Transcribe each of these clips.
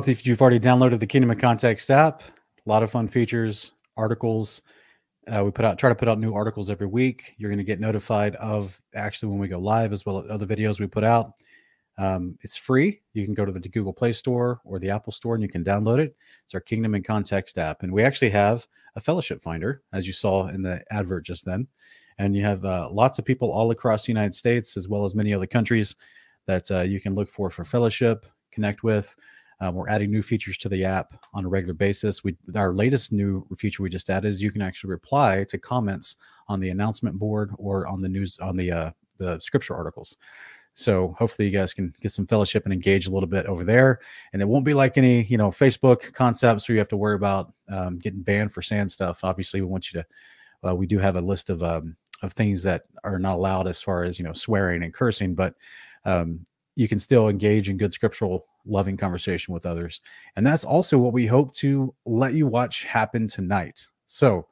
Hope that you've already downloaded the Kingdom in Context app. A lot of fun features, articles. Uh, we put out try to put out new articles every week. You're going to get notified of actually when we go live, as well as other videos we put out. Um, it's free. You can go to the Google Play Store or the Apple Store and you can download it. It's our Kingdom in Context app. And we actually have a fellowship finder, as you saw in the advert just then. And you have uh, lots of people all across the United States, as well as many other countries, that uh, you can look for for fellowship, connect with. Um, we're adding new features to the app on a regular basis. We our latest new feature we just added is you can actually reply to comments on the announcement board or on the news on the uh, the scripture articles. So hopefully you guys can get some fellowship and engage a little bit over there. And it won't be like any you know Facebook concepts where you have to worry about um, getting banned for saying stuff. Obviously, we want you to. Uh, we do have a list of um, of things that are not allowed as far as you know swearing and cursing, but um, you can still engage in good scriptural loving conversation with others. And that's also what we hope to let you watch happen tonight. So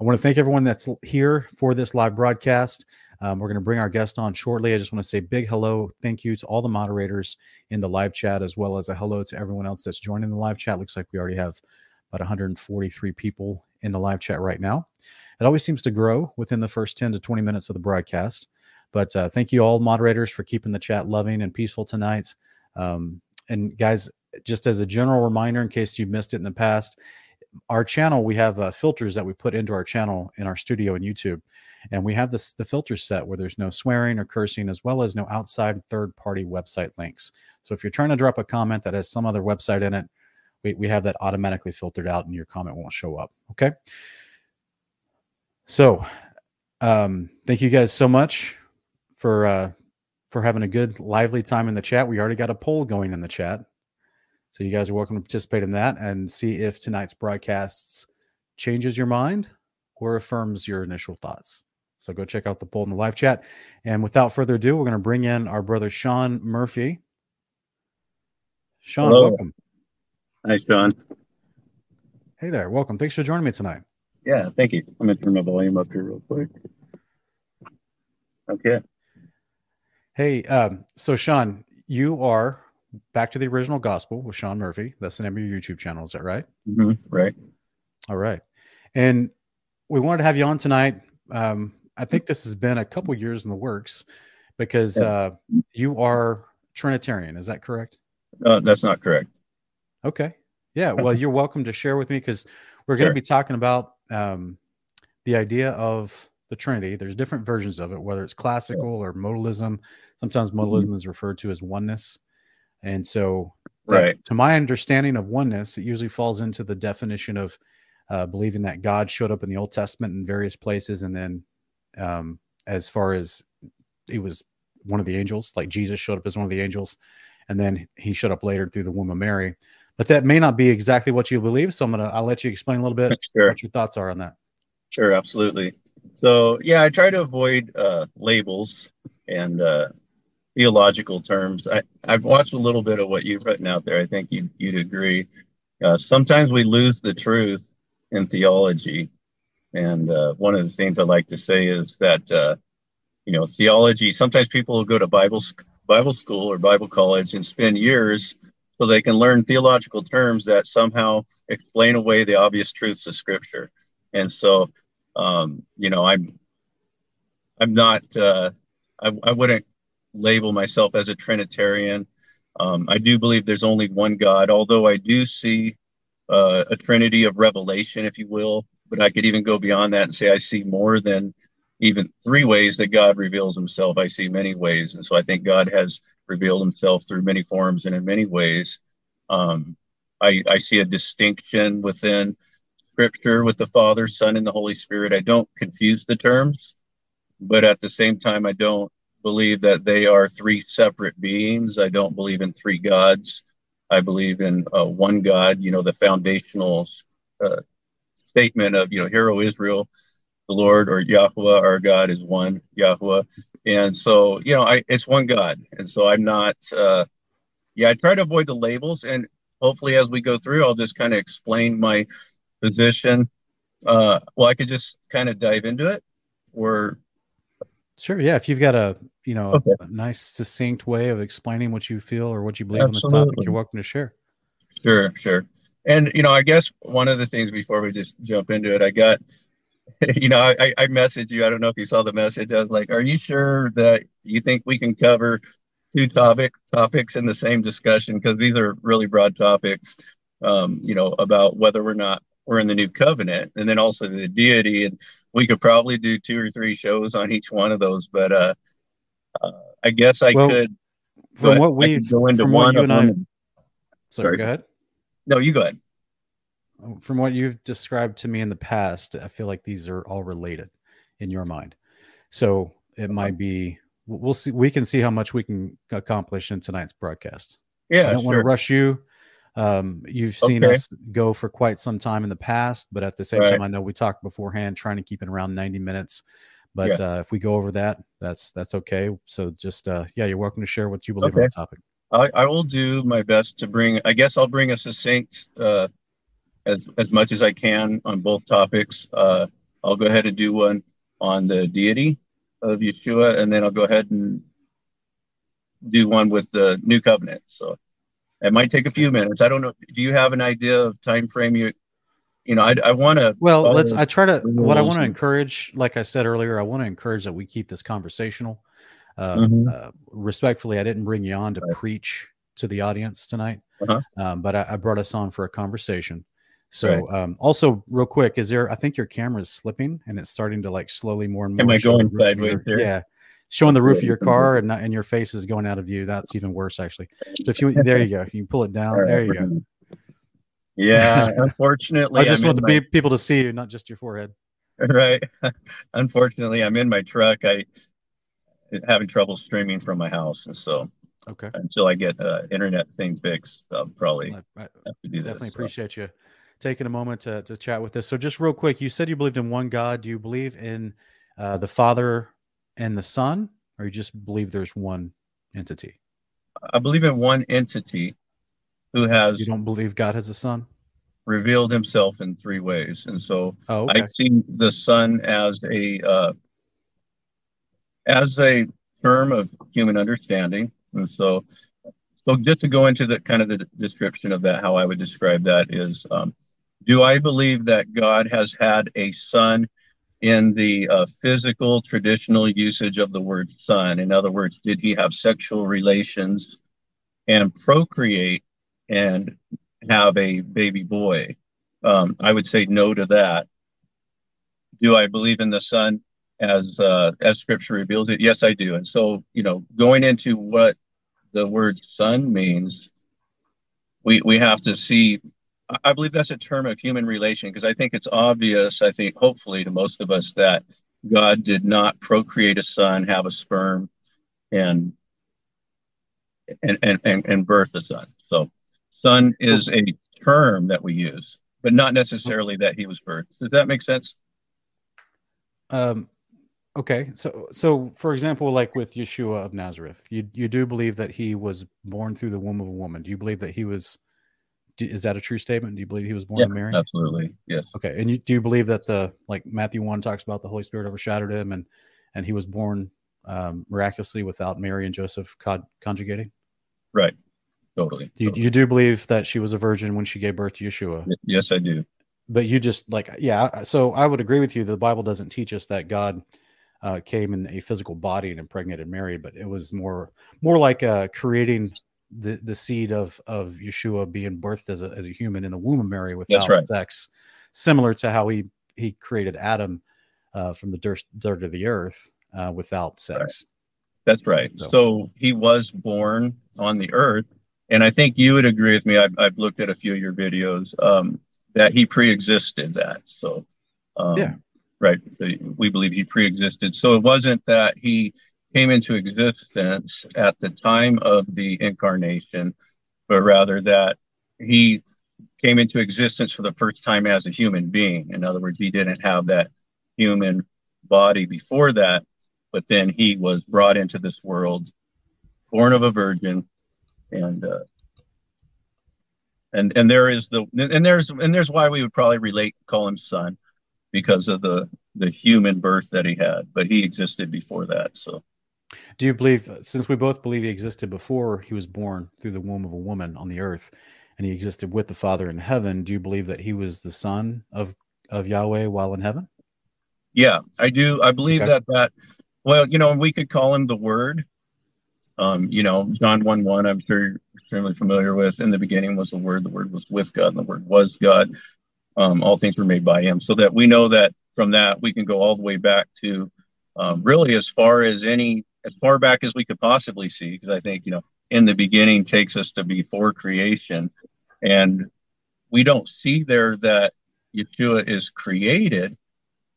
I want to thank everyone that's here for this live broadcast. Um, we're going to bring our guest on shortly. I just want to say big hello, thank you to all the moderators in the live chat, as well as a hello to everyone else that's joining the live chat. Looks like we already have about 143 people in the live chat right now. It always seems to grow within the first 10 to 20 minutes of the broadcast. But uh, thank you all moderators for keeping the chat loving and peaceful tonight. Um, and guys, just as a general reminder, in case you missed it in the past, our channel we have uh, filters that we put into our channel in our studio and YouTube, and we have this the filter set where there's no swearing or cursing, as well as no outside third party website links. So if you're trying to drop a comment that has some other website in it, we, we have that automatically filtered out, and your comment won't show up. Okay. So, um, thank you guys so much for uh, for having a good lively time in the chat. We already got a poll going in the chat, so you guys are welcome to participate in that and see if tonight's broadcasts changes your mind or affirms your initial thoughts. So go check out the poll in the live chat. And without further ado, we're going to bring in our brother Sean Murphy. Sean, Hello. welcome. Hi, Sean. Hey there, welcome. Thanks for joining me tonight. Yeah, thank you. I'm gonna turn my volume up here real quick. Okay. Hey, um, so Sean, you are back to the original gospel with Sean Murphy. That's the name of your YouTube channel. Is that right? hmm Right. All right. And we wanted to have you on tonight. Um, I think this has been a couple years in the works because uh, you are Trinitarian. Is that correct? Uh, that's not correct. Okay. Yeah. Well, you're welcome to share with me because we're going to Sure. be talking about um, the idea of the Trinity. There's different versions of it, whether it's classical or modalism. Sometimes Mm-hmm. modalism is referred to as oneness. And so, that- Right. to my understanding of oneness, it usually falls into the definition of uh, believing that God showed up in the Old Testament in various places. And then, um, as far as he was one of the angels, like Jesus showed up as one of the angels, and then he showed up later through the womb of Mary. But that may not be exactly what you believe. So I'm gonna I'll let you explain a little bit Sure. what your thoughts are on that. Sure. Absolutely. So yeah, I try to avoid uh, labels and uh, theological terms. I, I've watched a little bit of what you've written out there. I think you, you'd agree. Uh, sometimes we lose the truth in theology. And uh, one of the things I like to say is that, uh, you know, theology, sometimes people will go to Bible, Bible school or Bible college and spend years so they can learn theological terms that somehow explain away the obvious truths of Scripture. And so, um, you know, I'm, I'm not, uh, I, I wouldn't label myself as a Trinitarian. Um, I do believe there's only one God, although I do see uh, a trinity of revelation, if you will. But I could even go beyond that and say I see more than even three ways that God reveals himself. I see many ways. And so I think God has revealed himself through many forms and in many ways. Um, I, I see a distinction within scripture with the Father, Son, and the Holy Spirit. I don't confuse the terms, but at the same time, I don't believe that they are three separate beings. I don't believe in three gods. I believe in uh, one God. You know, the foundational uh, statement of, you know, Hear O Israel, the Lord or Yahweh, our God is one Yahweh. And so, you know, I, it's one God. And so I'm not, uh, yeah, I try to avoid the labels. And hopefully as we go through, I'll just kind of explain my position. Uh, well, I could just kind of dive into it or Sure. Yeah. If you've got a you know Okay. a, a nice succinct way of explaining what you feel or what you believe on this topic, you're welcome to share. Sure, sure. And you know, I guess one of the things before we just jump into it, I got, you know, I, I messaged you. I don't know if you saw the message. I was like, "Are you sure that you think we can cover two topic topics in the same discussion? Because these are really broad topics. Um, you know, about whether or not we're in the new covenant, and then also the deity. And we could probably do two or three shows on each one of those. But uh, uh I guess I well, could. From what we've go into from one and I. Sorry, sorry, go ahead. No, you go ahead. From what you've described to me in the past, I feel like these are all related in your mind. So it might be we'll see we can see how much we can accomplish in tonight's broadcast. Yeah, I don't sure. want to rush you. Um, you've seen okay. us go for quite some time in the past, but at the same right. time, I know we talked beforehand, trying to keep it around 90 minutes. But yeah. uh, if we go over that, that's that's okay. So just uh, yeah, you're welcome to share what you believe okay. on the topic. I, I will do my best to bring. I guess I'll bring a succinct uh, as as much as I can on both topics. Uh, I'll go ahead and do one on the deity of Yeshua, and then I'll go ahead and do one with the new covenant. So it might take a few minutes. I don't know. Do you have an idea of time frame you you know, I, I want to. Well, let's. I try to. What I want to encourage, like I said earlier, I want to encourage that we keep this conversational. Uh, mm-hmm. uh, respectfully, I didn't bring you on to right. preach to the audience tonight, uh-huh. um, but I, I, brought us on for a conversation. So, right. um, also, real quick, is there? I think your camera is slipping and it's starting to like slowly more and more. Am I going sideways here? Yeah, showing the roof of your car and not, and your face is going out of view. That's even worse, actually. So if you there you go, you pull it down. Right. There you go. Yeah, unfortunately, I just I'm want the my... people to see you, not just your forehead. Right. unfortunately, I'm in my truck. I having trouble streaming from my house, and so okay until I get uh, internet thing fixed, I'll probably I, I have to do definitely this, appreciate so. you taking a moment to to chat with us. So, just real quick, you said you believed in one God. Do you believe in uh, the Father and the Son, or you just believe there's one entity? I believe in one entity who has. You don't believe God has a son? Revealed himself in three ways. And so oh, okay. I see the son as a uh, as a term of human understanding. And so so just to go into the kind of the description of that, how I would describe that is, um, do I believe that God has had a son in the uh, physical traditional usage of the word son? In other words, did he have sexual relations and procreate and have a baby boy. Um, I would say no to that. Do I believe in the Son as uh, as Scripture reveals it? Yes, I do. And so, you know, going into what the word "son" means, we we have to see. I believe that's a term of human relation because I think it's obvious. I think hopefully to most of us that God did not procreate a son, have a sperm, and and and and, and birth a son. So Son is a term that we use, but not necessarily that he was birthed. Does that make sense? Um, okay. So, so for example, like with Yeshua of Nazareth, you you do believe that he was born through the womb of a woman. Do you believe that he was? Is that a true statement? Do you believe he was born yeah, of Mary? Absolutely. Yes. Okay. And you, do you believe that the like Matthew one talks about the Holy Spirit overshadowed him and and he was born um, miraculously without Mary and Joseph con- conjugating? Right. Totally. You, totally. you do believe that she was a virgin when she gave birth to Yeshua? Yes, I do. But you just like, yeah. So I would agree with you. The Bible doesn't teach us that God uh, came in a physical body and impregnated Mary, but it was more more like uh, creating the the seed of of Yeshua being birthed as a as a human in the womb of Mary without right. sex, similar to how he he created Adam uh, from the dirt dirt of the earth uh, without sex. Right. That's right. So. so he was born on the earth and I think you would agree with me. I've, I've looked at a few of your videos um, that he pre-existed that. So, um, yeah, right. So we believe he pre-existed. So it wasn't that he came into existence at the time of the incarnation, but rather that he came into existence for the first time as a human being. In other words, he didn't have that human body before that, but then he was brought into this world, born of a virgin, and uh, and and there is the and there's and there's why we would probably relate call him son because of the the human birth that he had but he existed before that so do you believe since we both believe he existed before he was born through the womb of a woman on the earth and he existed with the Father in heaven, do you believe that he was the son of of Yahweh while in heaven? Yeah, I do. I believe Okay. that that well, you know, we could call him the Word. Um, you know, John one one. I'm sure you're extremely familiar with. In the beginning was the Word. The Word was with God, and the Word was God. Um, all things were made by Him. So that we know that from that we can go all the way back to um, really as far as any as far back as we could possibly see. Because I think you know, in the beginning takes us to before creation, and we don't see there that Yeshua is created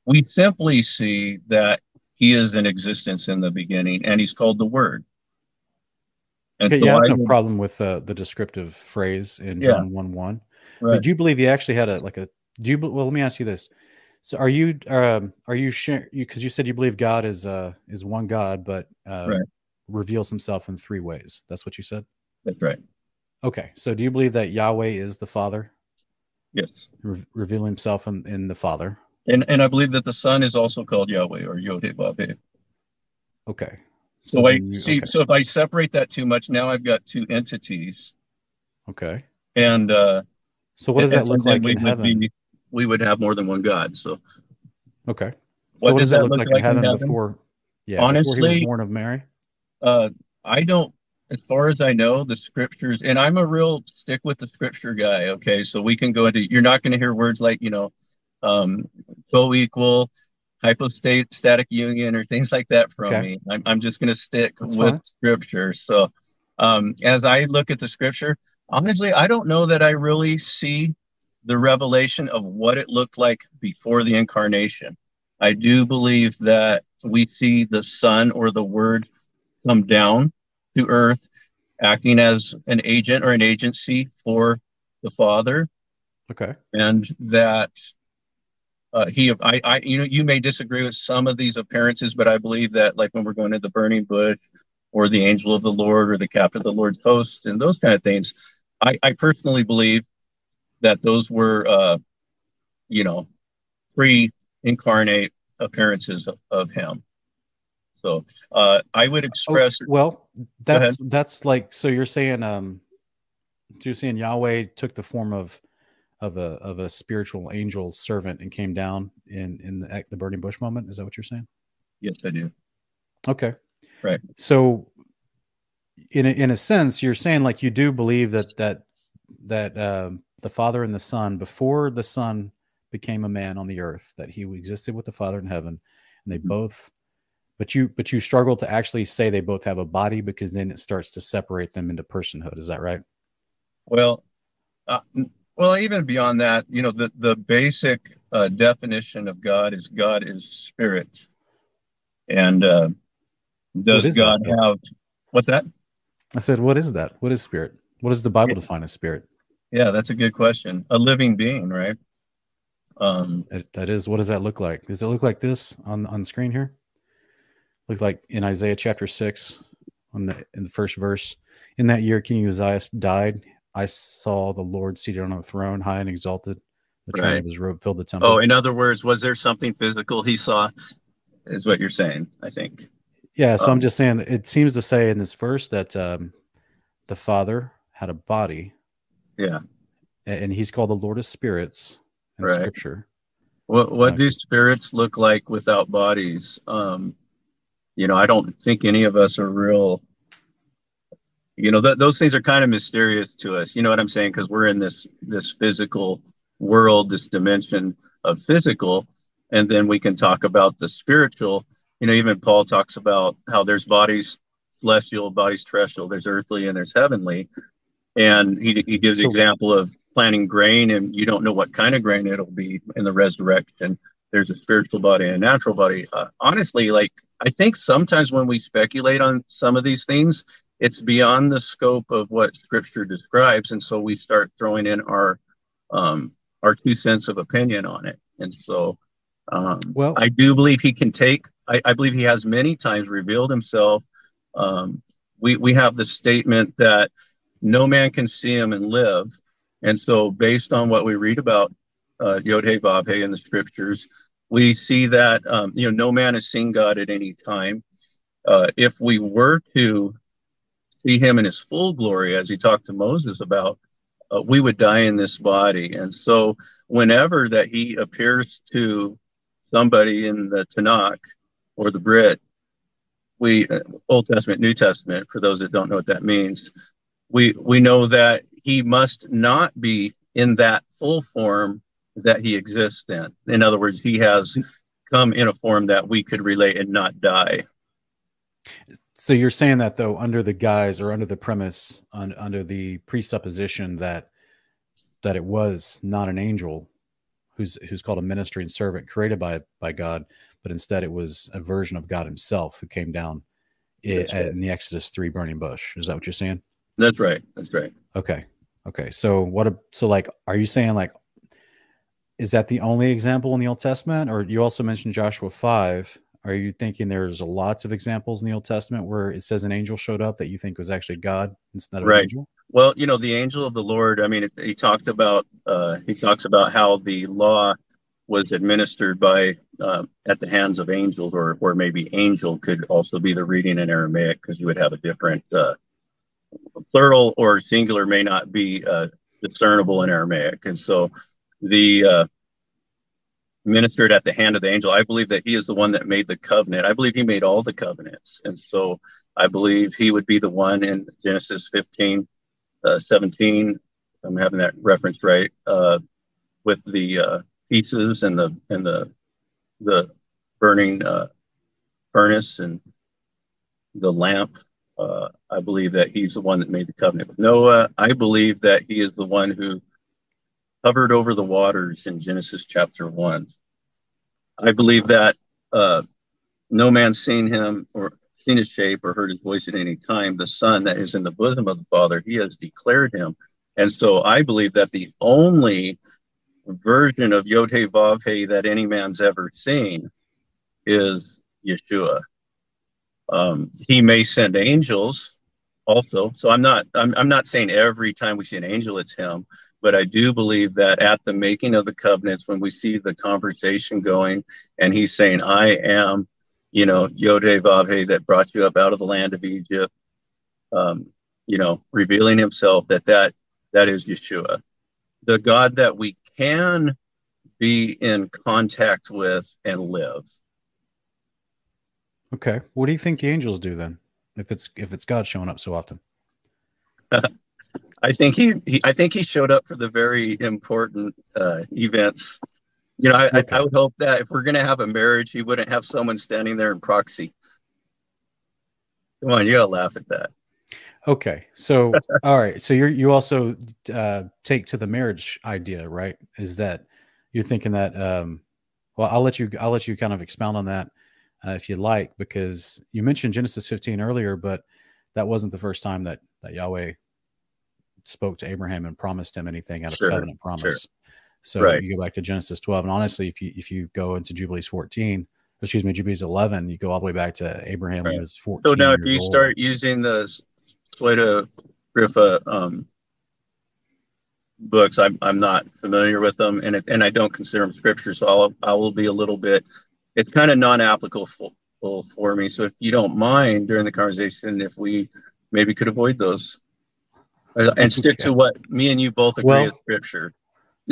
we simply see that he is in existence in the beginning and he's called the word and Okay, so yeah, I have I no problem with uh, the descriptive phrase in Yeah. John one one. right. Did you believe he actually had a like a? Do you? Well, let me ask you this. So, are you um, are you you because you said you believe God is uh is one God, but uh, Right. reveals Himself in three ways. That's what you said. that's right Okay, so do you believe that Yahweh is the Father, yes re- revealing Himself in, in the Father? and and i believe that the son is also called yahweh or yod Vav Okay. so i you- see okay. so if i separate that too much now i've got two entities okay. and uh So what does that look like in heaven? be- we would have more than one god so okay. what so what does does that look like, in heaven, heaven? before? Yeah, before he Honestly- was born of Mary. uh i don't as far as i know the scriptures and i'm a real stick with the scripture guy okay so we can go into you're not going to hear words like you know um co-equal hypostatic union or things like that from Okay. me i'm, I'm just going to stick That's with fine. scripture so um as i look at the scripture honestly i don't know that i really see the revelation of what it looked like before the incarnation i do believe that we see the son or the word come down to earth acting as an agent or an agency for the father Okay. and that uh, he I, I you know you may disagree with some of these appearances but i believe that like when we're going to the burning bush or the angel of the lord or the captain of the lord's host and those kind of things i i personally believe that those were uh you know pre-incarnate appearances of, of him so uh i would Oh, express well, that's that's like so you're saying um you're saying Yahweh took the form of of a of a spiritual angel servant and came down in in the, the burning bush moment. Is that what you're saying? yes i do Okay. Right. So in a, in a sense, you're saying like you do believe that that that um, the Father and the Son before the Son became a man on the earth that he existed with the Father in heaven, and they Mhm. both. But you but you struggle to actually say they both have a body because then it starts to separate them into personhood. Is that right? Well, uh, well, even beyond that, you know, the the basic uh, definition of God is God is spirit, and uh, does God that? have what's that? I said, what is that? What is spirit? What does the Bible define as spirit? Yeah, that's a good question. A living being, right? Um, That, that is. What does that look like? Does it look like this on on screen here? Look like in Isaiah chapter six, on the in the first verse. In that year, King Uzziah died. I saw the Lord seated on a throne, high and exalted. The train Right. of his robe filled the temple. oh, in other words, was there something physical he saw? Is what you're saying? I think. yeah. So um, I'm just saying it seems to say in this verse that um, the Father had a body, Yeah. and He's called the Lord of Spirits in Right. Scripture. What what do spirits look like without bodies? Um, you know, I don't think any of us are real. You know, th- those things are kind of mysterious to us. You know what I'm saying? Because we're in this this physical world, this dimension of physical, and then we can talk about the spiritual. You know, even Paul talks about how there's bodies celestial, bodies terrestrial, there's earthly, and there's heavenly. And he he gives So- example of planting grain, and you don't know what kind of grain it'll be in the resurrection. There's a spiritual body and a natural body. Uh, honestly, like I think sometimes when we speculate on some of these things, it's beyond the scope of what Scripture describes, and so we start throwing in our um, our two cents of opinion on it. And so, um, Well- I do believe he can take. I, I believe he has many times revealed himself. Um, we we have the statement that no man can see him and live, and so based on what we read about uh, Yod Hey Vav Hey in the scriptures, we see that um, you know no man has seen God at any time. Uh, if we were to see him in his full glory, as he talked to Moses about, uh, we would die in this body. And so, whenever that he appears to somebody in the Tanakh or the Brit, we uh, Old Testament, New Testament, for those that don't know what that means, we we know that he must not be in that full form that he exists in. In other words, he has come in a form that we could relate and not die. So you're saying that though, under the guise or under the premise, un, under the presupposition that that it was not an angel who's who's called a ministering servant created by by God, but instead it was a version of God Himself who came down in, right. in the Exodus three burning bush. Is that what you're saying? That's right. That's right. Okay. Okay. So what? A, so like, are you saying like, is that the only example in the Old Testament, or you also mentioned Joshua five? Are you thinking there's lots of examples in the Old Testament where it says an angel showed up that you think was actually God instead of right. an angel? Well, you know, the angel of the Lord. I mean, it, he talked about uh, he talks about how the law was administered by uh, at the hands of angels, or or maybe angel could also be the reading in Aramaic because you would have a different uh, plural or singular may not be uh, discernible in Aramaic, and so the uh, ministered at the hand of the angel. I believe that he is the one that made the covenant. I believe he made all the covenants. And so I believe he would be the one in Genesis 15, uh, 17. I'm having that reference right uh, with the uh, pieces and the and the the burning uh, furnace and the lamp. Uh, I believe that he's the one that made the covenant with Noah. I believe that he is the one who hovered over the waters in Genesis chapter 1. I believe that uh, no man's seen him or seen his shape or heard his voice at any time. The Son that is in the bosom of the Father, he has declared him. And so I believe that the only version of Yod Vav that any man's ever seen is Yeshua. Um, he may send angels also. So I'm not I'm, I'm not saying every time we see an angel it's him, but I do believe that at the making of the covenants, when we see the conversation going, and he's saying, "I am," you know, Yod He Vav He that brought you up out of the land of Egypt, um, you know, revealing Himself that that that is Yeshua, the God that we can be in contact with and live. Okay, what do you think the angels do then? If it's if it's God showing up so often. I think he, he, I think he showed up for the very important uh, events. You know, I, okay. I, I, would hope that if we're going to have a marriage, he wouldn't have someone standing there in proxy. Come on, you gotta laugh at that. Okay, so all right, so you you also uh, take to the marriage idea, right? Is that you're thinking that? Um, well, I'll let you I'll let you kind of expound on that uh, if you like, because you mentioned Genesis 15 earlier, but that wasn't the first time that that Yahweh spoke to Abraham and promised him anything out of sure, covenant promise. Sure. So right. you go back to Genesis 12, and honestly, if you if you go into Jubilees 14, excuse me, Jubilees 11, you go all the way back to Abraham right. was 14. So now, if you old. start using the Sweta Griffa um, books, I'm I'm not familiar with them, and it, and I don't consider them scripture, so I'll I will be a little bit. It's kind of non-applicable for, for me. So if you don't mind during the conversation, if we maybe could avoid those. Uh, and stick to what me and you both agree well, is scripture.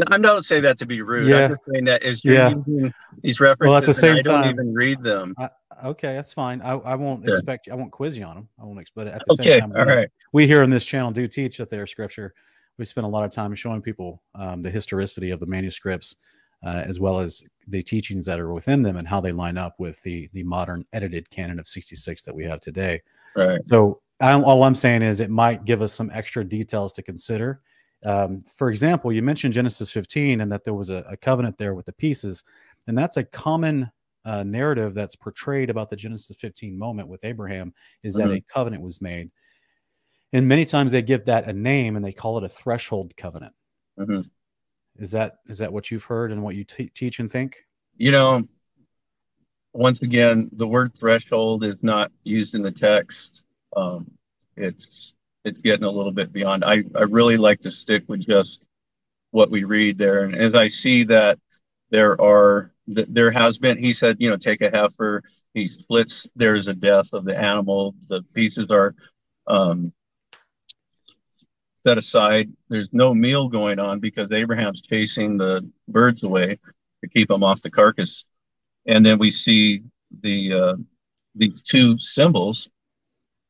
I'm not saying that to be rude. Yeah. I'm just saying that as you're yeah. using these references, well, at the same I time, don't even read them. I, okay, that's fine. I, I won't yeah. expect. I won't quiz you on them. I won't expect it. At the okay, same time, all we, we here on this channel do teach that they're scripture. We spend a lot of time showing people um, the historicity of the manuscripts, uh, as well as the teachings that are within them and how they line up with the the modern edited canon of 66 that we have today. Right. So I'm, all I'm saying is it might give us some extra details to consider. Um, for example, you mentioned Genesis 15 and that there was a, a covenant there with the pieces, and that's a common uh, narrative that's portrayed about the Genesis 15 moment with Abraham is mm-hmm. that a covenant was made. And many times they give that a name and they call it a threshold covenant. Mm-hmm. Is that is that what you've heard and what you teach and think? You know, once again, the word threshold is not used in the text um, it's it's getting a little bit beyond. I, I really like to stick with just what we read there. And as I see that there are there has been he said, you know, take a heifer, he splits, there's a death of the animal, the pieces are um set aside. There's no meal going on because Abraham's chasing the birds away to keep them off the carcass. And then we see the uh, these two symbols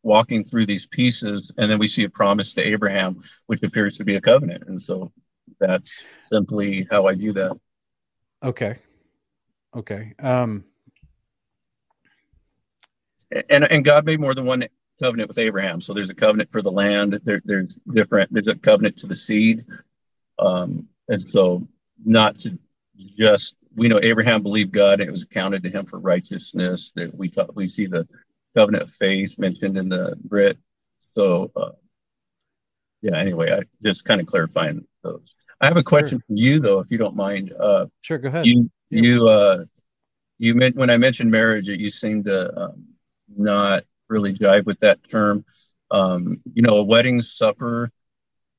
walking through these pieces, and then we see a promise to Abraham, which appears to be a covenant. And so that's simply how I do that. Okay. Okay. Um and and God made more than one covenant with Abraham. So there's a covenant for the land. There, there's different. There's a covenant to the seed, um, and so not to just we know Abraham believed God and it was accounted to him for righteousness. That we talk, we see the covenant of faith mentioned in the Brit. So uh, yeah. Anyway, I just kind of clarifying those. I have a question sure. for you though, if you don't mind. Uh, sure, go ahead. You you uh, you meant when I mentioned marriage, you seemed to um, not really jive with that term. Um, you know, a wedding supper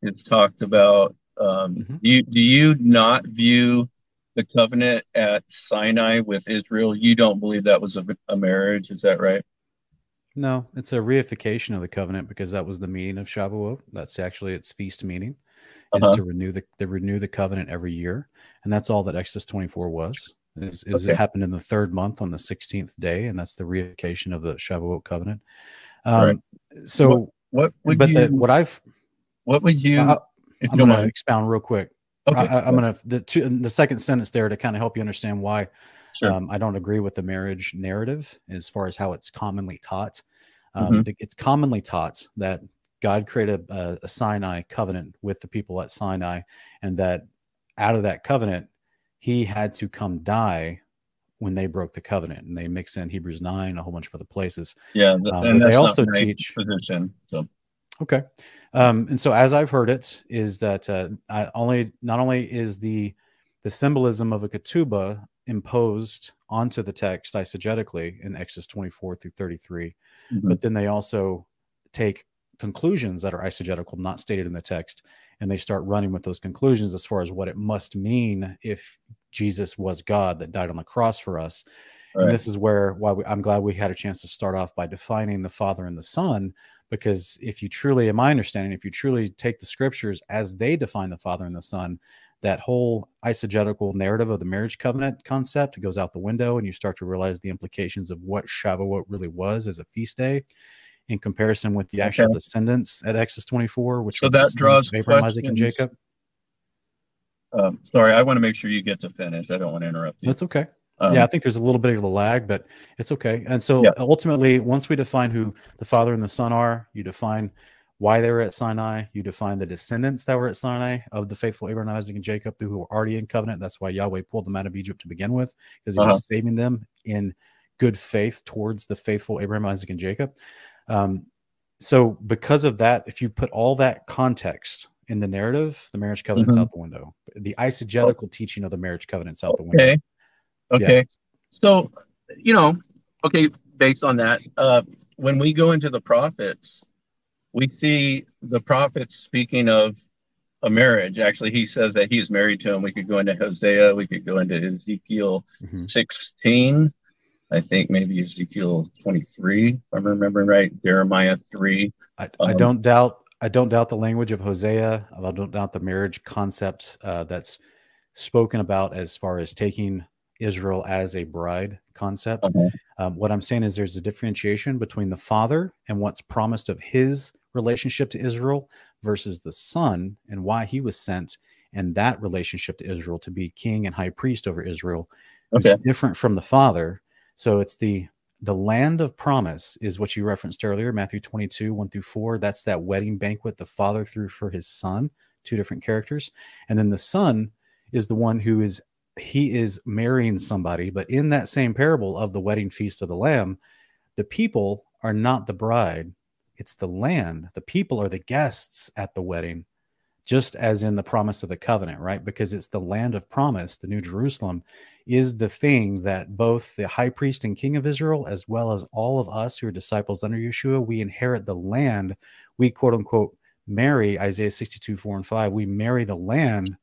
is talked about. Um, mm-hmm. do, you, do you not view the covenant at Sinai with Israel? You don't believe that was a, a marriage, is that right? No, it's a reification of the covenant because that was the meaning of Shavuot. That's actually its feast meaning is uh-huh. to renew the to renew the covenant every year, and that's all that Exodus 24 was. Is, is okay. it happened in the third month on the 16th day, and that's the reification of the Shavuot covenant. Um, right. So, what, what, would but you? The, what I've what would you? I, am going to expound real quick. Okay. I, am going to the two, the second sentence there to kind of help you understand why sure. um, I don't agree with the marriage narrative as far as how it's commonly taught. Um, mm-hmm. It's commonly taught that God created a, a Sinai covenant with the people at Sinai, and that out of that covenant, he had to come die when they broke the covenant and they mix in hebrews 9 a whole bunch of other places. Yeah um, and they also teach position so. Okay. Um, and so as i've heard it is that uh, I only not only is the the symbolism of a ketubah imposed onto the text eisegetically in exodus 24 through 33 mm-hmm. but then they also take conclusions that are eisegetical not stated in the text and they start running with those conclusions as far as what it must mean if Jesus was God that died on the cross for us. Right. And this is where why we, I'm glad we had a chance to start off by defining the Father and the Son, because if you truly, in my understanding, if you truly take the scriptures as they define the Father and the Son, that whole eisegetical narrative of the marriage covenant concept goes out the window, and you start to realize the implications of what Shavuot really was as a feast day in comparison with the actual okay. descendants at Exodus 24, which so that draws Abraham, Isaac, and Jacob. Um, sorry, I want to make sure you get to finish. I don't want to interrupt you. That's okay. Um, yeah, I think there's a little bit of a lag, but it's okay. And so yeah. ultimately, once we define who the Father and the Son are, you define why they were at Sinai. You define the descendants that were at Sinai of the faithful Abraham, Isaac, and Jacob, who were already in covenant. That's why Yahweh pulled them out of Egypt to begin with, because He uh-huh. was saving them in good faith towards the faithful Abraham, Isaac, and Jacob. Um, so because of that, if you put all that context in the narrative, the marriage covenant's mm-hmm. out the window. The eisegetical oh. teaching of the marriage covenant's out the window. Okay. Okay. Yeah. So, you know, okay, based on that, uh, when we go into the prophets, we see the prophets speaking of a marriage. Actually, he says that he's married to him. We could go into Hosea, we could go into Ezekiel mm-hmm. 16. I think maybe Ezekiel 23, if I'm remembering right, Jeremiah 3. I, um, I don't doubt I don't doubt the language of Hosea. I don't doubt the marriage concept uh, that's spoken about as far as taking Israel as a bride concept. Okay. Um, what I'm saying is there's a differentiation between the father and what's promised of his relationship to Israel versus the son and why he was sent and that relationship to Israel to be king and high priest over Israel okay. is different from the father so it's the the land of promise is what you referenced earlier, Matthew 22, 1 through 4. That's that wedding banquet the father threw for his son, two different characters. And then the son is the one who is he is marrying somebody, but in that same parable of the wedding feast of the lamb, the people are not the bride, it's the land. The people are the guests at the wedding, just as in the promise of the covenant, right? Because it's the land of promise, the New Jerusalem is the thing that both the high priest and king of Israel, as well as all of us who are disciples under Yeshua, we inherit the land. We quote unquote marry Isaiah 62, 4 and 5. We marry the land.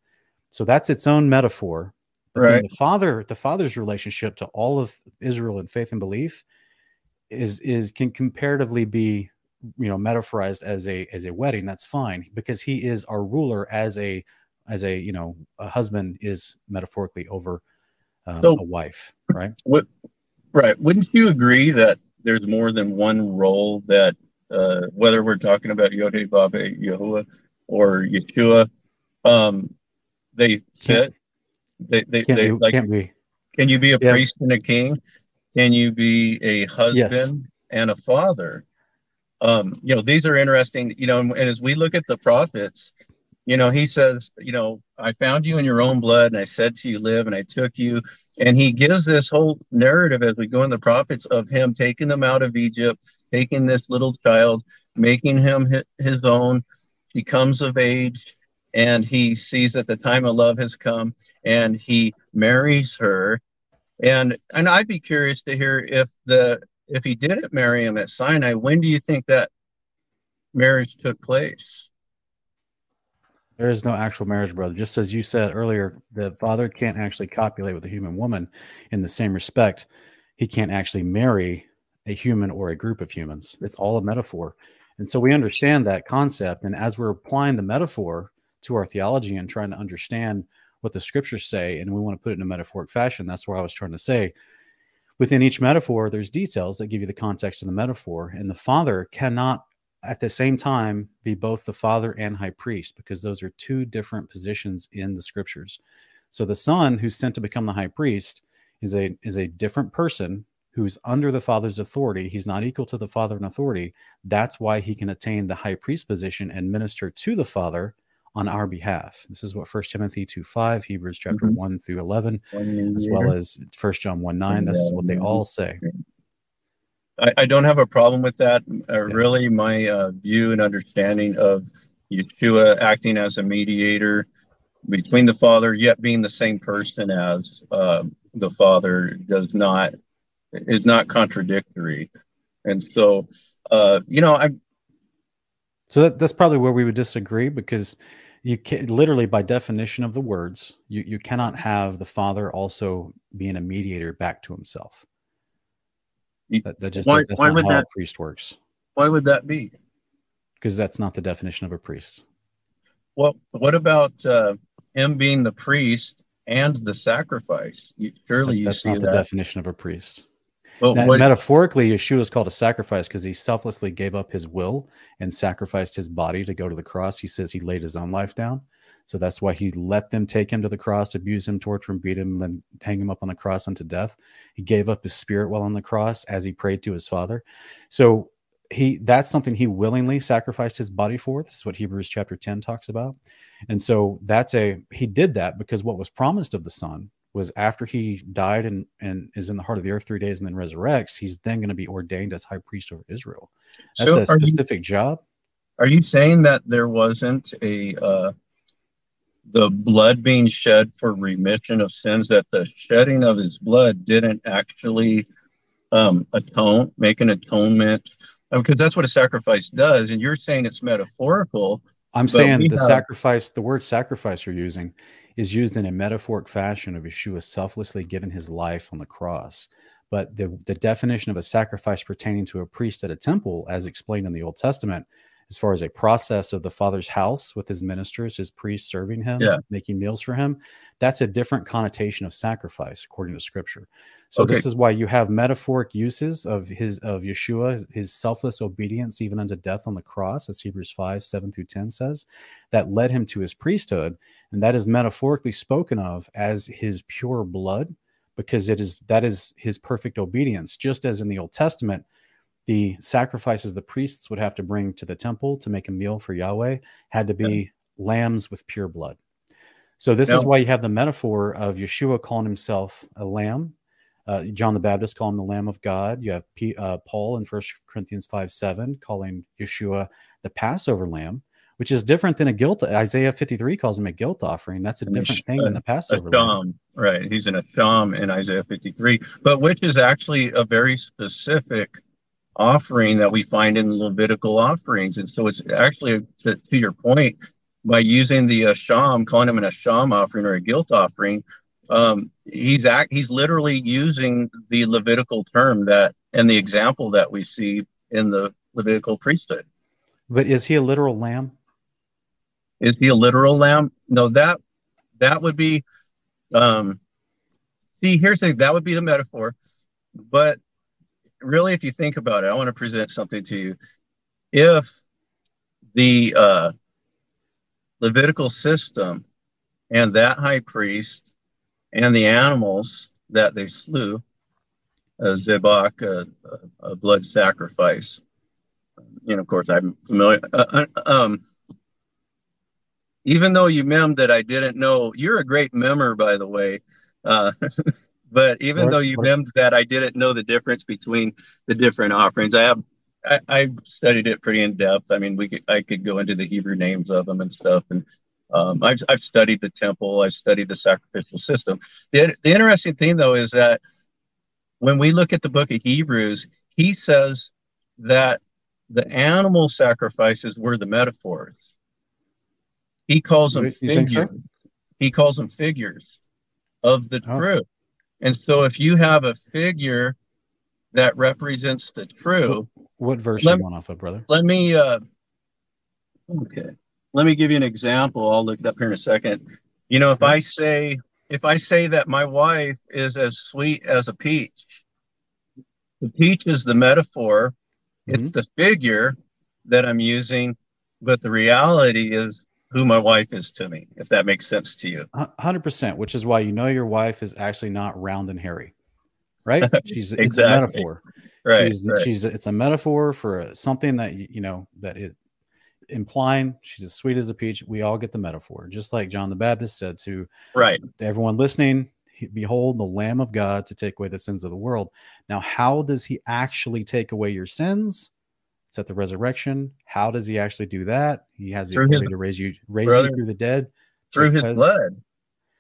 So that's its own metaphor. But right. the father, the father's relationship to all of Israel in faith and belief is is can comparatively be you know metaphorized as a as a wedding that's fine because he is our ruler as a as a you know a husband is metaphorically over um, so, a wife right? what right wouldn't you agree that there's more than one role that uh, whether we're talking about Yod Vav Yahuwah or Yeshua um they fit? They they, they be, like can you be a yeah. priest and a king? Can you be a husband yes. and a father um, you know, these are interesting, you know, and, and as we look at the prophets, you know, he says, you know, I found you in your own blood and I said to you, live, and I took you. And he gives this whole narrative as we go in the prophets of him taking them out of Egypt, taking this little child, making him his own. He comes of age and he sees that the time of love has come and he marries her. And and I'd be curious to hear if the if he didn't marry him at Sinai, when do you think that marriage took place? There is no actual marriage, brother. Just as you said earlier, the father can't actually copulate with a human woman in the same respect. He can't actually marry a human or a group of humans. It's all a metaphor. And so we understand that concept. And as we're applying the metaphor to our theology and trying to understand what the scriptures say, and we want to put it in a metaphoric fashion, that's where I was trying to say within each metaphor, there's details that give you the context of the metaphor. And the father cannot at the same time be both the father and high priest because those are two different positions in the scriptures. So the son who's sent to become the high priest is a is a different person who's under the father's authority. He's not equal to the father in authority. That's why he can attain the high priest position and minister to the father on our behalf. This is what First Timothy 2 5, Hebrews chapter mm-hmm. 1 through 11, as well as First John 1 9. This is what they all say. I, I don't have a problem with that. Uh, yeah. Really, my uh, view and understanding of Yeshua acting as a mediator between the Father, yet being the same person as uh, the Father, does not is not contradictory. And so, uh, you know, I. So that, that's probably where we would disagree because you can literally by definition of the words you, you cannot have the father also being a mediator back to himself. That, that just why, that's why not would how that, a priest works. Why would that be? Because that's not the definition of a priest. Well what about uh, him being the priest and the sacrifice? You, surely you that's not the definition of a priest well, now, metaphorically, Yeshua is called a sacrifice because he selflessly gave up his will and sacrificed his body to go to the cross. He says he laid his own life down. So that's why he let them take him to the cross, abuse him, torture him, beat him, and hang him up on the cross unto death. He gave up his spirit while on the cross as he prayed to his father. So he that's something he willingly sacrificed his body for. This is what Hebrews chapter 10 talks about. And so that's a he did that because what was promised of the son was after he died and, and is in the heart of the earth three days and then resurrects, he's then going to be ordained as high priest over Israel. That's so a specific you, job. Are you saying that there wasn't a uh, the blood being shed for remission of sins? That the shedding of his blood didn't actually um, atone, make an atonement, because that's what a sacrifice does. And you're saying it's metaphorical. I'm saying the have... sacrifice, the word sacrifice you're using is used in a metaphoric fashion of Yeshua selflessly giving his life on the cross. But the, the definition of a sacrifice pertaining to a priest at a temple, as explained in the Old Testament, as far as a process of the father's house with his ministers, his priests serving him, yeah. making meals for him, that's a different connotation of sacrifice according to scripture. So okay. this is why you have metaphoric uses of his of Yeshua, his selfless obedience even unto death on the cross, as Hebrews 5, 7 through 10 says, that led him to his priesthood. And that is metaphorically spoken of as his pure blood, because it is that is his perfect obedience, just as in the Old Testament the sacrifices the priests would have to bring to the temple to make a meal for Yahweh had to be lambs with pure blood. So this is why you have the metaphor of Yeshua calling himself a lamb. Uh, John the Baptist calling him the Lamb of God. You have P, uh, Paul in First Corinthians five seven calling Yeshua the Passover Lamb, which is different than a guilt. Isaiah fifty three calls him a guilt offering. That's a different thing than the Passover. Lamb. Right, he's in asham in Isaiah fifty three, but which is actually a very specific offering that we find in Levitical offerings. And so it's actually, to, to your point, by using the uh, sham, calling him an asham offering or a guilt offering, um, he's act, he's literally using the Levitical term that and the example that we see in the Levitical priesthood. But is he a literal lamb? Is he a literal lamb? No, that that would be um see here's the that would be the metaphor. But really if you think about it, I want to present something to you. If the uh Levitical system and that high priest and the animals that they slew, a zebach, a, a blood sacrifice. and of course, I'm familiar. Uh, uh um, even though you mem that I didn't know, you're a great member, by the way. Uh, but even though you memmed that I didn't know the difference between the different offerings, I have I, I studied it pretty in depth. I mean, we could, I could go into the Hebrew names of them and stuff, and um, I've I've studied the temple. I've studied the sacrificial system. The the interesting thing though is that when we look at the book of Hebrews, he says that the animal sacrifices were the metaphors. He calls them figures. So? He calls them figures of the oh. truth. And so if you have a figure that represents the true. What, what verse let, you want off of, brother? Let me uh okay. Let me give you an example. I'll look it up here in a second. You know, if I say if I say that my wife is as sweet as a peach, the peach is the metaphor, mm-hmm. it's the figure that I'm using, but the reality is who my wife is to me, if that makes sense to you. 100%, which is why you know your wife is actually not round and hairy, right? She's exactly. it's a metaphor. Right, she's, right. she's it's a metaphor for something that you know that it implying she's as sweet as a peach. We all get the metaphor, just like John the Baptist said to right everyone listening. Behold, the Lamb of God to take away the sins of the world. Now, how does he actually take away your sins? It's at the resurrection. How does he actually do that? He has the through ability his, to raise you, raise brother, you through the dead. Through because, his blood.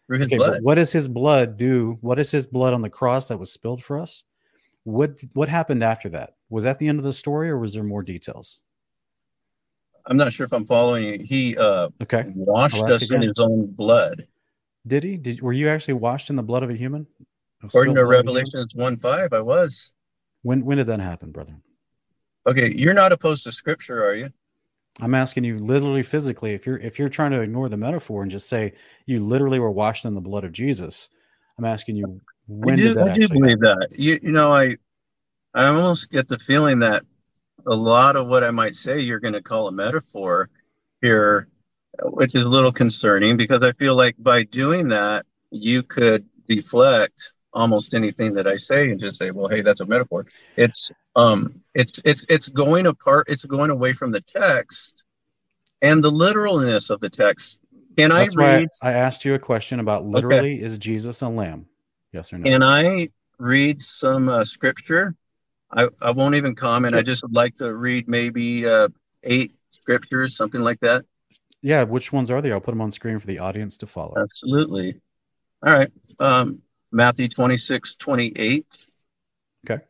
Through his okay, blood. what does his blood do? What is his blood on the cross that was spilled for us? What what happened after that? Was that the end of the story, or was there more details? I'm not sure if I'm following you. He uh, okay washed us again. in his own blood. Did he? Did were you actually washed in the blood of a human? According to Revelations one five, I was. When when did that happen, brother? Okay, you're not opposed to scripture, are you? I'm asking you literally physically if you're if you're trying to ignore the metaphor and just say you literally were washed in the blood of Jesus. I'm asking you when I do, did that I do believe happen? that. You you know I I almost get the feeling that a lot of what I might say you're going to call a metaphor here, which is a little concerning because I feel like by doing that you could deflect almost anything that I say and just say, well, hey, that's a metaphor. It's um it's it's it's going apart, it's going away from the text and the literalness of the text. Can that's I read I asked you a question about literally okay. is Jesus a lamb? Yes or no? Can I read some uh, scripture? I, I won't even comment. Sure. I just would like to read maybe uh, eight scriptures, something like that. Yeah, which ones are they? I'll put them on screen for the audience to follow. Absolutely. All right. Um, Matthew 26, 28. Okay.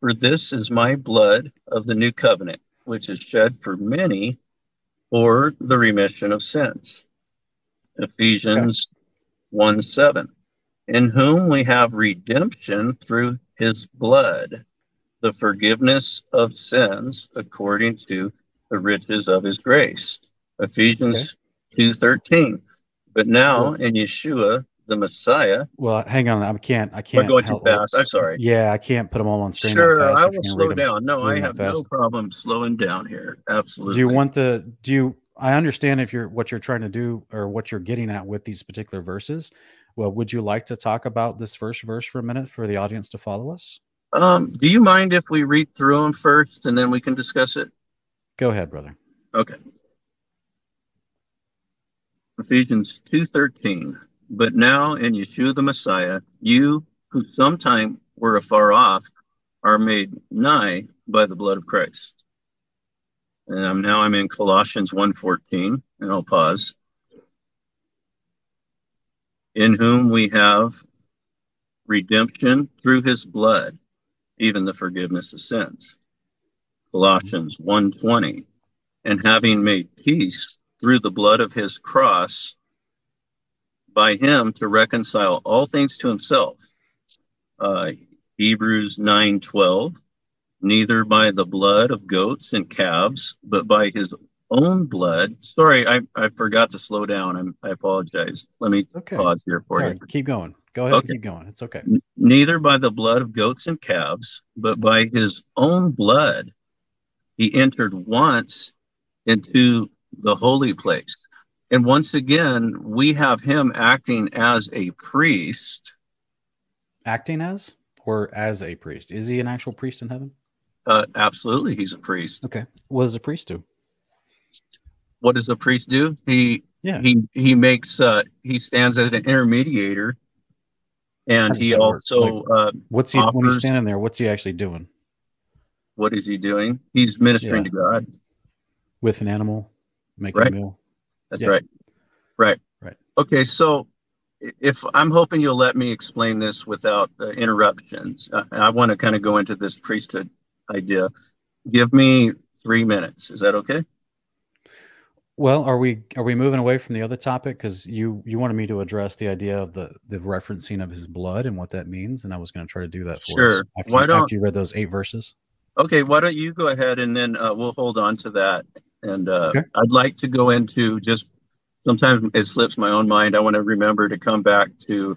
For this is my blood of the new covenant, which is shed for many for the remission of sins. Ephesians okay. 1 7. In whom we have redemption through his blood, the forgiveness of sins according to the riches of his grace. Ephesians okay. 2:13. But now in Yeshua the Messiah. Well, hang on, I can't. I can't. We're going too fast. I'm sorry. Yeah, I can't put them all on screen. Sure, I will slow down. No, I have no problem slowing down here. Absolutely. Do you want to? Do you? I understand if you're what you're trying to do or what you're getting at with these particular verses. Well, would you like to talk about this first verse for a minute for the audience to follow us? Um, do you mind if we read through them first and then we can discuss it? Go ahead, brother. Okay. Ephesians 2:13 but now in Yeshua the Messiah, you who sometime were afar off are made nigh by the blood of Christ. And I'm now I'm in Colossians 1:14, and I'll pause. In whom we have redemption through his blood, even the forgiveness of sins. Colossians 1:20, and having made peace through the blood of his cross, by him to reconcile all things to himself. Uh, Hebrews 9 12. neither by the blood of goats and calves, but by his own blood. Sorry, I, I forgot to slow down. I'm, I apologize. Let me okay. pause here for you. Keep going. Go ahead. Okay. Keep going. It's okay. Neither by the blood of goats and calves, but by his own blood, he entered once into the holy place. And once again, we have him acting as a priest. Acting as or as a priest? Is he an actual priest in heaven? Uh, absolutely, he's a priest. Okay. What does a priest do? What does a priest do? He yeah. he he makes uh he stands as an intermediator and he also like, uh, what's he offers, when he's standing there what's he actually doing what is he doing he's ministering yeah. to god with an animal making right. a meal that's yeah. right right right okay so if i'm hoping you'll let me explain this without uh, interruptions uh, i want to kind of go into this priesthood idea give me three minutes is that okay well, are we are we moving away from the other topic because you you wanted me to address the idea of the the referencing of his blood and what that means, and I was going to try to do that for sure. us after, why you, don't, after you read those eight verses. Okay, why don't you go ahead and then uh, we'll hold on to that. And uh, okay. I'd like to go into just sometimes it slips my own mind. I want to remember to come back to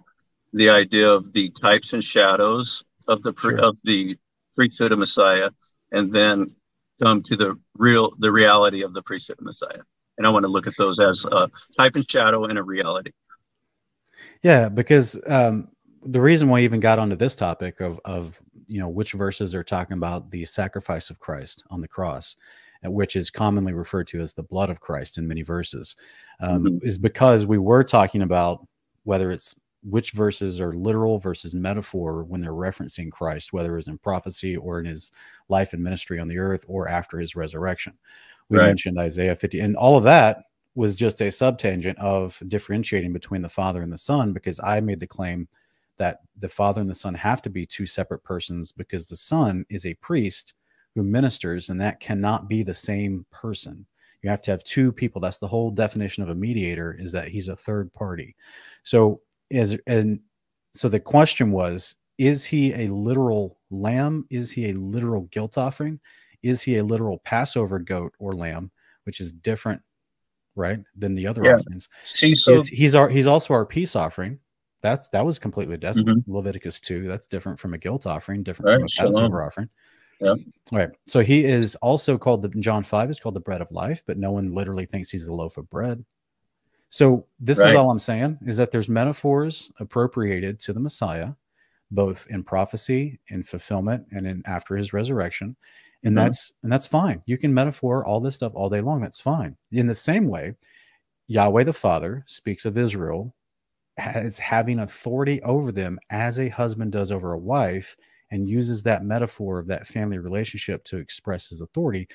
the idea of the types and shadows of the sure. of the priesthood of Messiah, and then come to the real the reality of the priesthood of Messiah and I want to look at those as a type and shadow and a reality. Yeah, because um, the reason why I even got onto this topic of of you know which verses are talking about the sacrifice of Christ on the cross, which is commonly referred to as the blood of Christ in many verses, um, mm-hmm. is because we were talking about whether it's which verses are literal versus metaphor when they're referencing Christ, whether it's in prophecy or in his life and ministry on the earth or after his resurrection. We right. mentioned Isaiah 50, and all of that was just a subtangent of differentiating between the Father and the Son because I made the claim that the Father and the Son have to be two separate persons because the Son is a priest who ministers, and that cannot be the same person. You have to have two people. That's the whole definition of a mediator is that he's a third party. So as and so the question was, is he a literal lamb? Is he a literal guilt offering? is he a literal Passover goat or lamb, which is different, right, than the other yeah. offerings? See, so is, he's our he's also our peace offering. That's that was completely different. Mm-hmm. Leviticus two. That's different from a guilt offering, different right, from a Passover shalom. offering. Yeah. All right. So he is also called the John five is called the bread of life, but no one literally thinks he's a loaf of bread. So this right. is all I'm saying is that there's metaphors appropriated to the Messiah, both in prophecy, in fulfillment, and in after his resurrection and mm-hmm. that's and that's fine you can metaphor all this stuff all day long that's fine in the same way yahweh the father speaks of israel as having authority over them as a husband does over a wife and uses that metaphor of that family relationship to express his authority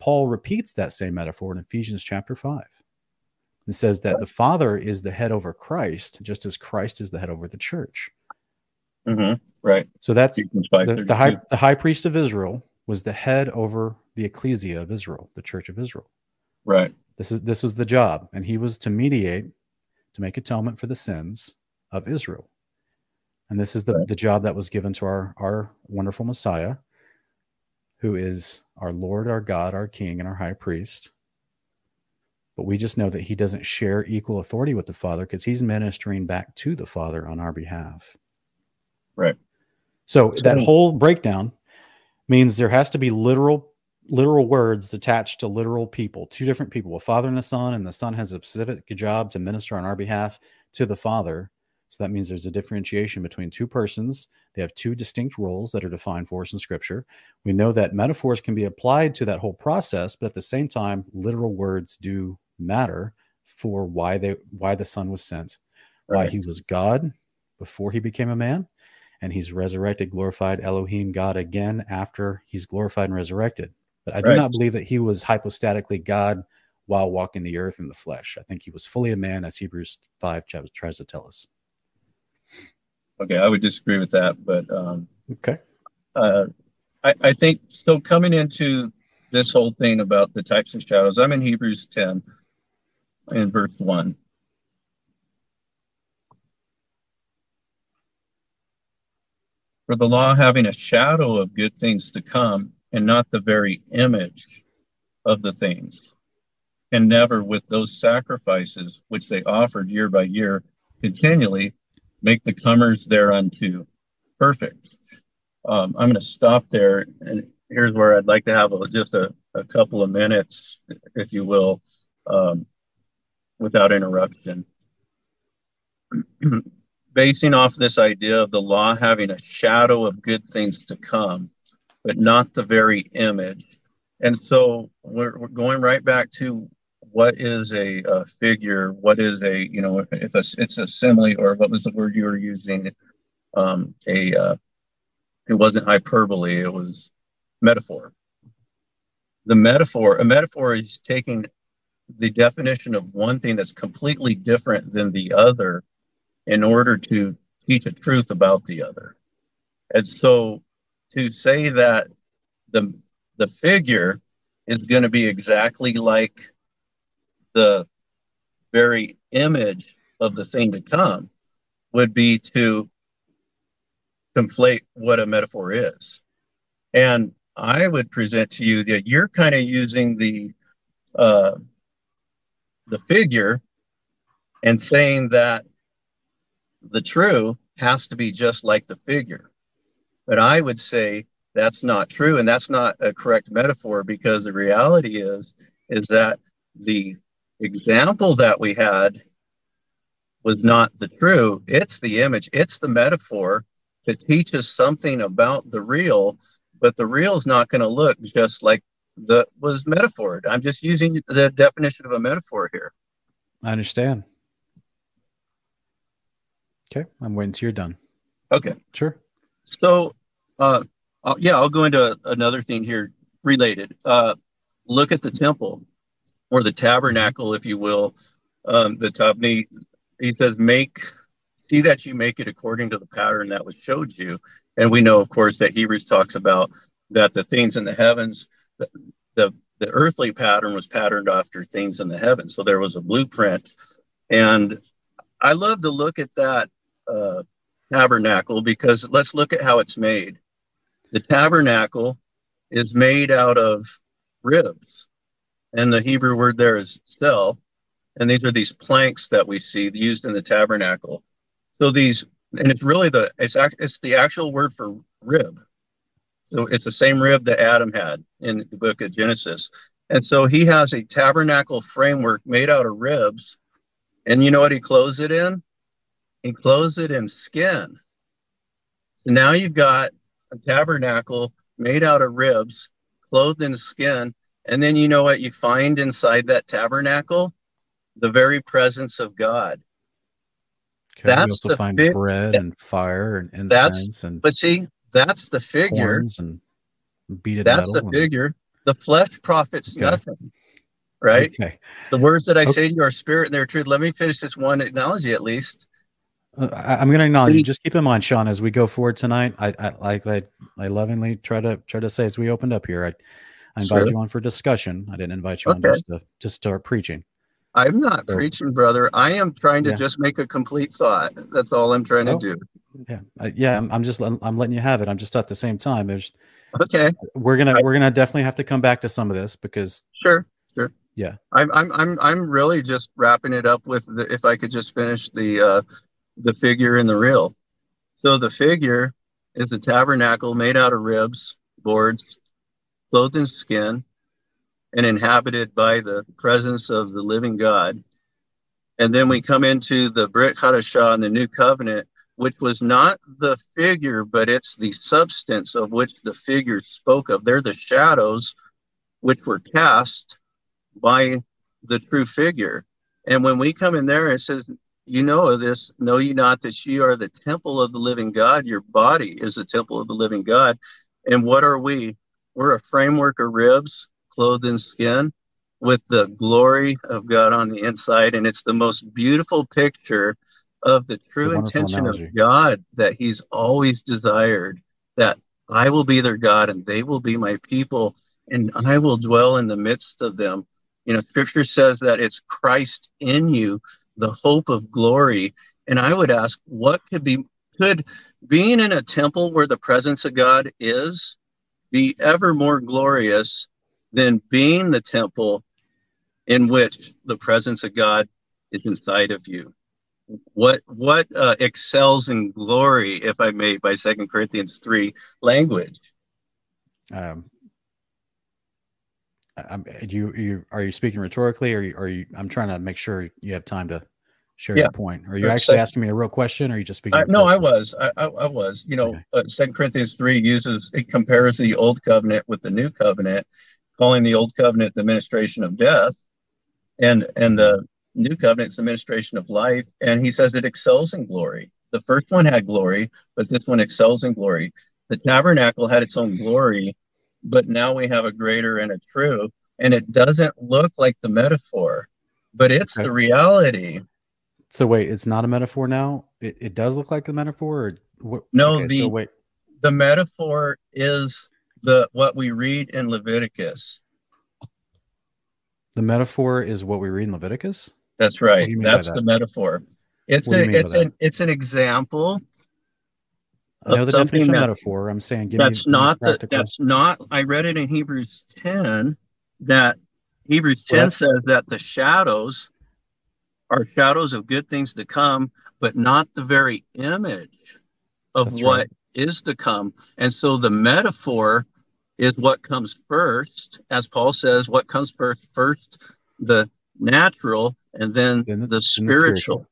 paul repeats that same metaphor in ephesians chapter 5 and says that the father is the head over christ just as christ is the head over the church mm-hmm. right so that's the, the, high, the high priest of israel was the head over the ecclesia of Israel, the church of Israel. Right. This is this was the job, and he was to mediate, to make atonement for the sins of Israel. And this is the, right. the job that was given to our our wonderful Messiah, who is our Lord, our God, our King, and our High Priest. But we just know that he doesn't share equal authority with the Father because he's ministering back to the Father on our behalf. Right. So, so that whole breakdown means there has to be literal literal words attached to literal people, two different people, a father and a son, and the son has a specific job to minister on our behalf to the father. So that means there's a differentiation between two persons. They have two distinct roles that are defined for us in scripture. We know that metaphors can be applied to that whole process, but at the same time, literal words do matter for why they why the son was sent, right. why he was God before he became a man, and he's resurrected, glorified Elohim God again after he's glorified and resurrected. But I do right. not believe that he was hypostatically God while walking the earth in the flesh. I think he was fully a man, as Hebrews 5 tries to tell us. Okay, I would disagree with that, but um, okay. Uh, I, I think so. Coming into this whole thing about the types of shadows, I'm in Hebrews 10 in verse 1. For the law having a shadow of good things to come, and not the very image of the things, and never with those sacrifices which they offered year by year continually make the comers thereunto perfect. Um, I'm going to stop there, and here's where I'd like to have a, just a, a couple of minutes, if you will, um, without interruption. Basing off this idea of the law having a shadow of good things to come, but not the very image. And so we're, we're going right back to what is a, a, figure? What is a, you know, if a, it's a simile or what was the word you were using? Um, a, uh, it wasn't hyperbole, it was metaphor. The metaphor, a metaphor is taking the definition of one thing that's completely different than the other in order to teach a truth about the other. And so to say that the the figure is going to be exactly like the very image of the thing to come would be to conflate what a metaphor is. And I would present to you that you're kind of using the uh, the figure and saying that the true has to be just like the figure. But I would say that's not true, and that's not a correct metaphor because the reality is is that the example that we had was not the true. It's the image. It's the metaphor to teach us something about the real, but the real is not going to look just like the was metaphored. I'm just using the definition of a metaphor here. I understand. Okay, I'm waiting till you're done. Okay, sure. So, uh, I'll, yeah, I'll go into another thing here related. Uh, look at the temple or the tabernacle, if you will. Um, the Tabni, he says, make see that you make it according to the pattern that was showed you. And we know, of course, that Hebrews talks about that the things in the heavens, the, the, the earthly pattern was patterned after things in the heavens. So there was a blueprint. And I love to look at that uh, tabernacle because let's look at how it's made. The tabernacle is made out of ribs, and the Hebrew word there is cell. And these are these planks that we see used in the tabernacle. So these, and it's really the it's it's the actual word for rib. So it's the same rib that Adam had in the book of Genesis. And so he has a tabernacle framework made out of ribs. And you know what he clothes it in? He clothes it in skin. So now you've got a tabernacle made out of ribs, clothed in skin. And then you know what you find inside that tabernacle? The very presence of God. Okay, that's we also find fi- bread and fire and incense and but see that's the figure and beaded that's the and, figure the flesh profits okay. nothing right okay. the words that i okay. say to you are spirit and they're truth let me finish this one analogy at least uh, I, am going to acknowledge you. Just keep in mind, Sean, as we go forward tonight, I, I like I, I lovingly try to try to say as we opened up here, I, I invite sure. you on for discussion. I didn't invite you okay. on just to just start preaching. I'm not so, preaching, brother. I am trying to yeah. just make a complete thought. That's all I'm trying to do. Yeah, uh, yeah. I'm, I'm, just I'm, I'm, letting you have it. I'm just at the same time. There's okay. We're gonna we're gonna definitely have to come back to some of this because sure, sure. Yeah, I'm I'm I'm I'm really just wrapping it up with the if I could just finish the uh the figure in the real. So the figure is a tabernacle made out of ribs, boards, clothed in skin, and inhabited by the presence of the living God. And then we come into the Brit Hadashah and the New Covenant, which was not the figure, but it's the substance of which the figure spoke of. They're the shadows which were cast by the true figure. And when we come in there, it says, You know of this, know ye not that ye are the temple of the living God? Your body is the temple of the living God. And what are we? We're a framework of ribs clothed in skin with the glory of God on the inside. And it's the most beautiful picture of the true intention analogy. of God that He's always desired that I will be their God and they will be my people and I will dwell in the midst of them. You know, scripture says that it's Christ in you, the hope of glory. And I would ask, what could be could being in a temple where the presence of God is be ever more glorious than being the temple in which the presence of God is inside of you? What what uh, excels in glory, if I may, by Second Corinthians three language? Um, I'm, you, you are you speaking rhetorically, or are you? I'm trying to make sure you have time to share yeah. your point. Are you actually asking me a real question, or are you just speaking? I, no, I was. I, I, I, was. You know, okay. Second uh, Corinthians three uses it compares the old covenant with the new covenant, calling the old covenant the administration of death, and and the new covenant's the administration of life. And he says it excels in glory. The first one had glory, but this one excels in glory. The tabernacle had its own glory, but now we have a greater and a true. And it doesn't look like the metaphor, but it's okay. the reality. So wait, it's not a metaphor now. It, it does look like a metaphor, or what? No, okay, the so wait. the metaphor is the what we read in Leviticus. The metaphor is what we read in Leviticus. That's right. That's that? the metaphor. It's a it's an it's an example I know the definition of metaphor. I'm saying give me that's not the, that's not. I read it in Hebrews 10 that Hebrews 10 well, says that the shadows are shadows of good things to come, but not the very image of what right. is to come. And so the metaphor is what comes first, as Paul says, what comes first? First the natural, and then, the, the, spiritual. the spiritual.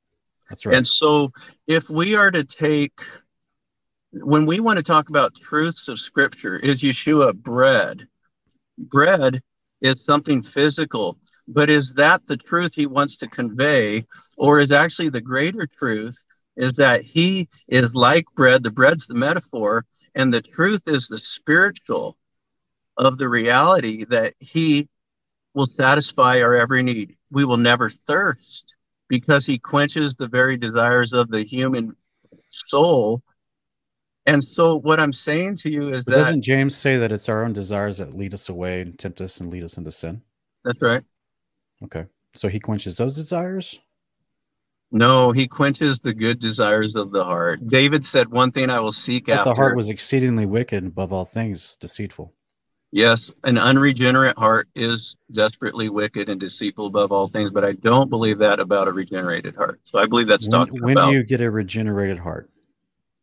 That's right. And so if we are to take when we want to talk about truths of scripture, is Yeshua bread? Bread is something physical, but is that the truth he wants to convey? Or is actually the greater truth is that he is like bread, the bread's the metaphor, and the truth is the spiritual of the reality that he will satisfy our every need. We will never thirst because he quenches the very desires of the human soul and so what I'm saying to you is but that doesn't James say that it's our own desires that lead us away and tempt us and lead us into sin? That's right. Okay. So he quenches those desires? No, he quenches the good desires of the heart. David said, One thing I will seek but after. The heart was exceedingly wicked, above all things, deceitful. Yes, an unregenerate heart is desperately wicked and deceitful above all things, but I don't believe that about a regenerated heart. So I believe that's when, when about. do you get a regenerated heart?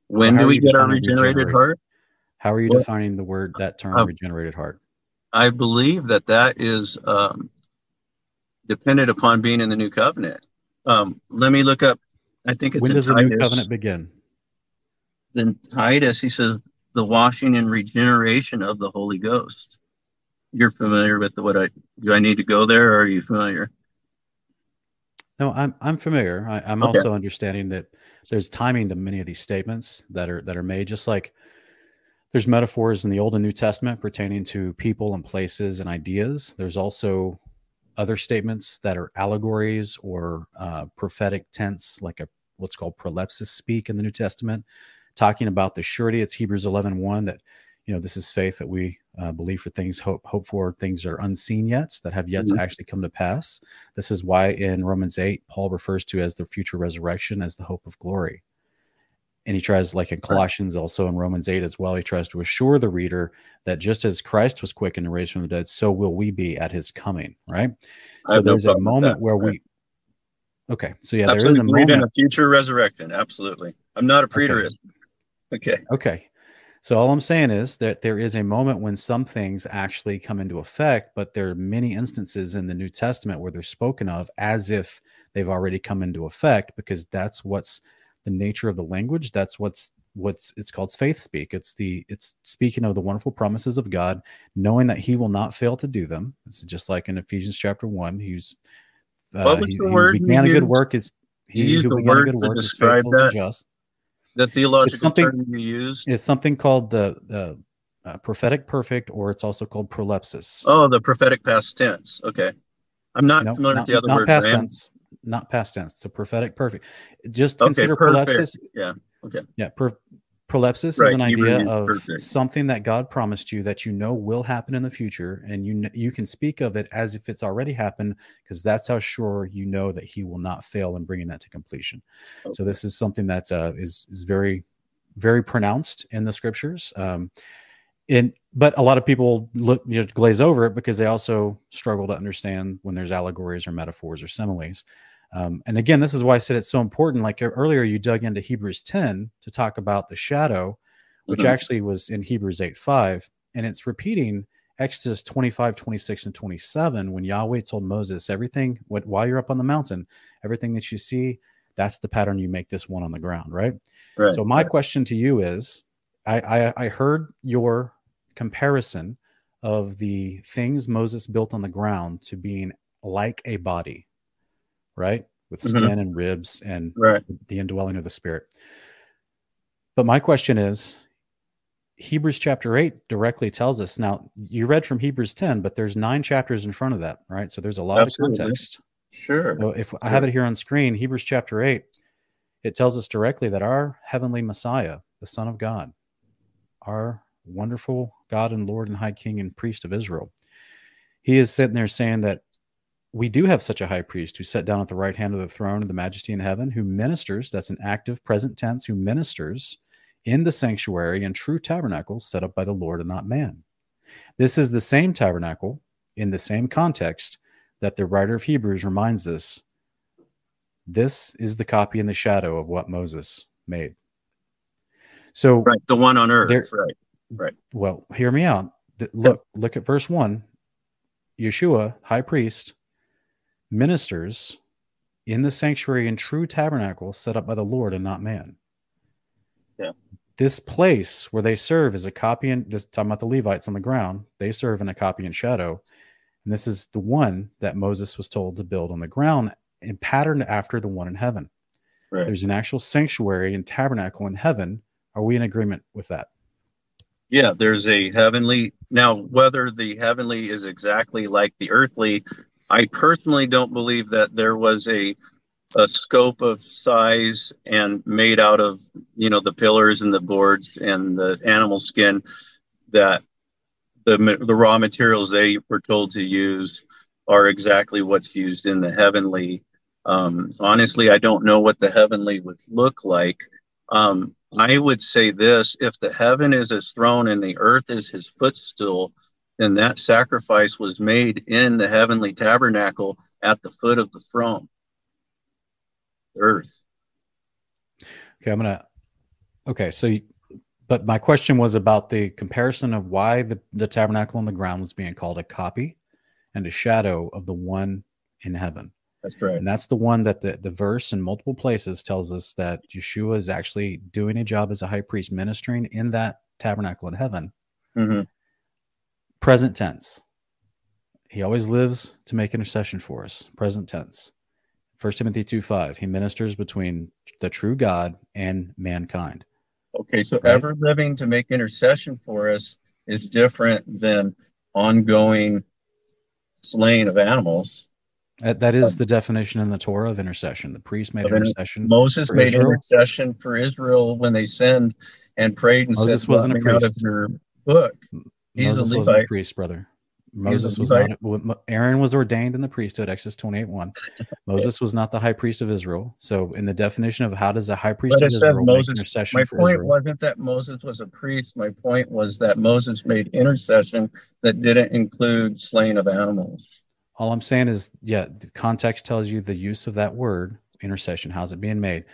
When do we get our regenerated heart? How are you defining the word that term uh, regenerated heart? I believe that that is um, dependent upon being in the new covenant. Um, let me look up. I think it's when does Titus. the new covenant begin? Then Titus, he says, the washing and regeneration of the Holy Ghost. You're familiar with what I do. I need to go there, or are you familiar? No, I'm I'm familiar. I, am okay. also understanding that there's timing to many of these statements that are that are made just like there's metaphors in the old and new testament pertaining to people and places and ideas there's also other statements that are allegories or uh, prophetic tense like a what's called prolepsis speak in the new testament talking about the surety. It's hebrews 11 1 that you know this is faith that we uh, believe for things hope hope for things that are unseen yet that have yet mm-hmm. to actually come to pass. This is why in romans 8 paul refers to as the future resurrection as the hope of glory and he tries like in colossians also in romans 8 as well he tries to assure the reader that just as christ was quickened and raised from the dead so will we be at his coming right so there's no a moment where right. we okay so yeah absolutely. there is a moment in a future resurrection absolutely i'm not a preterist okay. okay okay so all I'm saying is that there is a moment when some things actually come into effect, but there are many instances in the New Testament where they're spoken of as if they've already come into effect because that's what's the nature of the language. That's what's what's it's called faith speak. It's the it's speaking of the wonderful promises of God, knowing that He will not fail to do them. It's just like in Ephesians chapter one. He's uh, what was he, the word? He began a good work is he, he who began a good work is faithful that. and just the theological something, term you use is something called the the uh, prophetic perfect, or it's also called prolepsis. Oh, the prophetic past tense. Okay, I'm not no, familiar not, with the other not word. Past tense, not past tense. It's a prophetic perfect. Just okay, consider perfect. prolepsis. Yeah. Okay. Yeah. Per, prolepsis right. is an idea of something that God promised you that you know will happen in the future, and you you can speak of it as if it's already happened because that's how sure you know that He will not fail in bringing that to completion. Okay. So this is something that uh, is is very very pronounced in the scriptures. Um, in but a lot of people look you know, glaze over it because they also struggle to understand when there's allegories or metaphors or similes. Um, and again, this is why I said it's so important. Like earlier, you dug into Hebrews 10 to talk about the shadow, which mm-hmm. actually was in Hebrews 8 5. And it's repeating Exodus 25, 26, and 27 when Yahweh told Moses, everything, what, while you're up on the mountain, everything that you see, that's the pattern you make this one on the ground, right? right so, my right. question to you is I, I, I heard your comparison of the things Moses built on the ground to being like a body, right? With mm-hmm. skin mm-hmm. and ribs and right. the indwelling of the spirit. But my question is Hebrews chapter 8 directly tells us. Now, you read from Hebrews 10, but there's nine chapters in front of that, right? So there's a lot Absolutely. of context. Sure. So if sure. I have it here on screen, Hebrews chapter 8, it tells us directly that our heavenly Messiah, the Son of God, our wonderful God and Lord and High King and Priest of Israel. He is sitting there saying that we do have such a high priest who sat down at the right hand of the throne of the majesty in heaven, who ministers, that's an active present tense, who ministers in the sanctuary and true tabernacle set up by the Lord and not man. This is the same tabernacle in the same context that the writer of Hebrews reminds us this is the copy and the shadow of what Moses made. So right, the one on earth, there, right, right. Well, hear me out. Look, look at verse one. Yeshua, high priest, ministers in the sanctuary and true tabernacle set up by the Lord and not man. Yeah. This place where they serve is a copy and this talking about the Levites on the ground, they serve in a copy and shadow. And this is the one that Moses was told to build on the ground and patterned after the one in heaven. Right. There's an actual sanctuary and tabernacle in heaven are we in agreement with that? Yeah, there's a heavenly. Now, whether the heavenly is exactly like the earthly, I personally don't believe that there was a a scope of size and made out of you know the pillars and the boards and the animal skin that the the raw materials they were told to use are exactly what's used in the heavenly. Um, honestly, I don't know what the heavenly would look like. Um, I would say this if the heaven is his throne and the earth is his footstool, then that sacrifice was made in the heavenly tabernacle at the foot of the throne. Earth. Okay, I'm gonna. Okay, so, you, but my question was about the comparison of why the, the tabernacle on the ground was being called a copy and a shadow of the one in heaven. That's right. And that's the one that the, the verse in multiple places tells us that Yeshua is actually doing a job as a high priest, ministering in that tabernacle in heaven. Mm-hmm. Present tense. He always lives to make intercession for us. Present tense. First Timothy 2 5. He ministers between the true God and mankind. Okay, so right? ever living to make intercession for us is different than ongoing slaying of animals. That, that is the definition in the Torah of intercession. The priest made intercession. Moses made Israel. intercession for Israel when they sinned and prayed and Moses said, wasn't a priest. Out of your book. He's Moses a wasn't a priest, brother. Moses was not. Aaron was ordained in the priesthood. Exodus twenty-eight one. Moses was not the high priest of Israel. So, in the definition of how does a high priest of Israel Moses, make intercession my point Israel, wasn't that Moses was a priest. My point was that Moses made intercession that didn't include slaying of animals. All I'm saying is, yeah, the context tells you the use of that word intercession. How's it being made?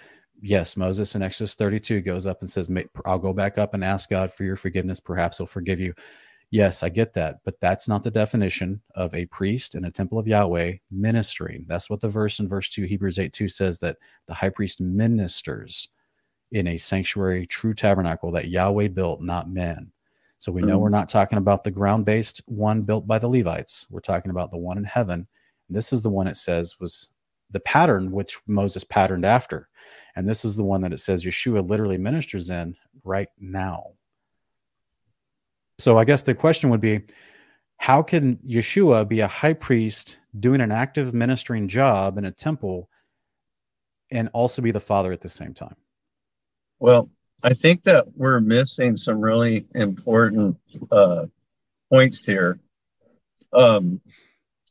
Yes, Moses in Exodus 32 goes up and says, I'll go back up and ask God for your forgiveness. Perhaps he'll forgive you. Yes, I get that, but that's not the definition of a priest in a temple of Yahweh ministering. That's what the verse in verse 2, Hebrews 8 2 says that the high priest ministers in a sanctuary, true tabernacle that Yahweh built, not men. So we know mm-hmm. we're not talking about the ground based one built by the Levites. We're talking about the one in heaven. And this is the one it says was the pattern which Moses patterned after. And this is the one that it says Yeshua literally ministers in right now. So I guess the question would be how can Yeshua be a high priest doing an active ministering job in a temple and also be the father at the same time? Well, I think that we're missing some really important uh, points here. Um,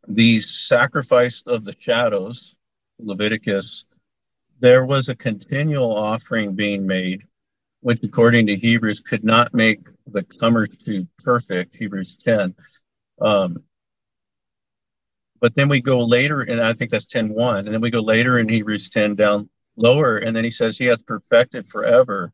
the sacrifice of the shadows, Leviticus, there was a continual offering being made which according to Hebrews could not make the comers to perfect, Hebrews 10. Um, but then we go later, and I think that's 10 1. And then we go later in Hebrews 10 down lower, and then he says he has perfected forever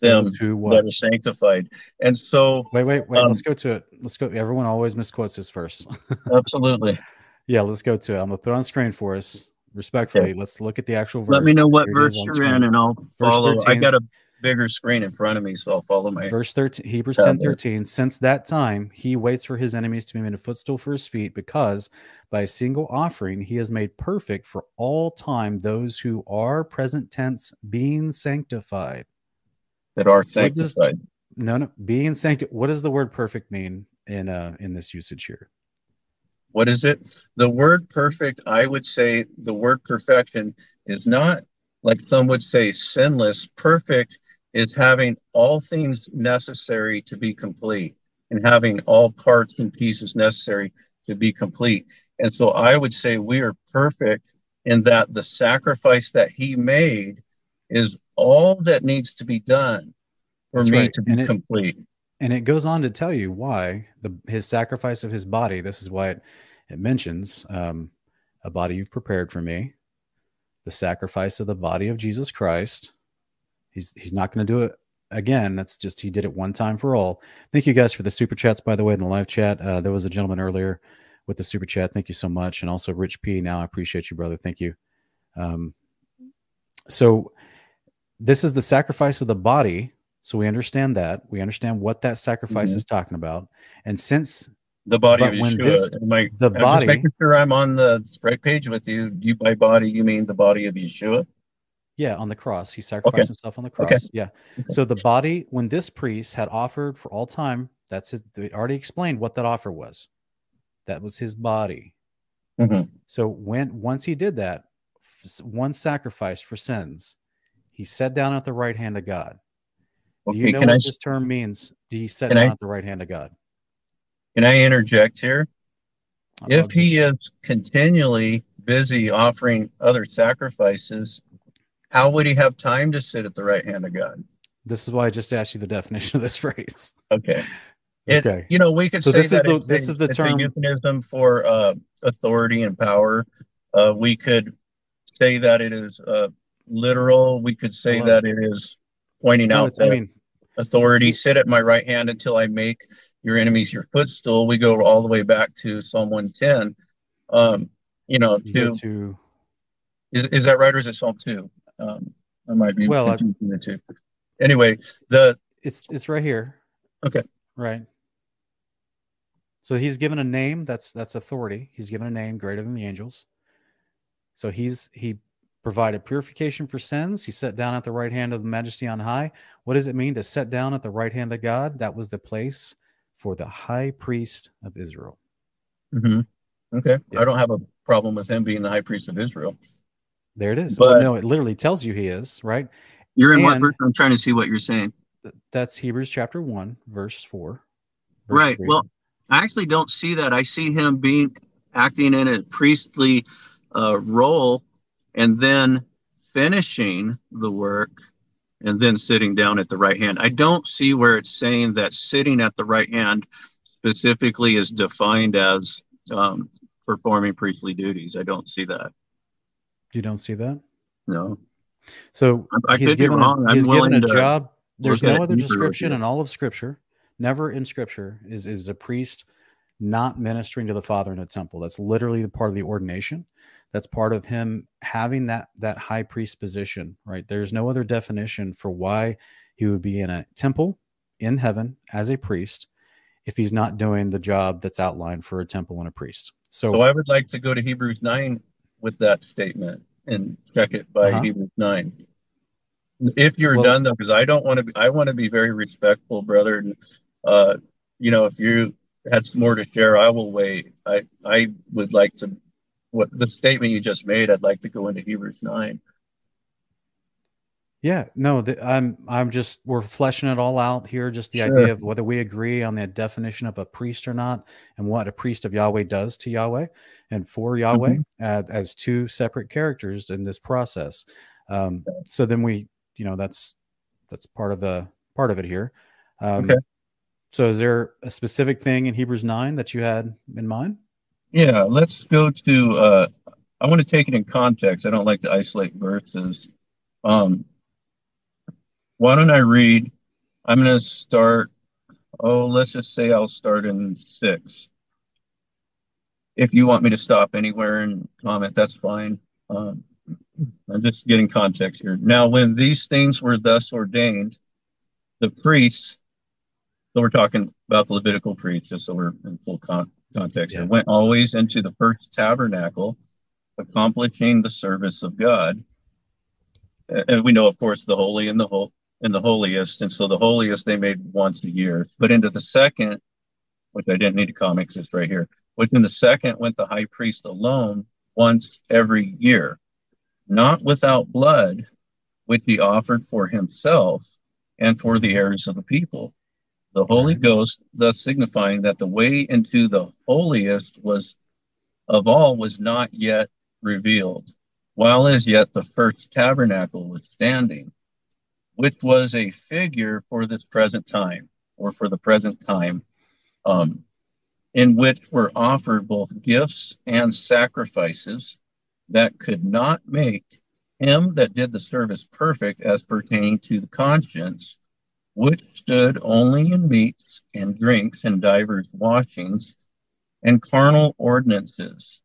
them that are sanctified. And so wait, wait, wait, um, let's go to it. Let's go. Everyone always misquotes this first. absolutely. Yeah, let's go to it. I'm gonna put on screen for us respectfully. Okay. Let's look at the actual verse. Let me know what Here verse you're in, and I'll verse follow. 13. I got a bigger screen in front of me, so I'll follow my verse 13, Hebrews 10 13. Since that time, he waits for his enemies to be made a footstool for his feet, because by a single offering he has made perfect for all time those who are present tense being sanctified. That are sanctified. Does, no, no, being sanctified. What does the word perfect mean in uh in this usage here? What is it? The word perfect, I would say the word perfection is not like some would say sinless. Perfect is having all things necessary to be complete and having all parts and pieces necessary to be complete. And so I would say we are perfect in that the sacrifice that he made is all that needs to be done for That's me right. to be and complete. and it goes on to tell you why the his sacrifice of his body. This is why it, it mentions um, a body you've prepared for me, the sacrifice of the body of Jesus Christ, He's he's not going to do it again. That's just he did it one time for all. Thank you guys for the super chats, by the way, in the live chat. Uh, there was a gentleman earlier with the super chat. Thank you so much, and also Rich P. Now I appreciate you, brother. Thank you. Um, so this is the sacrifice of the body. So we understand that. We understand what that sacrifice mm-hmm. is talking about. And since the body of Yeshua, this, I, the I'm body, making sure I'm on the right page with you. You by body, you mean the body of Yeshua? Yeah, on the cross. He sacrificed okay. himself on the cross. Okay. Yeah. Okay. So the body, when this priest had offered for all time, that's his, already explained what that offer was. That was his body. Mm-hmm. So when, once he did that, one sacrifice for sins, he sat down at the right hand of God. Do you know what I, this term means? Do he sat down I, at the right hand of God? Can I interject here? if he is continually busy offering other sacrifices, how would he have time to sit at the right hand of God? This is why I just asked you the definition of this phrase. Okay. It, okay. You know, we could so say this that is the, this a, is the term euphemism for uh, authority and power. Uh, we could say that it is uh, literal. We could say well, that it is pointing no, out that I mean, authority. Sit at my right hand until I make your enemies your footstool. We go all the way back to Psalm 110. Um, you know, to, to is, is that right or is it Psalm 2? Um, I might be well, the two. Anyway, the it's it's right here. Okay. Right. So he's given a name that's that's authority. He's given a name greater than the angels. So he's he provided purification for sins. He sat down at the right hand of the majesty on high. What does it mean to sit down at the right hand of God? That was the place for the high priest of Israel. Mm-hmm. Okay. Yeah. I don't have a problem with him being the high priest of Israel. There it is. But, well, no, it literally tells you he is, right? You're in and what verse? I'm trying to see what you're saying. That's Hebrews chapter 1, verse 4. Verse right. 3. Well, I actually don't see that. I see him being acting in a priestly uh, role and then finishing the work and then sitting down at the right hand. I don't see where it's saying that sitting at the right hand specifically is defined as um, performing priestly duties. I don't see that. You don't see that? No. So I, I he's given a, he's given a job. There's no other description in all of Scripture. Never in Scripture is is a priest not ministering to the Father in a temple. That's literally the part of the ordination. That's part of him having that that high priest position. Right. There's no other definition for why he would be in a temple in heaven as a priest if he's not doing the job that's outlined for a temple and a priest. So, so I would like to go to Hebrews 9 with that statement and check it by uh-huh. Hebrews 9. If you're well, done though, because I don't want to be, I want to be very respectful, brother. And, uh, you know, if you had some more to share, I will wait. I, I would like to, what the statement you just made, I'd like to go into Hebrews 9. Yeah, no, the, I'm I'm just we're fleshing it all out here. Just the sure. idea of whether we agree on the definition of a priest or not, and what a priest of Yahweh does to Yahweh and for Yahweh mm-hmm. as, as, two separate characters in this process. Um, so then we, you know, that's That's part of the part of it here. Um, Okay. So, is there a specific thing in Hebrews nine that you had in mind? Yeah, let's go to uh I want to take it in context. I don't like to isolate verses. Um why don't I read? I'm going to start oh, let's just say I'll start in 6. If you want me to stop anywhere and comment, that's fine. Um I'm just getting context here. Now, when these things were thus ordained, the priests, so we're talking about the Levitical priests, just so we're in full con- context here, Yeah. went always into the first tabernacle, accomplishing the service of God. And we know, of course, the holy and the whole and the holiest, and so the holiest they made once a year. But into the second, which I didn't need to comment because it's right here. Within the second went the high priest alone once every year, not without blood, which he offered for himself and for the heirs of the people. The Holy mm-hmm. Ghost, thus signifying that the way into the holiest was of all was not yet revealed, while as yet the first tabernacle was standing, which was a figure for this present time, or for the present time, um, in which were offered both gifts and sacrifices that could not make him that did the service perfect as pertaining to the conscience, which stood only in meats and drinks and divers washings and carnal ordinances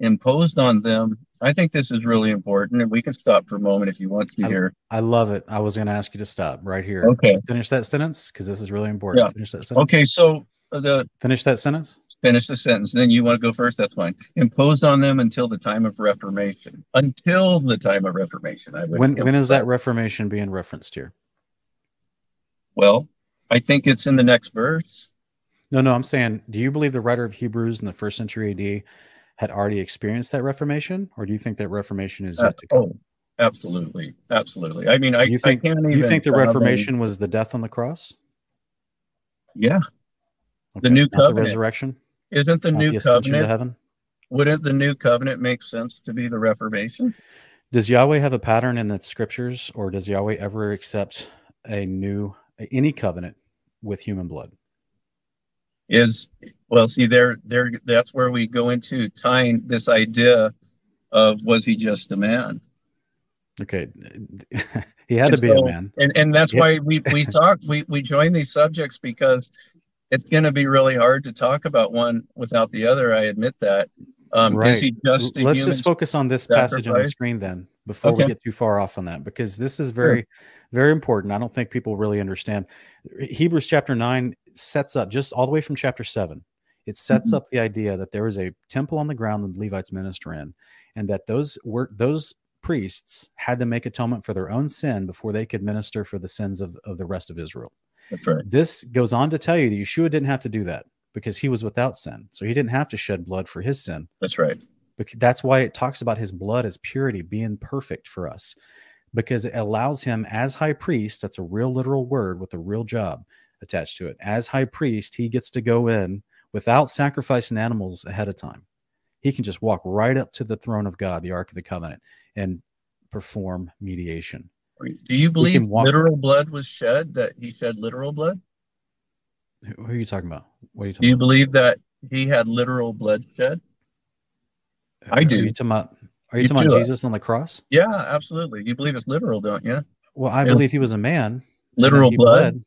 imposed on them. I think this is really important, and we can stop for a moment if you want to I- here. I love it. I was going to ask you to stop right here. Okay. Finish that sentence because this is really important. Yeah. Finish that sentence. Okay, so uh, the Finish that sentence. finish the sentence. Then you want to go first. That's fine. Imposed on them until the time of Reformation. Until the time of Reformation. I would When when is that. Reformation being referenced here? Well, I think it's in the next verse. No, no. I'm saying, do you believe the writer of Hebrews in the first century AD had already experienced that Reformation, or do you think that Reformation is yet to come? oh, absolutely, absolutely. I mean, I, you think I can't even. you think the Reformation was the death on the cross? Yeah, Okay, new not covenant. the resurrection, isn't the not new the covenant? heaven. Wouldn't the new covenant make sense to be the Reformation? Does Yahweh have a pattern in the scriptures, or does Yahweh ever accept a new any covenant with human blood? Is well, see, there, there. That's where we go into tying this idea of was he just a man? Okay, he had And to be so- a man. and and that's Yeah. why we we talk we we join these subjects because it's going to be really hard to talk about one without the other. I admit that. Um, Right. Is he just a Let's human? just focus on this passage on the screen then, before we get too far off on that, because this is very, very important. I don't think people really understand. Hebrews chapter nine sets up just all the way from chapter seven. It sets Mhm. up the idea that there was a temple on the ground that the Levites minister in, and that those were those priests had to make atonement for their own sin before they could minister for the sins of, of the rest of Israel. That's right. This goes on to tell you that Yeshua didn't have to do that because he was without sin. So he didn't have to shed blood for his sin. That's right. Bec- That's why it talks about his blood as purity, being perfect for us, because it allows him as high priest. That's a real literal word with a real job attached to it. As high priest, he gets to go in without sacrificing animals ahead of time. He can just walk right up to the throne of God, the Ark of the Covenant, and perform mediation. Do you believe walk- literal blood was shed? That he shed literal blood? Who are you talking about? What are you talking? Do you about? believe that he had literal blood shed? I Are do. you talking about, are you talking about Jesus on the cross? Yeah, absolutely. You believe it's literal, don't you? Well, I Yeah. believe he was a man. Literal blood. bled.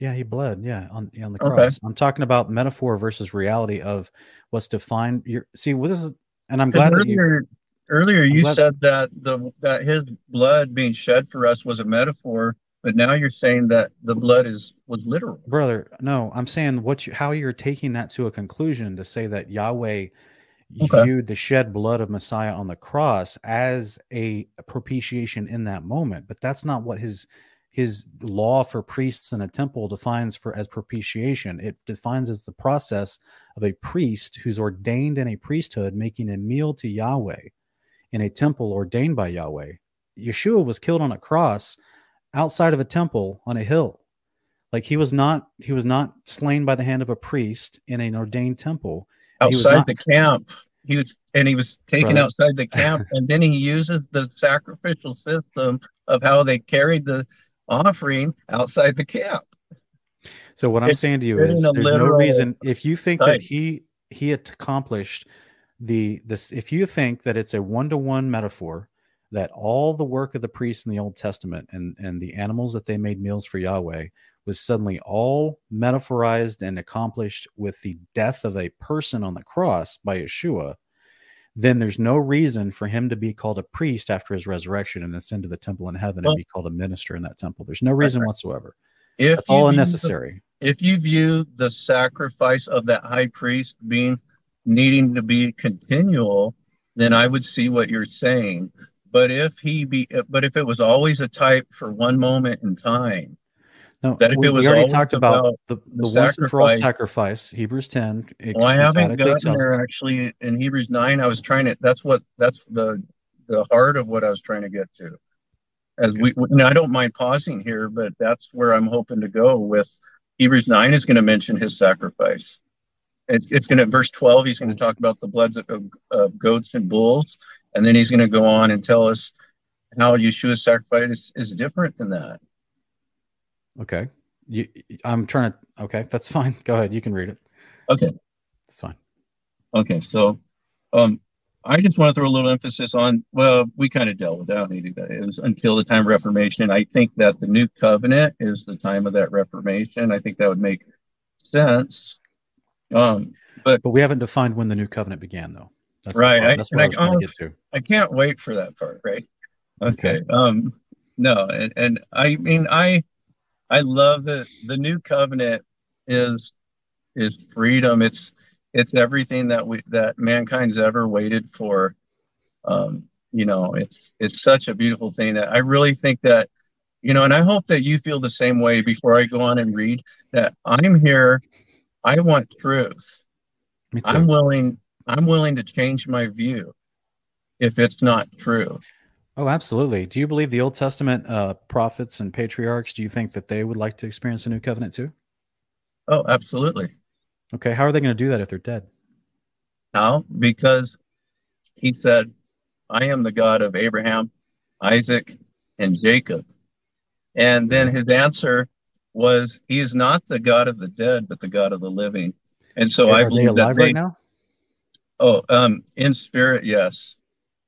Yeah, he bled. Yeah, on on the Okay. cross. I'm talking about metaphor versus reality of what's defined. Your see, well, this is, and I'm glad that you. earlier, earlier you glad- said that the that his blood being shed for us was a metaphor, but now you're saying that the blood is was literal. brother no i'm saying what you how you're taking that to a conclusion to say that yahweh Okay. viewed the shed blood of messiah on the cross as a propitiation in that moment but that's not what his his law for priests in a temple defines for as propitiation. It defines as the process of a priest who's ordained in a priesthood making a meal to yahweh in a temple ordained by yahweh. Yeshua was killed on a cross outside of a temple on a hill. Like he was not he was not slain by the hand of a priest in an ordained temple. Outside not- the camp, he was and he was taken Brother. outside the camp, and then he uses the sacrificial system of how they carried the offering outside the camp. So what I'm saying to you is there's no reason if you think that he he accomplished the this if you think that it's a one-to-one metaphor that all the work of the priests in the Old Testament and and the animals that they made meals for Yahweh was suddenly all metaphorized and accomplished with the death of a person on the cross by Yeshua, then there's no reason for him to be called a priest after his resurrection and ascend to the temple in heaven Well- and be called a minister in that temple. There's no reason whatsoever. If That's all view the- unnecessary. if you view the sacrifice of that high priest being needing to be continual, then I would see what you're saying. But if he be, but if it was always a type for one moment in time, No, That if we, it was we already talked about, about the, the the once and for all sacrifice-. Hebrews ten. well, I haven't gotten there actually in Hebrews nine. I was trying to. That's what. That's the the heart of what I was trying to get to. As we, and I don't mind pausing here, but that's where I'm hoping to go with Hebrews nine is going to mention his sacrifice. It, it's going to verse twelve. He's going to talk about the bloods of, of goats and bulls, and then he's going to go on and tell us how Yeshua's sacrifice is, is different than that. Okay, you, I'm trying to. Okay, that's fine. Go ahead. You can read it. Okay. It's fine. Okay, so um, I just want to throw a little emphasis on. Well, we kind of dealt with that. I don't need to do that. It was until the time of Reformation. I think that the new covenant is the time of that Reformation. I think that would make sense. Um, But but we haven't defined when the new covenant began, though. That's Right, part- I- That's what I I was trying to get to. I can't wait for that part. Right? Okay. Um, no, and, and I mean, I I love that the new covenant is is freedom. It's it's everything that we that mankind's ever waited for. Um, you know, it's it's such a beautiful thing that I really think that, you know, and I hope that you feel the same way before I go on and read that I'm here. I want truth. I'm willing. I'm willing to change my view if it's not true. Oh, absolutely. Do you believe the Old Testament uh, prophets and patriarchs? Do you think that they would like to experience a new covenant too? Oh, absolutely. Okay, how are they going to do that if they're dead? How? Because he said, I am the God of Abraham, Isaac, and Jacob. And then his answer was, He is not the God of the dead, but the God of the living. And so I are they believe alive that they, right now? oh, um, in spirit, yes,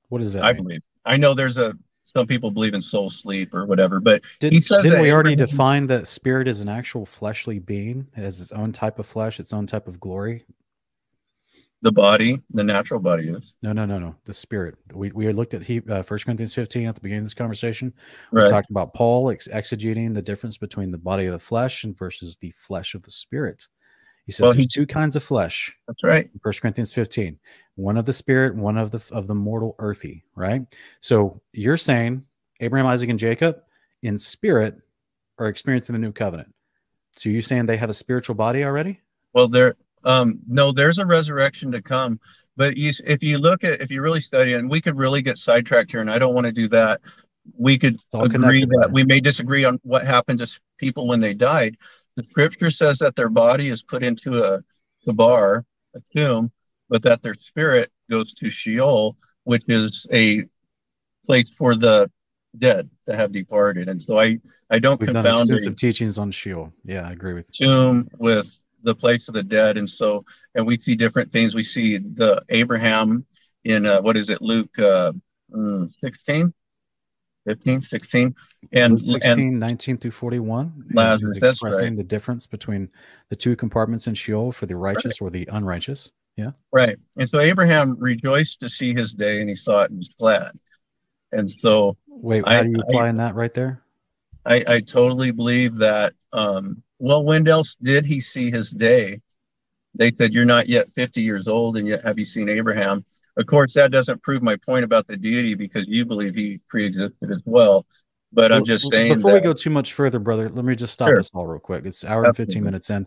What does that I mean? believe. I know there's a some people believe in soul sleep or whatever, but Did, he says didn't we already define that spirit is an actual fleshly being? It has its own type of flesh, its own type of glory. the body, the natural body is No, no, no, no. The spirit. We we looked at he, uh, 1 Corinthians 15 at the beginning of this conversation. We right. talked about Paul ex- exegeting the difference between the body of the flesh and versus the flesh of the spirit. He says Well, there's two kinds of flesh. That's right. in 1 Corinthians 15. One of the spirit, one of the of the mortal earthy, right? So you're saying Abraham, Isaac, and Jacob in spirit are experiencing the new covenant. So you saying they have a spiritual body already? Well, there, um, no, there's a resurrection to come. But you, if you look at, if you really study, and we could really get sidetracked here, and I don't want to do that. We could agree that we may disagree on what happened to people when they died. The scripture says that their body is put into a kabar, a tomb, but that their spirit goes to Sheol, which is a place for the dead to have departed. And so I, I don't We've confound a- extensive teachings on Sheol. Yeah, I agree with you. tomb with the place of the dead and so and we see different things we see the abraham in uh, what is it luke uh, mm, 16 15 16 and Luke 16, and 19 through 41 is- Lazarus, is expressing right. the difference between the two compartments in Sheol for the righteous or the unrighteous. Right. And so abraham rejoiced to see his day and he saw it and was glad. And so Wait, I- how do you I- apply in that right there? i i totally believe that um well when else did he see his day? They said you're not yet 50 years old and yet have you seen abraham. Of course that doesn't prove my point about the deity because you believe he pre-existed as well but i'm just saying Before that, we go too much further, brother, let me just stop Sure. us all real quick. It's hour and 15 minutes in,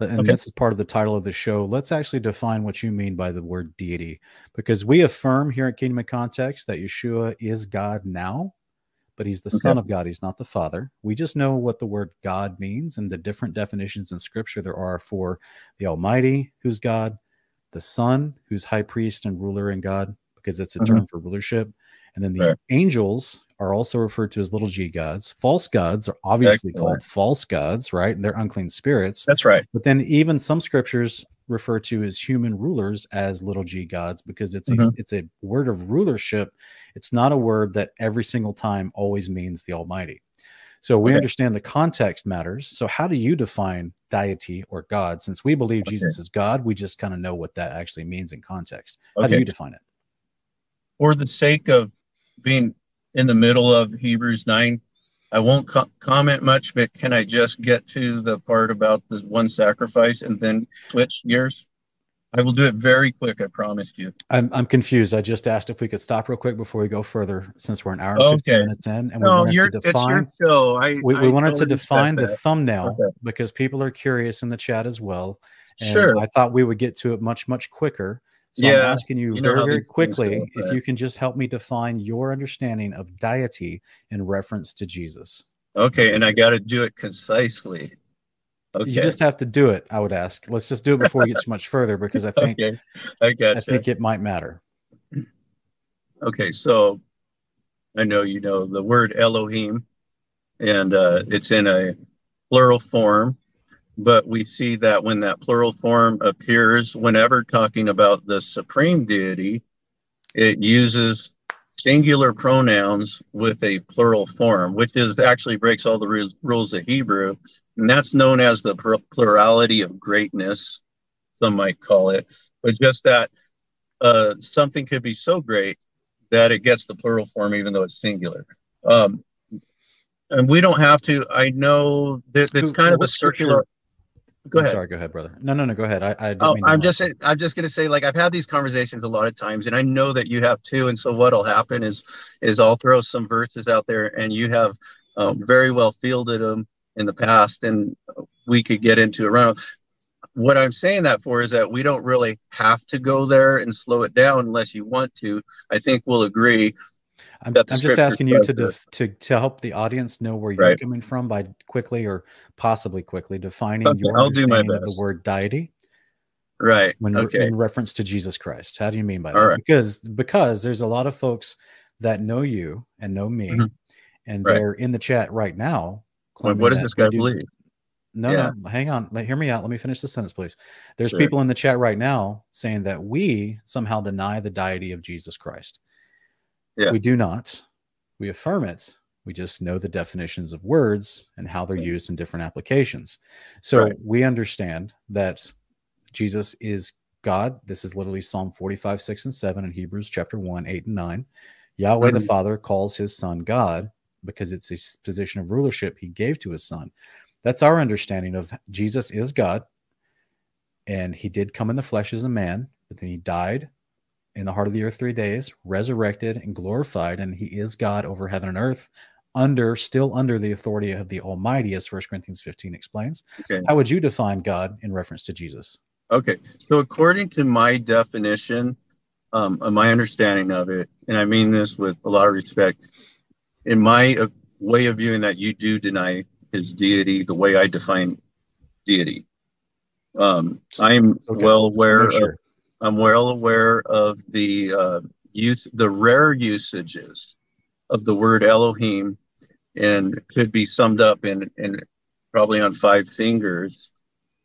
and Okay. this is part of the title of the show. Let's actually define what you mean by the word deity, because we affirm here at Kingdom in Context that Yeshua is God now, but he's the Okay. Son of God. He's not the Father. We just know what the word God means and the different definitions in Scripture there are for the Almighty, who's God, the Son, who's High Priest and ruler in God, because it's a Mhm. term for rulership, And then the angels are also referred to as little g gods. False gods are obviously Excellent. called false gods, right? And they're unclean spirits. That's right. But then even some scriptures refer to as human rulers as little g gods because it's a, Mhm. it's a word of rulership. It's not a word that every single time always means the Almighty. So we Okay. understand the context matters. So how do you define deity or God? Since we believe Okay. Jesus is God, we just kind of know what that actually means in context. How do you define it? For the sake of being in the middle of Hebrews 9, I won't co- comment much, but can I just get to the part about the one sacrifice and then switch gears? I will do it very quick, I promise you. I'm, I'm confused. I just asked if we could stop real quick before we go further, since we're an hour and 15 minutes in, and we No, wanted you're, to it's your define show. I, we, we wanted to define the thumbnail Okay. because people are curious in the chat as well. And Sure. I thought we would get to it much, much quicker. So I'm Yeah, asking you, you know very, very quickly go, if you can just help me define your understanding of deity in reference to Jesus. Okay, and I got to do it concisely. Okay. You just have to do it, I would ask. Let's just do it before we get too much further because I think okay, I got I think it might matter. Okay, so I know you know the word Elohim, and uh, it's in a plural form, but we see that when that plural form appears, whenever talking about the supreme deity, it uses singular pronouns with a plural form, which is actually breaks all the rules, of Hebrew, and that's known as the plurality of greatness. Some might call it, but just that uh, something could be so great that it gets the plural form even though it's singular. Um, and we don't have to. I know that it's kind of a circular. Go I'm ahead. sorry, go ahead, brother. No, no, no, go ahead. I, I Oh, I'm just I'm just gonna say like I've had these conversations a lot of times, and I know that you have too. And so what'll happen is is I'll throw some verses out there, and you have um, very well fielded them in the past, and we could get into a run. What I'm saying that for is that we don't really have to go there and slow it down unless you want to. I think we'll agree. I'm, I'm just asking you to, def- to to help the audience know where you're Right. coming from by quickly or possibly quickly defining Okay, your I'll understanding of the word deity Right. when okay. in reference to Jesus Christ. How do you mean by All that? right. Because because there's a lot of folks that know you and know me, Mhm. and Right. they're in the chat right now. What, what does this guy do- believe? No, Yeah. no, hang on. Let, hear me out. Let me finish the sentence, please. There's Sure. people in the chat right now saying that we somehow deny the deity of Jesus Christ. Yeah. We do not. We affirm it. We just know the definitions of words and how they're used in different applications. So Right. we understand that Jesus is God. This is literally Psalm 45, 6, and 7 in Hebrews chapter 1, 8, and 9. Yahweh the Mhm. Father calls his son God because it's a position of rulership he gave to his son. That's our understanding of Jesus is God. And he did come in the flesh as a man, but then he died in the heart of the earth three days, resurrected and glorified, and he is God over heaven and earth, under still under the authority of the Almighty, as First Corinthians 15 explains. Okay. How would you define God in reference to Jesus? Okay, so according to my definition, um, and my understanding of it, and I mean this with a lot of respect, in my uh, way of viewing that, you do deny his deity the way I define deity. Um, I'm Okay, well aware. make Of, sure. I'm well aware of the uh, use, the rare usages of the word Elohim, and could be summed up in, in probably on five fingers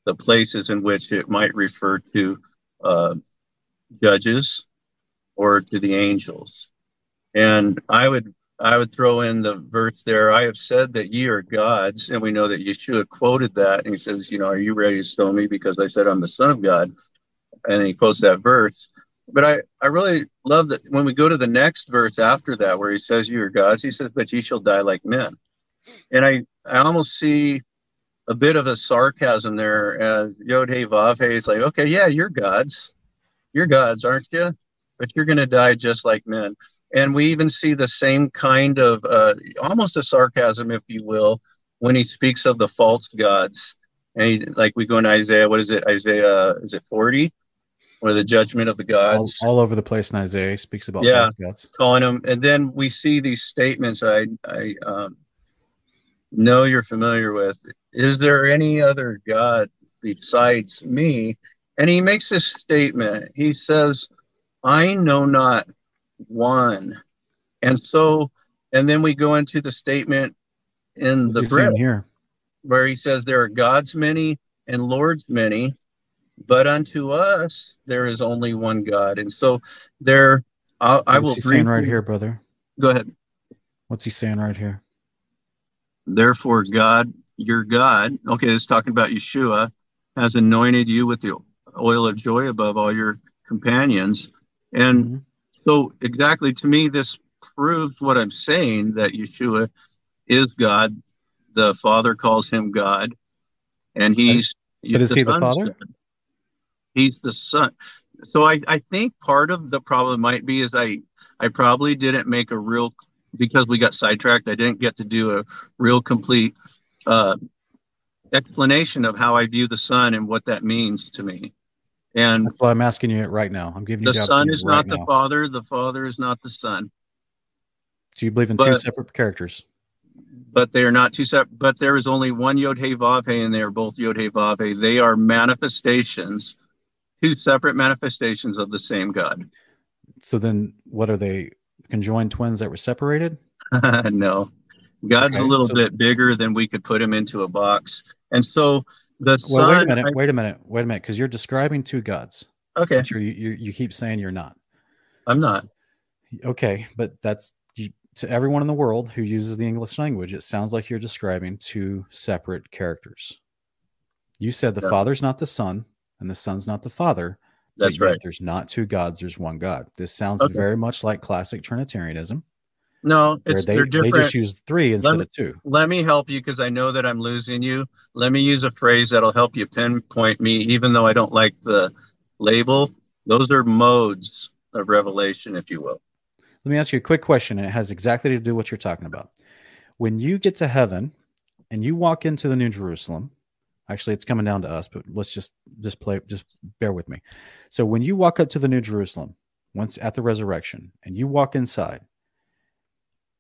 the places in which it might refer to uh, judges or to the angels. And I would I would throw in the verse there. I have said that ye are gods, and we know that Yeshua quoted that, and he says, you know, are you ready to stone me because I said I'm the son of God? And he quotes that verse. But I, I really love that when we go to the next verse after that, where he says you are gods, he says, but ye shall die like men. And I, I almost see a bit of a sarcasm there as Yod Hey Vav Hey is like, okay, yeah, you're gods. You're gods, aren't you? But you're going to die just like men. And we even see the same kind of uh, almost a sarcasm, if you will, when he speaks of the false gods. And he, like we go in Isaiah, what is it? Isaiah, is it 40? Where the judgment of the gods all over the place in Isaiah he speaks about Yeah. gods. calling them, and then we see these statements. I I um, know you're familiar with. Is there any other God besides me? And he makes this statement. He says, "I know not one." And so, and then we go into the statement in What's the here? where he says, There are gods many and lords many, but unto us there is only one God. And so there, I'll, I will What's he saying right here, brother? Go ahead. What's he saying right here? Therefore, God, your God, okay, it's talking about Yeshua, has anointed you with the oil of joy above all your companions. And Mhm. so, exactly to me, this proves what I'm saying that Yeshua is God. The Father calls him God, and he's. But is he the Father? God. He's the Son. So I, I think part of the problem might be is I I probably didn't make a real because we got sidetracked. I didn't get to do a real complete uh, explanation of how I view the Son and what that means to me. And That's what I'm asking you right now. I'm giving you the the Son is right not now. the Father. The Father is not the Son. So you believe in two separate characters? but they are not two separate. But there is only one Yod Hey Vav Hey, and they are both Yod Hey Vav Hey. They are manifestations, two separate manifestations of the same God. So then, what are they? Conjoined twins that were separated? no, God's Okay, a little so- bit bigger than we could put him into a box, and so the Well, wait a Son. minute. Wait a minute. Wait a minute. Because you're describing two gods. okay, you, you you keep saying you're not. I'm not. Okay, but that's you, to everyone in the world who uses the English language. It sounds like you're describing two separate characters. You said the Yeah. Father's not the Son, and the Son's not the Father. That's right. There's not two gods. There's one God. This sounds Okay. very much like classic Trinitarianism, No, it's they they just use three instead me- of two. Let me help you because I know that I'm losing you. Let me use a phrase that'll help you pinpoint me, even though I don't like the label. Those are modes of revelation, if you will. Let me ask you a quick question, and it has exactly to do what you're talking about. When you get to heaven and you walk into the New Jerusalem, actually, it's coming down to us, but let's just just play, just bear with me. So when you walk up to the New Jerusalem, once at the resurrection, and you walk inside,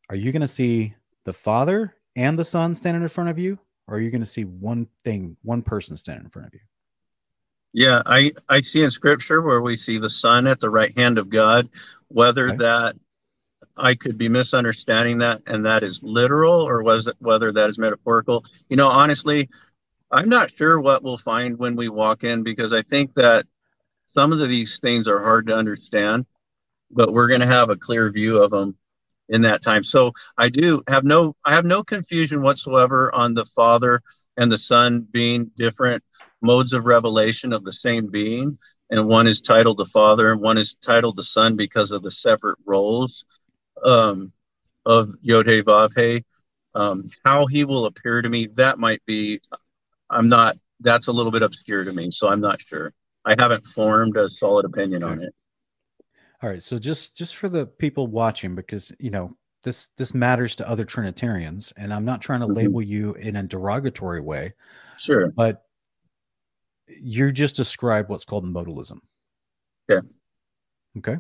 are you going to see the Father and the Son standing in front of you, or are you going to see one thing, one person standing in front of you? Yeah, I, I see in scripture where we see the Son at the right hand of God, whether Okay. that I could be misunderstanding that and that is literal or was it whether that is metaphorical. You know, honestly, I'm not sure what we'll find when we walk in because I think that some of these things are hard to understand, but we're going to have a clear view of them in that time. So I do have no I have no confusion whatsoever on the Father and the Son being different modes of revelation of the same being and one is titled the father and one is titled the son because of the separate roles um, of yod hey vav um, how he will appear to me that might be i'm not that's a little bit obscure to me so i'm not sure i haven't formed a solid opinion on it All right, so just just for the people watching, because you know this this matters to other Trinitarians, and I'm not trying to Mhm. label you in a derogatory way, sure but you just described what's called modalism. Yeah. Okay.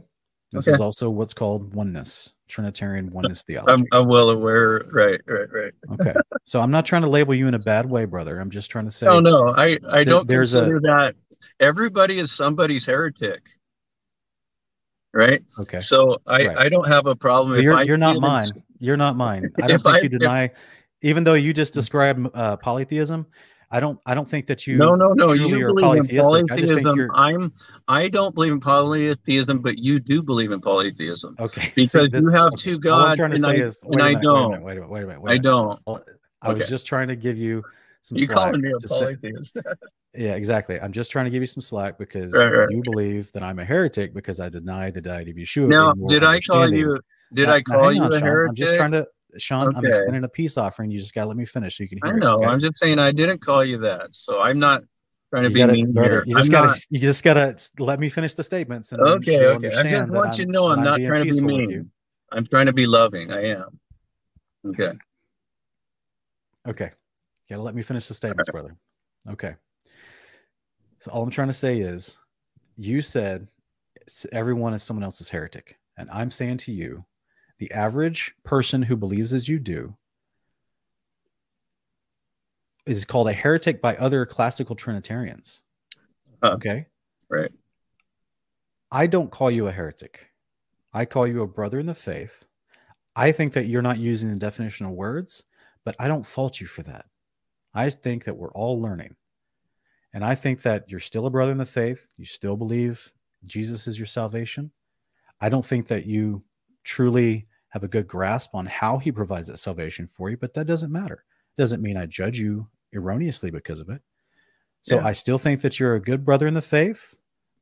This Okay. is also what's called oneness, Trinitarian oneness I'm, theology. I'm well aware right right right Okay. So I'm not trying to label you in a bad way, brother. I'm just trying to say oh no i i There- don't there's a- consider that everybody is somebody's heretic right okay. so i Right. i don't have a problem if you're you're not mine. You're not mine. I don't think I- you if- deny, even though you just described uh, polytheism. I don't. I don't think that you. no, no, no. You believe in polytheistic. I just think polytheism. you're- I'm. I don't believe in polytheism, but you do believe in polytheism Okay. so because this- you have two gods, trying to and say I, is, and I minute, don't. Wait a minute. Wait a minute. Wait a I minute. I don't. I was Okay. just trying to give you some You slack. calling me a polytheist? yeah, exactly. I'm just trying to give you some slack because Right, right. you believe that I'm a heretic because I deny the deity of Yeshua. now, did I call you? Did Now- I call you on, a Sean. heretic? I'm just trying to, Sean. I'm Okay. extending a peace offering. You just got to let me finish so you can hear. I it, know. okay? I'm just saying I didn't call you that, so I'm not trying to you be gotta, mean brother, here. you just I'm gotta, not- you just gotta let me finish the statements. Okay, okay. I just want you to know that I'm not trying to be mean. you. I'm trying to be loving. I am. Okay. Okay. You gotta let me finish the statements, brother. Okay. So all I'm trying to say is you said everyone is someone else's heretic. And I'm saying to you, the average person who believes as you do is called a heretic by other classical Trinitarians. Huh. Okay. Right. I don't call you a heretic. I call you a brother in the faith. I think that you're not using the definition of words, but I don't fault you for that. I think that we're all learning. And I think that you're still a brother in the faith. You still believe Jesus is your salvation. I don't think that you truly have a good grasp on how he provides that salvation for you, but that doesn't matter. It doesn't mean I judge you erroneously because of it. So yeah. I still think that you're a good brother in the faith.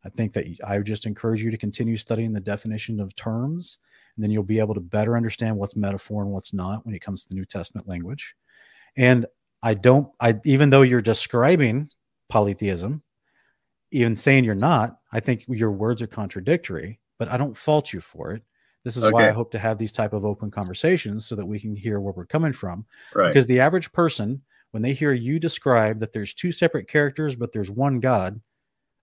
I think that I would just encourage you to continue studying the definition of terms, and then you'll be able to better understand what's metaphor and what's not when it comes to the New Testament language. And I don't, I even though you're describing polytheism, even saying you're not, I think your words are contradictory, but I don't fault you for it. This is okay. why I hope to have these type of open conversations so that we can hear where we're coming from. Right. Because the average person, when they hear you describe that there's two separate characters, but there's one God,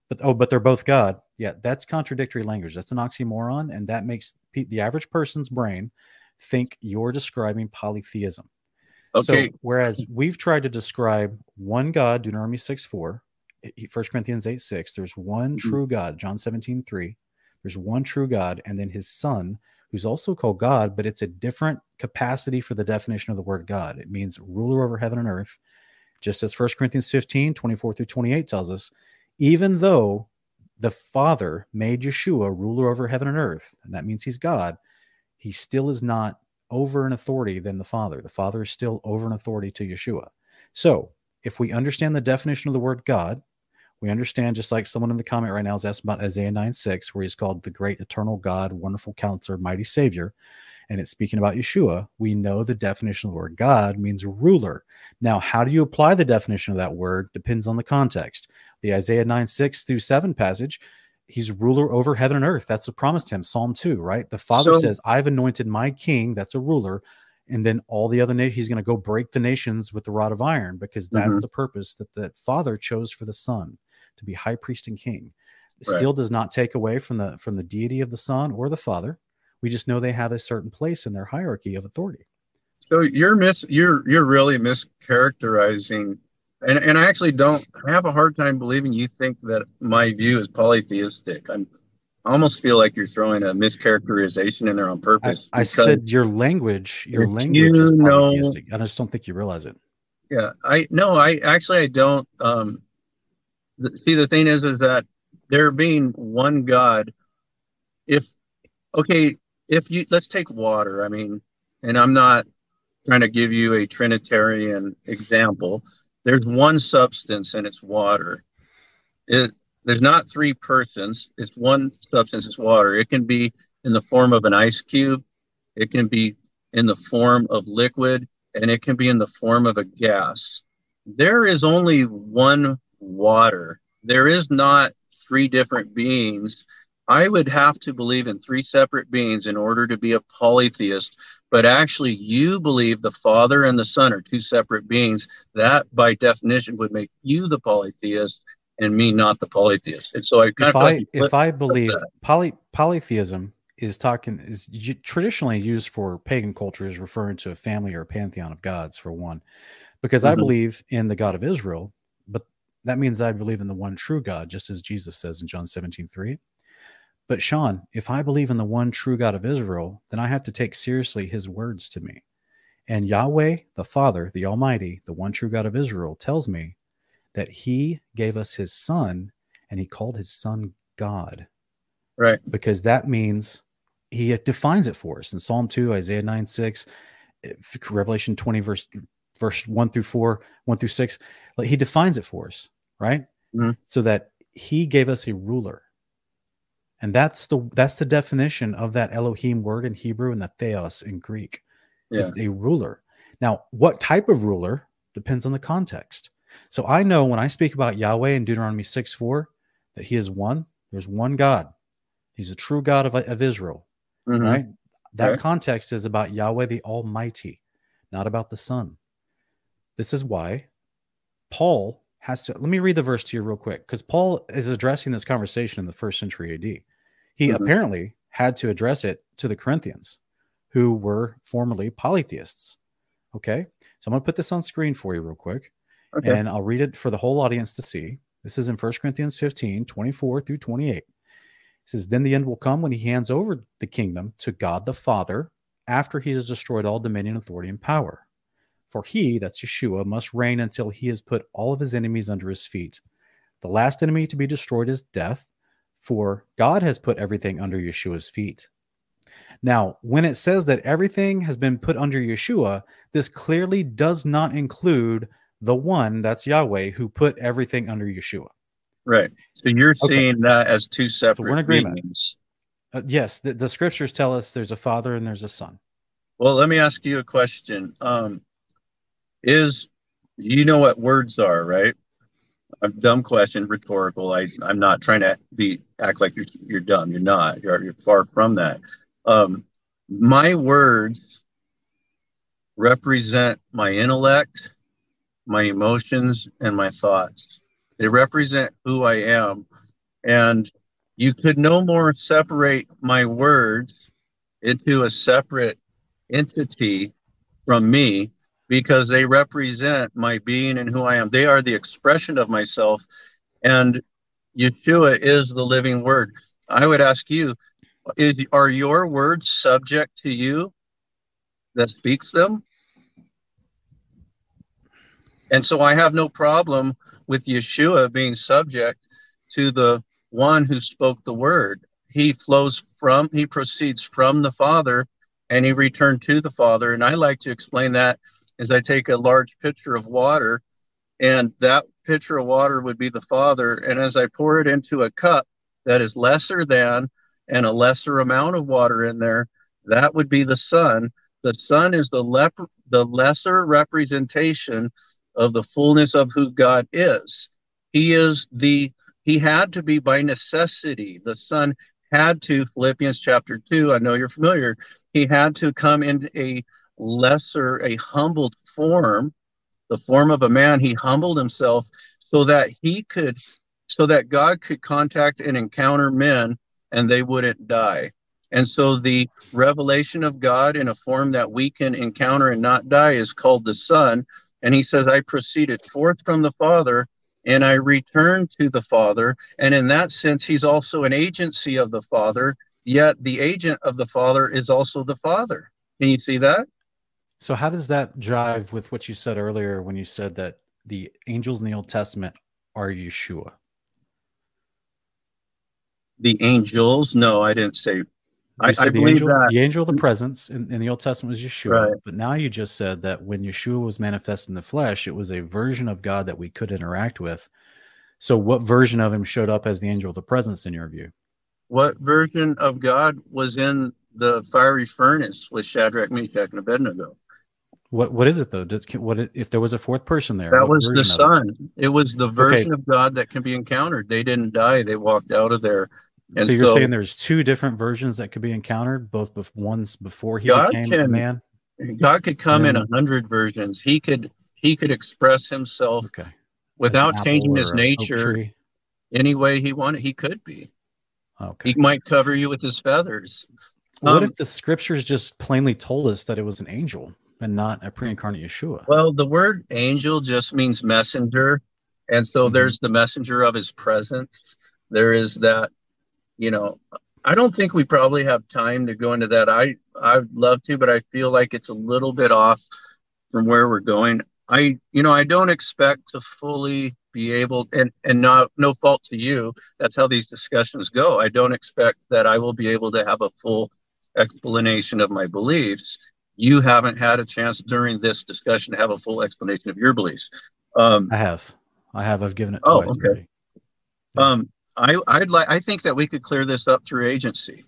but oh, but they're both God. Yeah, that's contradictory language. That's an oxymoron, and that makes the average person's brain think you're describing polytheism. Okay. So whereas we've tried to describe one God, Deuteronomy 6 4, 1 Corinthians 8 6, there's one mm-hmm. true God, John 17 3. There's one true God, and then his son, who's also called God, but it's a different capacity for the definition of the word God. It means ruler over heaven and earth, just as 1 Corinthians 15, 24 through 28 tells us, even though the Father made Yeshua ruler over heaven and earth, and that means he's God, he still is not over an authority than the Father. The Father is still over an authority to Yeshua. So if we understand the definition of the word God, we understand just like someone in the comment right now is asking about Isaiah 9 6, where he's called the great eternal God, wonderful counselor, mighty Savior. And it's speaking about Yeshua. We know the definition of the word God means ruler. Now, how do you apply the definition of that word depends on the context. The Isaiah 9 6 through 7 passage, he's ruler over heaven and earth. That's what promised him. Psalm 2, right? The Father so, says, I've anointed my king, that's a ruler, and then all the other nations he's going to go break the nations with the rod of iron because that's mm-hmm. the purpose that the father chose for the son to be high priest and king right. still does not take away from the from the deity of the son or the father we just know they have a certain place in their hierarchy of authority so you're mis you're you're really mischaracterizing and and i actually don't have a hard time believing you think that my view is polytheistic i'm I almost feel like you're throwing a mischaracterization in there on purpose. I, I said your language, your language you is polytheistic. Know, I just don't think you realize it. Yeah, I no, I actually I don't. Um, see the thing is is that there being one god if okay if you let's take water. I mean and i'm not trying to give you a trinitarian example. There's one substance and it's water. It there's not three persons. It's one substance it's water. It can be in the form of an ice cube. It can be in the form of liquid and it can be in the form of a gas. There is only one water. There is not three different beings. I would have to believe in three separate beings in order to be a polytheist. But actually, you believe the Father and the Son are two separate beings. That, by definition, would make you the polytheist and me not the polytheist. And so I kind if of I, like if I believe poly, polytheism is talking is traditionally used for pagan cultures, referring to a family or a pantheon of gods for one, because mm-hmm. I believe in the God of Israel, that means I believe in the one true God, just as Jesus says in John 17, 3. But Sean, if I believe in the one true God of Israel, then I have to take seriously his words to me. And Yahweh, the Father, the Almighty, the one true God of Israel, tells me that he gave us his son and he called his son God. Right. Because that means he defines it for us in Psalm 2, Isaiah 9, 6, Revelation 20, verse verse 1 through 4, 1 through 6. Like he defines it for us right? Mm-hmm. So that he gave us a ruler. And that's the that's the definition of that Elohim word in Hebrew and the theos in Greek. Yeah. It's a ruler. Now, what type of ruler depends on the context. So I know when I speak about Yahweh in Deuteronomy 6 4, that he is one, there's one God. He's a true God of, of Israel. Mm-hmm. Right? That okay. context is about Yahweh the Almighty, not about the Son. This is why Paul has to let me read the verse to you real quick because Paul is addressing this conversation in the first century AD. He mm-hmm. apparently had to address it to the Corinthians, who were formerly polytheists. Okay, so I'm going to put this on screen for you real quick, okay. and I'll read it for the whole audience to see. This is in 1 Corinthians 15 24 through 28. It says, Then the end will come when he hands over the kingdom to God the Father after he has destroyed all dominion, authority, and power. For he, that's Yeshua, must reign until he has put all of his enemies under his feet. The last enemy to be destroyed is death, for God has put everything under Yeshua's feet. Now, when it says that everything has been put under Yeshua, this clearly does not include the one, that's Yahweh, who put everything under Yeshua. Right. So you're okay. seeing that as two separate so we're in agreement. Beings. Uh, yes, the, the, scriptures tell us there's a father and there's a son. Well, let me ask you a question. Um, is you know what words are, right? A dumb question, rhetorical. I I'm not trying to be act like you're you're dumb. You're not. You're you're far from that. Um, my words represent my intellect, my emotions, and my thoughts. They represent who I am. And you could no more separate my words into a separate entity from me because they represent my being and who I am. They are the expression of myself. And Yeshua is the living word. I would ask you, is are your words subject to you that speaks them? And so I have no problem with Yeshua being subject to the one who spoke the word. He flows from, he proceeds from the Father and he returned to the Father. And I like to explain that as I take a large pitcher of water, and that pitcher of water would be the Father. And as I pour it into a cup that is lesser than and a lesser amount of water in there, that would be the Son. The Son is the, lep- the lesser representation of the fullness of who God is. He is the, he had to be by necessity. The Son had to, Philippians chapter 2, I know you're familiar, he had to come in a lesser, a humbled form, the form of a man. He humbled himself so that he could, so that God could contact and encounter men and they wouldn't die. And so the revelation of God in a form that we can encounter and not die is called the Son. And he says, I proceeded forth from the Father and I returned to the Father. And in that sense, he's also an agency of the Father, yet the agent of the Father is also the Father. Can you see that? So, how does that jive with what you said earlier when you said that the angels in the Old Testament are Yeshua? The angels? No, I didn't say I, I, the angel, that. the angel of the presence in, in the Old Testament was Yeshua, right. but now you just said that when Yeshua was manifest in the flesh, it was a version of God that we could interact with. So, what version of him showed up as the angel of the presence in your view? What version of God was in the fiery furnace with Shadrach, Meshach, and Abednego? What what is it though? Does what if there was a fourth person there? That was the Son. It? it? was the version okay. of God that can be encountered. They didn't die. They walked out of there and so you're so, saying there's two different versions that could be encountered, both bef- ones before he God became can, a man. God could come in a hundred versions. He could he could express himself okay. without changing his nature any way he wanted. He could be. Okay. He might cover you with his feathers. What um, if the scriptures just plainly told us that it was an angel and not a pre-incarnate Yeshua? Well, the word angel just means messenger, and so mm-hmm. there's the messenger of his presence. There is that you know, I don't think we probably have time to go into that. I I'd love to, but I feel like it's a little bit off from where we're going. I you know I don't expect to fully be able and and not no fault to you. That's how these discussions go. I don't expect that I will be able to have a full explanation of my beliefs. You haven't had a chance during this discussion to have a full explanation of your beliefs. Um, I have. I have. I've given it. Oh, okay. Um, I, I'd like. I think that we could clear this up through agency.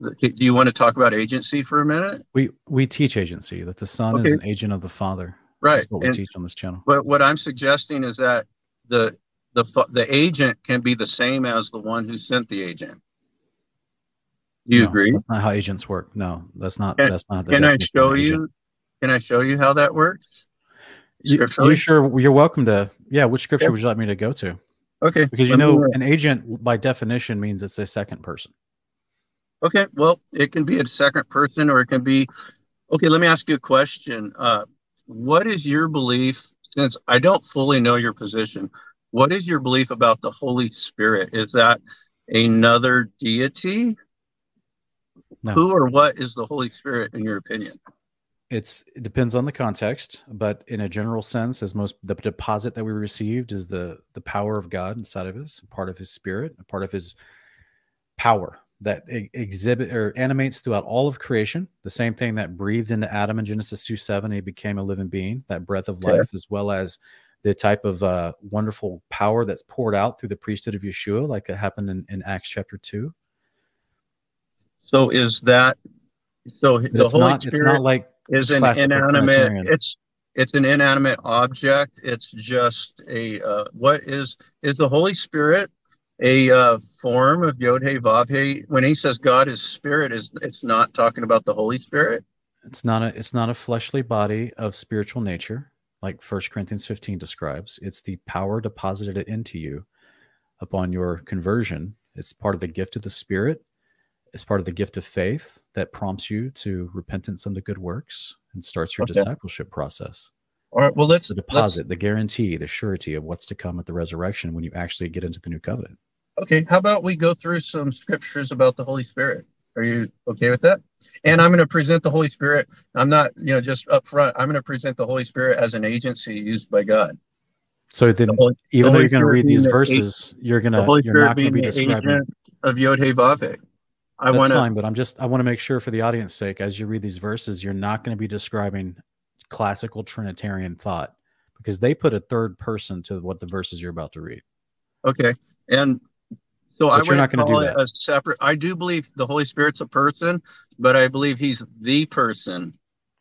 Do you want to talk about agency for a minute? We we teach agency that the son okay. is an agent of the father. Right. That's what we and, teach on this channel. But what I'm suggesting is that the the the agent can be the same as the one who sent the agent. Do you no, agree? That's not how agents work. No, that's not. Can, that's not. can I show you? Can I show you how that works? You, you sure? You're welcome to. Yeah. Which scripture would you like me to go to? Okay. Because you know, an agent by definition means it's a second person. Okay. Well, it can be a second person or it can be. Okay. Let me ask you a question. Uh, what is your belief? Since I don't fully know your position, what is your belief about the Holy Spirit? Is that another deity? No. Who or what is the Holy Spirit in your opinion? It's it depends on the context, but in a general sense, as most the deposit that we received is the the power of God inside of us, part of His Spirit, a part of His power that exhibit or animates throughout all of creation. The same thing that breathed into Adam in Genesis 2 7, he became a living being, that breath of life, as well as the type of uh, wonderful power that's poured out through the priesthood of Yeshua, like it happened in, in Acts chapter 2. So is that so the it's Holy not, Spirit it's not like is an inanimate it's it's an inanimate object. It's just a uh, what is is the Holy Spirit a uh, form of Yod He Vav He. When he says God is spirit, is it's not talking about the Holy Spirit. It's not a it's not a fleshly body of spiritual nature, like First Corinthians 15 describes. It's the power deposited into you upon your conversion. It's part of the gift of the Spirit. It's part of the gift of faith that prompts you to repentance and the good works and starts your okay. discipleship process. All right. Well, let's it's the deposit, the guarantee, the surety of what's to come at the resurrection when you actually get into the new covenant. Okay, how about we go through some scriptures about the Holy Spirit? Are you okay with that? And I'm going to present the Holy Spirit. I'm not, you know, just up front. I'm going to present the Holy Spirit as an agency used by God. So then, the Holy, even the though you're going to read these verses, you're going to, you're not going to be describing of Yod He Vav I want to fine, but I'm just I want to make sure for the audience sake, as you read these verses, you're not going to be describing classical Trinitarian thought because they put a third person to what the verses you're about to read. Okay, and so but I would not going to do that. a separate. I do believe the Holy Spirit's a person, but I believe he's the person.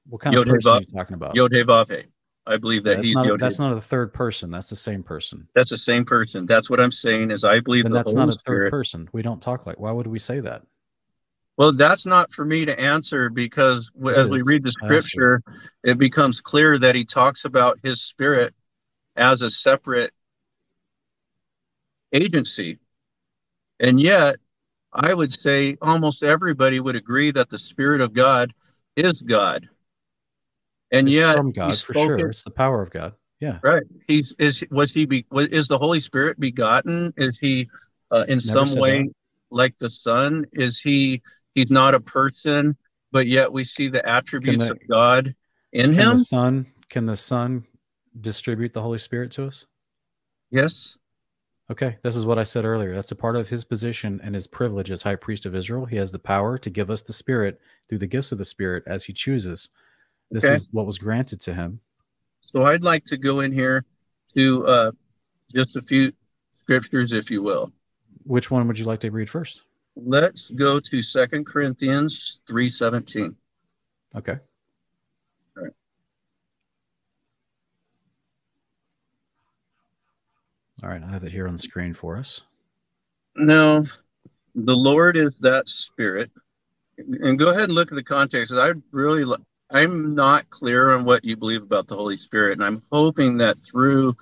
What kind Yod of person are you talking about? Yod Vave. I believe that that's he's not that's not a third person. That's the same person. That's the same person. That's what I'm saying. Is I believe that's Holy not a Spirit, third person. We don't talk like. Why would we say that? Well, that's not for me to answer because it as we read the scripture, it becomes clear that he talks about his spirit as a separate agency. And yet, I would say almost everybody would agree that the Spirit of God is God. And it's yet, from God for sure. It's the power of God. Yeah. Right. He's is was he be was, is the Holy Spirit begotten? Is he uh, in Never some way that. like the Son? Is he he's not a person, but yet we see the attributes the, of God in him? The Son can the Son distribute the Holy Spirit to us? Yes. Okay, this is what I said earlier. That's a part of his position and his privilege as high priest of Israel. He has the power to give us the Spirit through the gifts of the Spirit as he chooses. This okay. is what was granted to him. So I'd like to go in here to uh, just a few scriptures, if you will. Which one would you like to read first? Let's go to Second Corinthians 3.17. Okay. All right, I have it here on the screen for us. No, the Lord is that Spirit. And go ahead and look at the context. I really, I'm not clear on what you believe about the Holy Spirit, and I'm hoping that through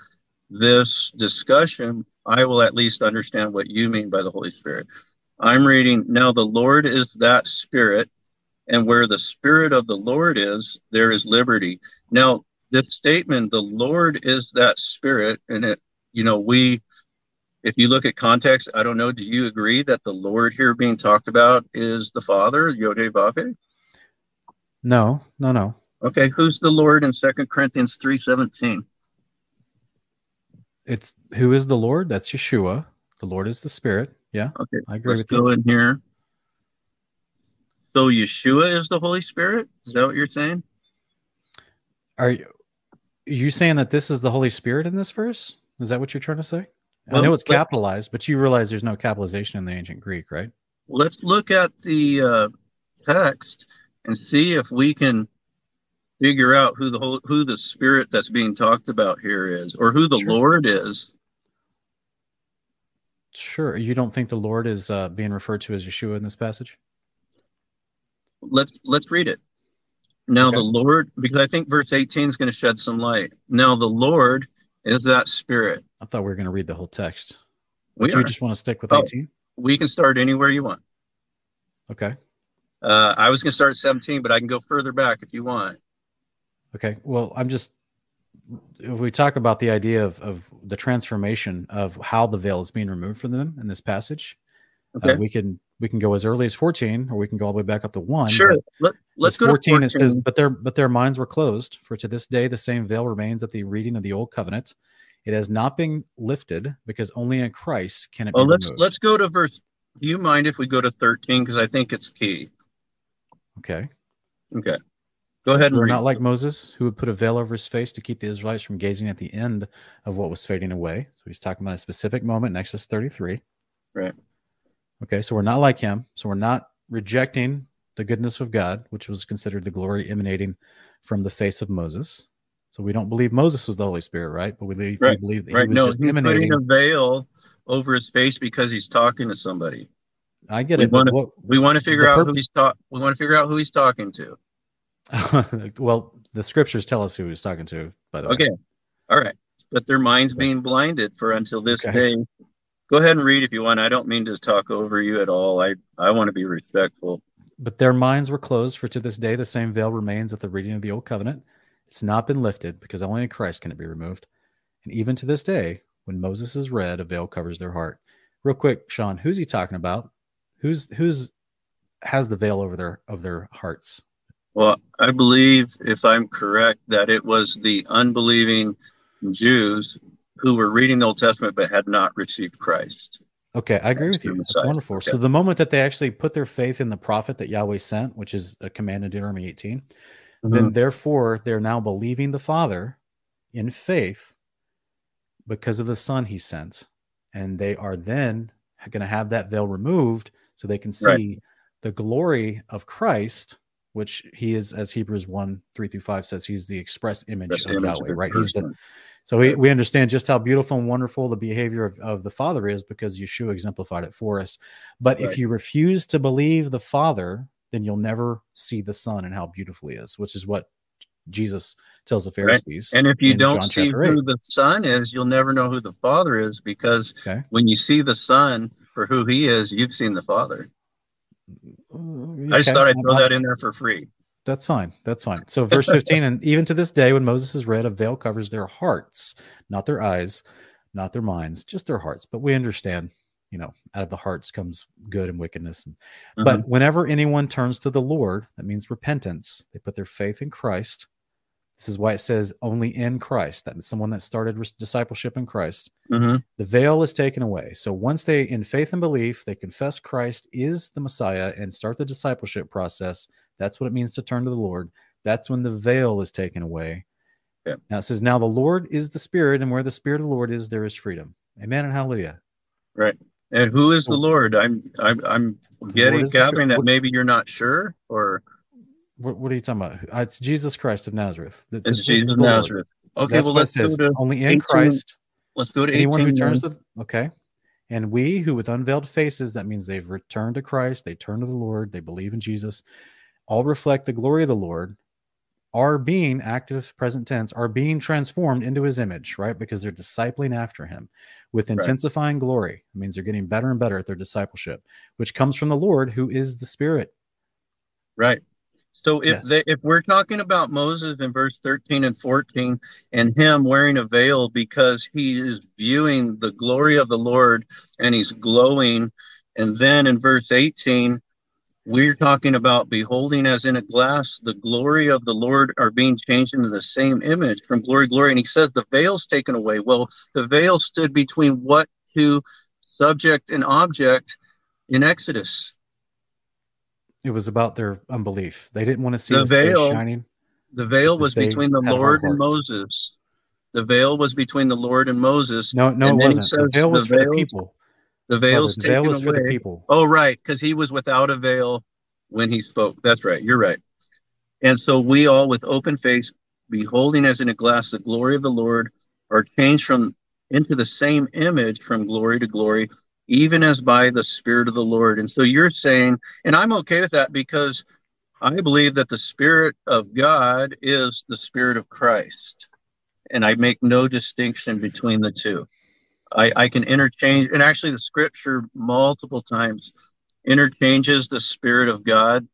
this discussion, I will at least understand what you mean by the Holy Spirit. I'm reading now. The Lord is that Spirit, and where the Spirit of the Lord is, there is liberty. Now, this statement, the Lord is that Spirit, and it you know, we, if you look at context, I don't know, do you agree that the Lord here being talked about is the Father, Yod Vave? No, no, no. Okay, who's the Lord in Second Corinthians 3.17? It's who is the Lord? That's Yeshua. The Lord is the Spirit. Yeah. Okay. I agree Let's with go you. in here. So Yeshua is the Holy Spirit? Is that what you're saying? Are you, are you saying that this is the Holy Spirit in this verse? Is that what you're trying to say? Well, I know it's capitalized, but you realize there's no capitalization in the ancient Greek, right? Let's look at the uh, text and see if we can figure out who the whole, who the spirit that's being talked about here is, or who the sure. Lord is. Sure. You don't think the Lord is uh, being referred to as Yeshua in this passage? Let's let's read it. Now okay. the Lord, because I think verse 18 is going to shed some light. Now the Lord is that spirit. I thought we were going to read the whole text. Would you just want to stick with oh, 18? We can start anywhere you want. Okay. Uh, I was going to start at 17, but I can go further back if you want. Okay. Well, I'm just, if we talk about the idea of, of the transformation of how the veil is being removed from them in this passage, uh, okay. uh, we can we can go as early as 14 or we can go all the way back up to 1 sure. Let, let's go 14, 14 it says but their but their minds were closed for to this day the same veil remains at the reading of the old covenant. It has not been lifted because only in christ can it well, be let's removed. let's go to verse do you mind if we go to 13 because i think it's key. Okay. Okay go ahead we're not like moses who would put a veil over his face to keep the israelites from gazing at the end of what was fading away so he's talking about a specific moment in exodus 33 right Okay, so we're not like him. So we're not rejecting the goodness of God, which was considered the glory emanating from the face of Moses. So we don't believe Moses was the Holy Spirit, right? But we believe, right. we believe that right. he was no, just he's emanating. putting a veil over his face because he's talking to somebody. I get we it. Want to, what, we want to figure out who he's talk. We want to figure out who he's talking to. well, the scriptures tell us who he's talking to. By the okay. way. Okay. All right. But their minds being blinded for until this okay. day go ahead and read if you want. I don't mean to talk over you at all. I, I want to be respectful. But their minds were closed, for to this day the same veil remains at the reading of the old covenant. It's not been lifted because only in Christ can it be removed. And even to this day, when Moses is read, a veil covers their heart. Real quick, Sean, who's he talking about? Who's who's has the veil over their of their hearts? Well, I believe, if I'm correct, that it was the unbelieving Jews who were reading the Old Testament but had not received Christ. Okay, I agree with you. That's wonderful. Okay. So the moment that they actually put their faith in the prophet that Yahweh sent, which is a command in Deuteronomy 18, mm-hmm. then therefore they're now believing the Father in faith because of the Son he sent. And they are then going to have that veil removed so they can see right. the glory of Christ, which he is, as Hebrews 1 3 through 5 says, he's the express image That's of image Yahweh, of right? Person. He's the so we, we understand just how beautiful and wonderful the behavior of, of the Father is because Yeshua exemplified it for us. But right. if you refuse to believe the Father, then you'll never see the Son and how beautiful he is, which is what Jesus tells the Pharisees. Right. And if you don't John see who the Son is, you'll never know who the Father is because okay. when you see the Son for who he is, you've seen the Father. I just thought I'd throw that in there for free. That's fine. That's fine. So verse 15, and even to this day, when Moses is read, a veil covers their hearts, not their eyes, not their minds, just their hearts. But we understand, you know, out of the hearts comes good and wickedness. Mm-hmm. But whenever anyone turns to the Lord, that means repentance. They put their faith in Christ. This is why it says only in Christ. That someone that started discipleship in Christ. Mm-hmm. The veil is taken away. So once they, in faith and belief, they confess Christ is the Messiah and start the discipleship process, that's what it means to turn to the Lord. That's when the veil is taken away. Yeah. Now it says, Now the Lord is the Spirit, and where the Spirit of the Lord is, there is freedom. Amen and hallelujah. Right. And who is the Lord? I'm I'm I'm getting gathering that maybe you're not sure or what, what, are you talking about? Uh, it's Jesus Christ of Nazareth. It's, it's Jesus of Nazareth. Okay, That's well let's says, go to only in 18, Christ. Let's go to anyone 18, who turns to okay. And we who with unveiled faces, that means they've returned to Christ, they turn to the Lord, they believe in Jesus all reflect the glory of the Lord, are being active present tense, are being transformed into his image, right? Because they're discipling after him with intensifying right. glory. It means they're getting better and better at their discipleship, which comes from the Lord who is the Spirit. Right. So if yes. they, if we're talking about Moses in verse 13 and 14 and him wearing a veil because he is viewing the glory of the Lord and he's glowing and then in verse 18 we're talking about beholding as in a glass the glory of the Lord are being changed into the same image from glory glory. And he says the veil's taken away. Well, the veil stood between what two subject and object in Exodus? It was about their unbelief. They didn't want to see the veil shining. The veil was between the Lord and Moses. The veil was between the Lord and Moses. No, no, it wasn't. the veil was the for the people. The veil's the veil was away. for the people. Oh, right, because he was without a veil when he spoke. That's right. You're right. And so we all, with open face, beholding as in a glass the glory of the Lord, are changed from into the same image from glory to glory, even as by the Spirit of the Lord. And so you're saying, and I'm okay with that because I believe that the Spirit of God is the Spirit of Christ. And I make no distinction between the two. I, I can interchange, and actually, the scripture multiple times interchanges the Spirit of God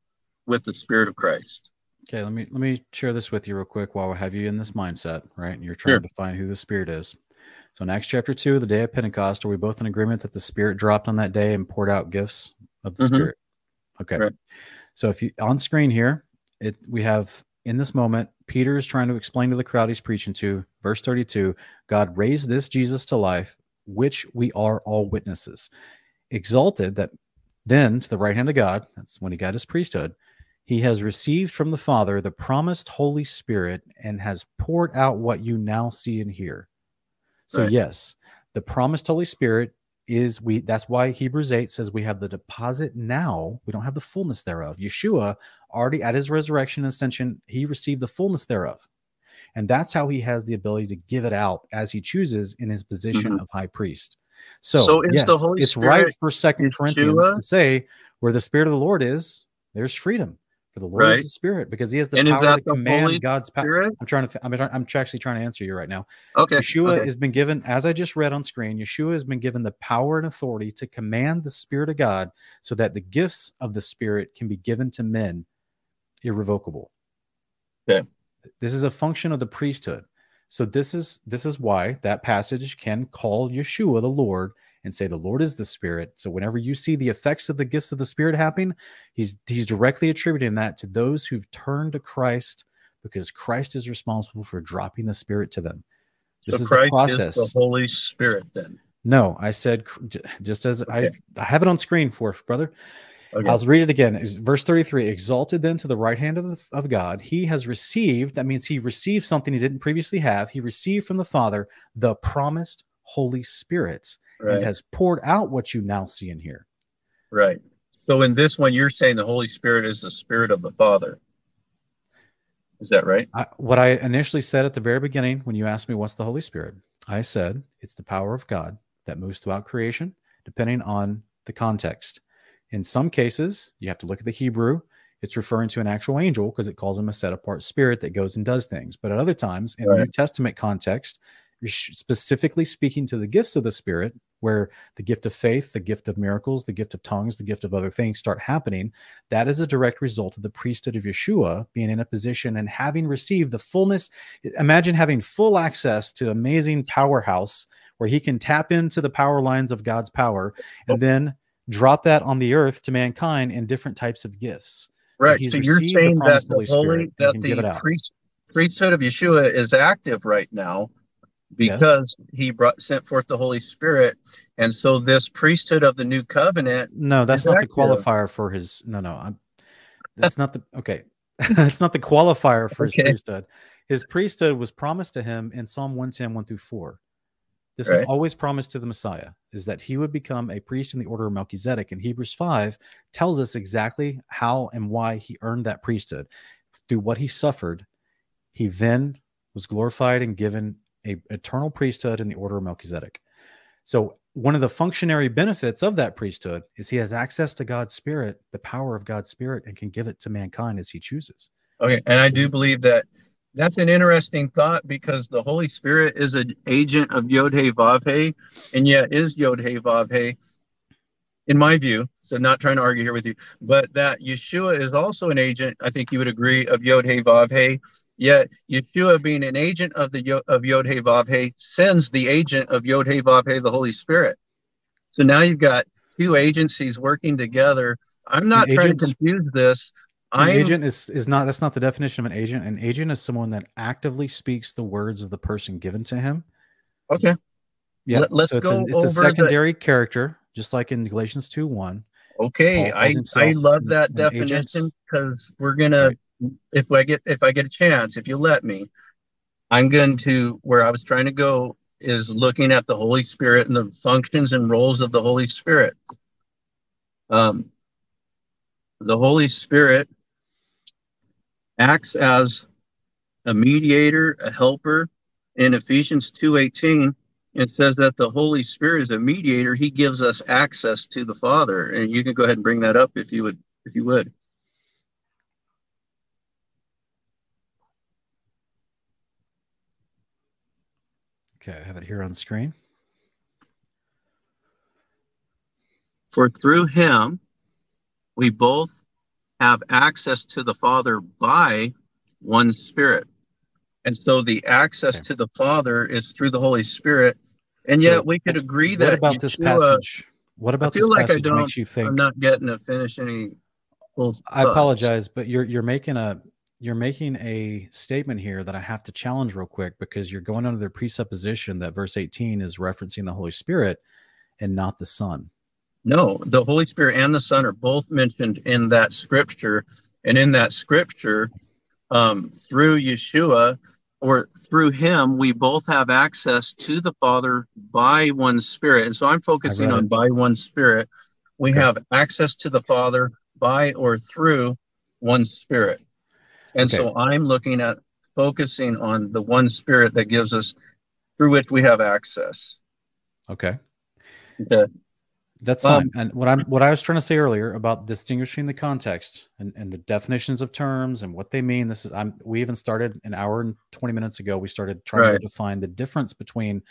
with the Spirit of Christ. Okay, let me let me share this with you real quick while we have you in this mindset, right? And you're trying sure. to find who the Spirit is. So in Acts chapter two, the day of Pentecost, are we both in agreement that the Spirit dropped on that day and poured out gifts of the Mhm. Spirit. Okay. Right. So if you on screen here, it we have in this moment, Peter is trying to explain to the crowd he's preaching to, verse 32, God raised this Jesus to life, which we are all witnesses. Exalted that then to the right hand of God, that's when he got his priesthood, he has received from the Father the promised Holy Spirit and has poured out what you now see and hear. So, Right. yes, the promised Holy Spirit is we that's why Hebrews 8 says we have the deposit now. We don't have the fullness thereof. Yeshua already at his resurrection and ascension, he received the fullness thereof. And that's how he has the ability to give it out as he chooses in his position Mhm. of high priest. So, So yes, the Holy it's right for Second Corinthians Yeshua? to say where the Spirit of the Lord is, there's freedom. For the Lord Right. is the Spirit because he has the And power to the command God's power. I'm trying to. I'm, trying, I'm actually trying to answer you right now. Okay. Yeshua okay. has been given, as I just read on screen, Yeshua has been given the power and authority to command the Spirit of God so that the gifts of the Spirit can be given to men irrevocable. Okay. This is a function of the priesthood. So this is this is why that passage can call Yeshua the Lord and say the Lord is the Spirit. So whenever you see the effects of the gifts of the Spirit happening, he's he's directly attributing that to those who've turned to Christ because Christ is responsible for dropping the Spirit to them. This so is the Christ process. is the Holy Spirit then. No, I said just as I Okay. I have it on screen for us, brother. Okay. I'll read it again. Verse 33 Exalted then to the right hand of, the, of God, he has received, that means he received something he didn't previously have. He received from the Father the promised Holy Spirit right. and has poured out what you now see and hear. right. So in this one, you're saying the Holy Spirit is the Spirit of the Father. Is that right? I, what I initially said at the very beginning when you asked me what's the Holy Spirit, I said it's the power of God that moves throughout creation, depending on the context. In some cases, you have to look at the Hebrew. It's referring to an actual angel because it calls him a set apart spirit that goes and does things. But at other times, in the New Testament context, you're specifically speaking to the gifts of the Spirit, where the gift of faith, the gift of miracles, the gift of tongues, the gift of other things start happening. That is a direct result of the priesthood of Yeshua being in a position and having received the fullness. Imagine having full access to amazing powerhouse where he can tap into the power lines of God's power and then drop that on the earth to mankind in different types of gifts. Right. he's So, you're received the saying that the Holy Spirit that can give it the priest, priesthood of Yeshua is active right now because he brought sent forth the Holy Spirit, and so this priesthood of the new covenant. No, that's not the qualifier for his. No, no, I'm. That's not the okay. that's not the qualifier for his Okay. priesthood. His priesthood was promised to him in Psalm 110, 1 through 4. This is always promised to the Messiah, is that he would become a priest in the order of Melchizedek. And Hebrews 5 tells us exactly how and why he earned that priesthood. Through what he suffered, he then was glorified and given a eternal priesthood in the order of Melchizedek. So one of the functionary benefits of that priesthood is he has access to God's spirit, the power of God's spirit, and can give it to mankind as he chooses. Okay, and I do believe that that's an interesting thought because the Holy Spirit is an agent of Yod He Vav He, and yet is Yod He Vav He, in my view. So not trying to argue here with you, but that Yeshua is also an agent. I think you would agree of Yod He Vav He. Yet Yeshua, being an agent of the of Yod He Vav He, sends the agent of Yod He Vav He, the Holy Spirit. So now you've got two agencies working together. I'm not trying to confuse this. An I'm agent is is not that's not the definition of an agent. An agent is someone that actively speaks the words of the person given to him. okay. Yeah. Let- let's so it's go a, it's over a the- secondary character, just like in Galatians 2 1. Okay, I I love that definition because we're gonna Right. if I get if I get a chance, if you let me, I'm going to where I was trying to go is looking at the Holy Spirit and the functions and roles of the Holy Spirit. Um, the Holy Spirit acts as a mediator, a helper. In Ephesians 2:18, it says that the Holy Spirit is a mediator. He gives us access to the Father. And you can go ahead and bring that up if you would if you would. Okay, I have it here on the screen. For through him we both have access to the Father by one Spirit. And so the access Okay. to the Father is through the Holy Spirit. And So yet we could agree that what about this passage? What about I feel this like I passage don't. makes you think? I'm not getting to finish any. I apologize, but you're you're making a you're making a statement here that I have to challenge real quick because you're going under the presupposition that verse 18 is referencing the Holy Spirit and not the Son. No, the Holy Spirit and the Son are both mentioned in that scripture, and in that scripture, um, through Yeshua or through Him, we both have access to the Father by one Spirit. And so I'm focusing on by one Spirit. We Okay. have access to the Father by or through one Spirit. And Okay. so I'm looking at focusing on the one Spirit that gives us through which we have access. Okay. Okay. That's Um, fine. and what I'm what I was trying to say earlier about distinguishing the context and, and the definitions of terms and what they mean. This is I'm we even started an hour and 20 minutes ago. We started trying Right. to define the difference between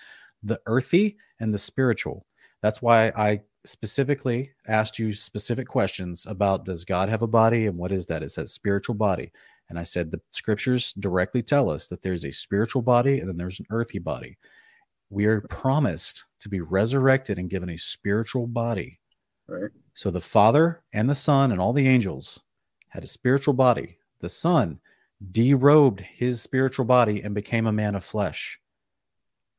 the earthy and the spiritual. That's why I specifically asked you specific questions about does God have a body and what is that? It says spiritual body. And I said the scriptures directly tell us that there's a spiritual body and then there's an earthy body. We are promised to be resurrected and given a spiritual body. Right. So the Father and the Son and all the angels had a spiritual body. The Son derobed his spiritual body and became a man of flesh.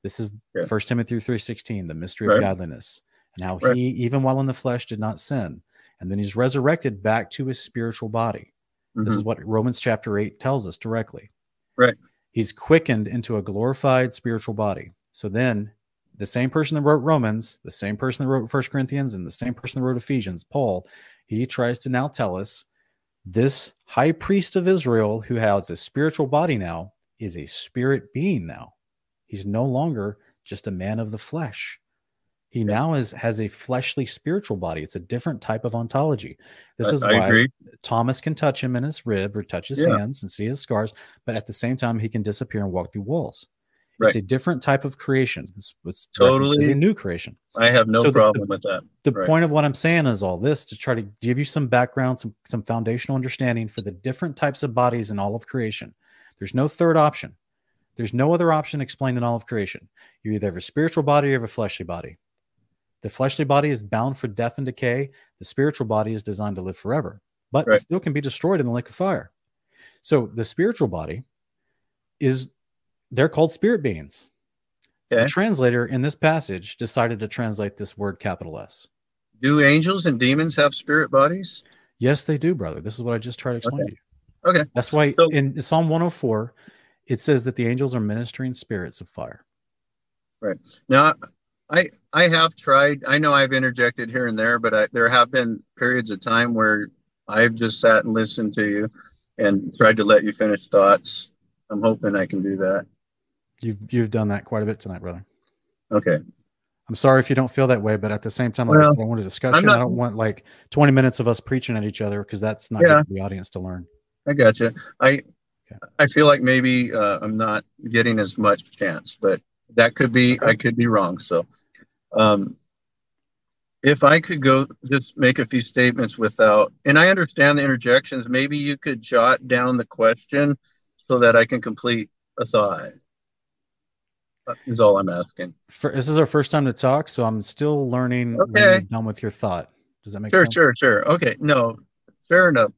This is Yeah. First Timothy 3:16, the mystery Right. of godliness, and how Right. he, even while in the flesh, did not sin. And then he's resurrected back to his spiritual body. This Mhm. is what Romans chapter 8 tells us directly. Right. He's quickened into a glorified spiritual body. So then the same person that wrote Romans, the same person that wrote First Corinthians, and the same person that wrote Ephesians, Paul, he tries to now tell us this high priest of Israel who has a spiritual body now is a spirit being now. He's no longer just a man of the flesh. He now is has a fleshly spiritual body. It's a different type of ontology. This is I why agree. Thomas can touch him in his rib or touch his Yeah. hands and see his scars, but at the same time, he can disappear and walk through walls. Right. It's a different type of creation. It's, it's Totally. a new creation. I have no So the- problem with that. The Right. point of what I'm saying is all this to try to give you some background, some some foundational understanding for the different types of bodies in all of creation. There's no third option. There's no other option explained in all of creation. You either have a spiritual body or you have a fleshly body. The fleshly body is bound for death and decay. The spiritual body is designed to live forever, but Right. it still can be destroyed in the lake of fire. So the spiritual body is they're called spirit beings. Okay. The translator in this passage decided to translate this word capital S. Do angels and demons have spirit bodies? Yes, they do, brother. This is what I just tried to explain Okay. to you. Okay. That's why So- in Psalm 104, it says that the angels are ministering spirits of fire. Right. Now, I I have tried. I know I've interjected here and there, but I, there have been periods of time where I've just sat and listened to you and tried to let you finish thoughts. I'm hoping I can do that. You've you've done that quite a bit tonight, brother. Okay. I'm sorry if you don't feel that way, but at the same time, like I Well, said, I want a discussion. not- I don't want like 20 minutes of us preaching at each other because that's not Yeah. good for the audience to learn. I gotcha. I Okay. I feel like maybe uh, I'm not getting as much chance, but that could be I could be wrong. So, um, if I could go just make a few statements without, and I understand the interjections. Maybe you could jot down the question so that I can complete a thought. Is all I'm asking. For, this is our first time to talk, so I'm still learning when you're Okay. done with your thought. Does that make Sure, sense? sure, sure. sure. Okay, no, fair enough.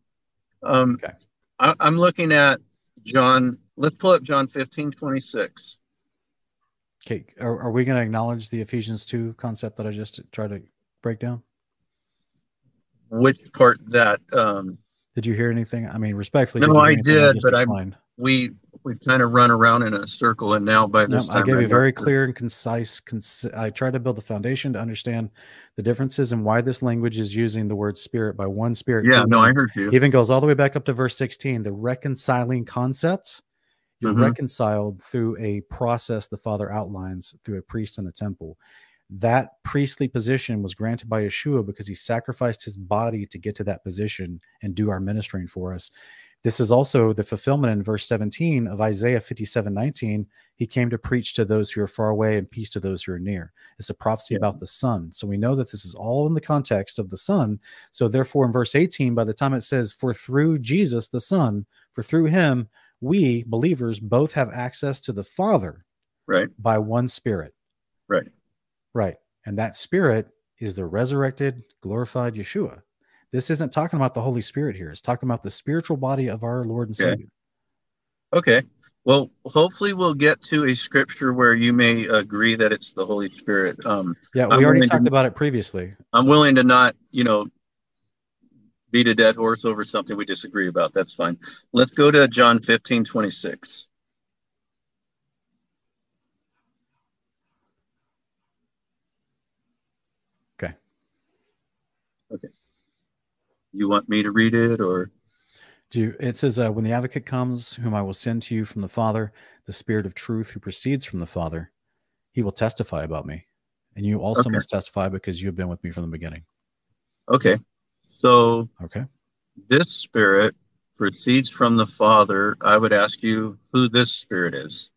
Um, Okay. I, I'm looking at John. Let's pull up John 15, 26. Okay. Are, are we going to acknowledge the Ephesians 2 concept that I just tried to break down? Which part that um, Did you hear anything? I mean, respectfully. No, I did, but I'm- explained? We we've kind of run around in a circle, and now by No, time I gave you very clear and concise. I tried to build a foundation to understand the differences and why this language is using the word spirit by one spirit. Yeah, no, one. I heard you. Even goes all the way back up to verse 16 the reconciling concept you're Mhm. reconciled through a process the father outlines through a priest in a temple that priestly position was granted by yeshua because he sacrificed his body to get to that position and do our ministering for us this is also the fulfillment in verse 17 of isaiah 57 19 he came to preach to those who are far away and peace to those who are near it's a prophecy Yeah. about the son so we know that this is all in the context of the son so therefore, in verse 18, by the time it says, For through Jesus the Son, for through him, we believers both have access to the Father Right, by one spirit. right. Right. And that spirit is the resurrected, glorified Yeshua. This isn't talking about the Holy Spirit here. It's talking about the spiritual body of our Lord and Okay. Savior. Okay. Well, hopefully we'll get to a scripture where you may agree that it's the Holy Spirit. Um, Yeah, I'm we already willing to- talked about it previously. I'm willing to not, you know, beat a dead horse over something we disagree about. That's fine. Let's go to John 15, 26. Okay. Okay. You want me to read it or? Do you, it says, uh, When the advocate comes, whom I will send to you from the Father, the Spirit of truth who proceeds from the Father, he will testify about me. And you also Okay. must testify because you have been with me from the beginning. Okay. So Okay. this spirit proceeds from the Father. I would ask you who this spirit is.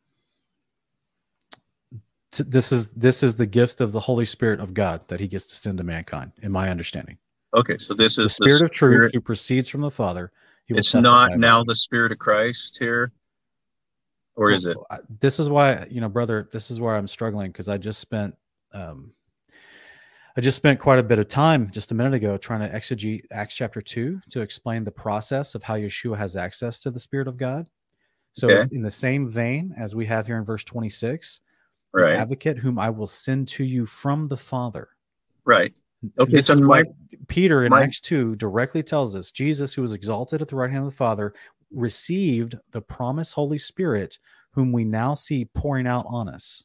This is this is the gift of the Holy Spirit of God that He gets to send to mankind, in my understanding. Okay, so this is the is Spirit of truth spirit- who proceeds from the Father. He It's not now the Spirit of Christ here, or is it? This is why, you know, brother, this is where I'm struggling because I just spent, um, I just spent quite a bit of time just a minute ago trying to exegete Acts chapter two to explain the process of how Yeshua has access to the Spirit of God. So Okay. it's in the same vein as we have here in verse 26, the Right, advocate whom I will send to you from the Father. right. Okay, This so is my- Peter in my- Acts 2 directly tells us Jesus, who was exalted at the right hand of the Father, received the promised Holy Spirit, whom we now see pouring out on us.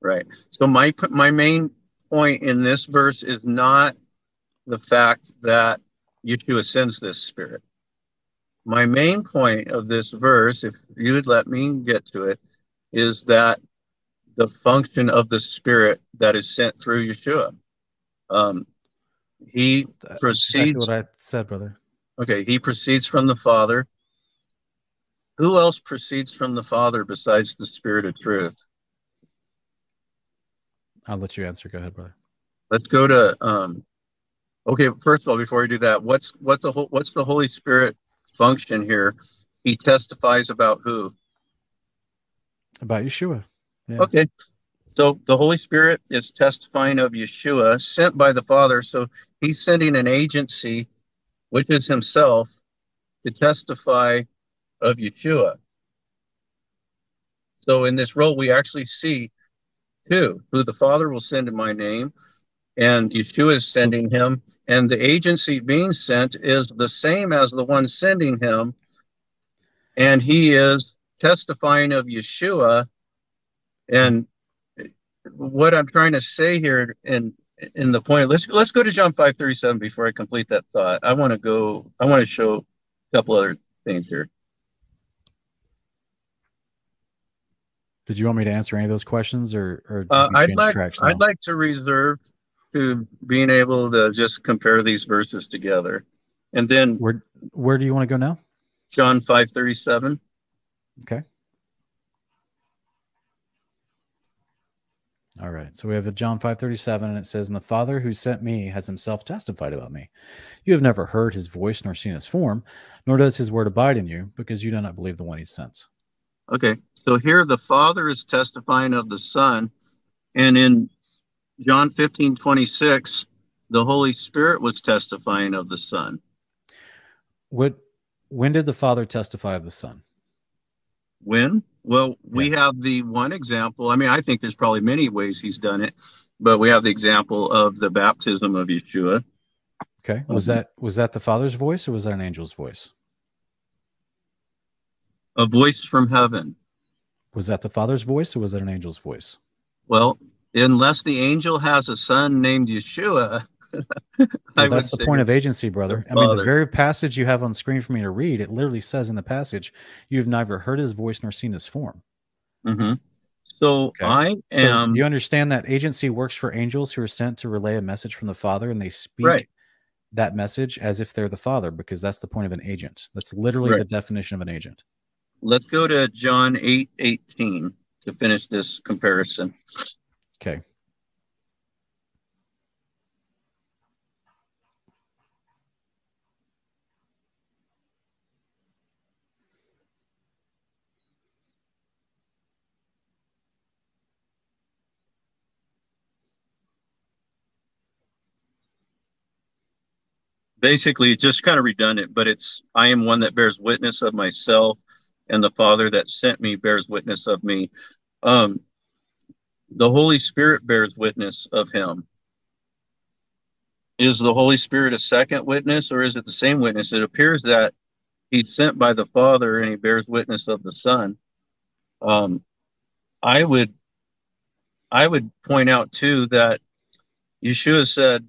Right. So my my main point in this verse is not the fact that Yeshua sends this spirit. My main point of this verse, if you would let me get to it, is that the function of the spirit that is sent through Yeshua. Um, he That's exactly Proceeds- what I said, brother. okay, he proceeds from the Father. Who else proceeds from the Father besides the Spirit of truth? I'll let you answer. Go ahead, brother. let's go to um okay first of all before we do that what's what's the whole what's the holy spirit function here he testifies about who About Yeshua. Yeah. okay so the holy spirit is testifying of yeshua sent by the father so he's sending an agency which is himself to testify of yeshua so in this role we actually see two who the father will send in my name and Yeshua is sending him, and the agency being sent is the same as the one sending him, and he is testifying of Yeshua. And what I'm trying to say here, in in the point, let's let's go to John five thirty seven before I complete that thought. I want to go. I want to show a couple other things here. Did you want me to answer any of those questions, or, or Uh, I'd like I'd like to reserve to being able to just compare these verses together, and then Where Where do you want to go now? John five thirty seven. Okay. All right. So we have a John 5:37 and it says, "And the Father who sent me has himself testified about me. You have never heard his voice nor seen his form, nor does his word abide in you, because you do not believe the one he sent." Okay, so here the Father is testifying of the Son, and in John 15 26, the Holy Spirit was testifying of the Son. What when did the Father testify of the Son? When? Well, we have the one example. I mean, I think there's probably many ways he's done it, but we have the example of the baptism of Yeshua. Okay. Was Mhm. that was that the Father's voice or was that an angel's voice? A voice from heaven. Was that the Father's voice or was that an angel's voice? Well, unless the angel has a son named Yeshua, Well, that's the point of agency, brother. I mean, the very passage you have on screen for me to read, it literally says in the passage, "You've neither heard his voice nor seen his form." Mhm. So Okay. I So am. do you understand that agency works for angels who are sent to relay a message from the Father, and they speak Right. that message as if they're the Father, because that's the point of an agent. That's literally Right. the definition of an agent. Let's go to John 8 18 to finish this comparison. Okay. Basically it's just kind of redundant, but it's I am one that bears witness of myself, and the Father that sent me bears witness of me. Um, the Holy Spirit bears witness of him. Is the Holy Spirit a second witness or is it the same witness? It appears that he's sent by the Father and he bears witness of the Son. Um, I would I would point out too that Yeshua said,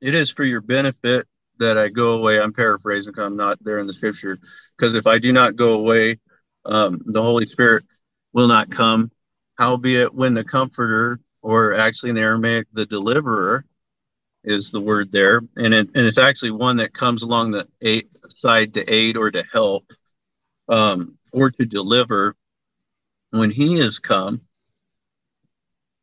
It is for your benefit that I go away. I'm paraphrasing because I'm not there in the scripture. Because if I do not go away, um, the Holy Spirit will not come. Howbeit, when the Comforter, or actually in the Aramaic, the Deliverer, is the word there, and it, and it's actually one that comes along the side to aid or to help, um, or to deliver. When He is come,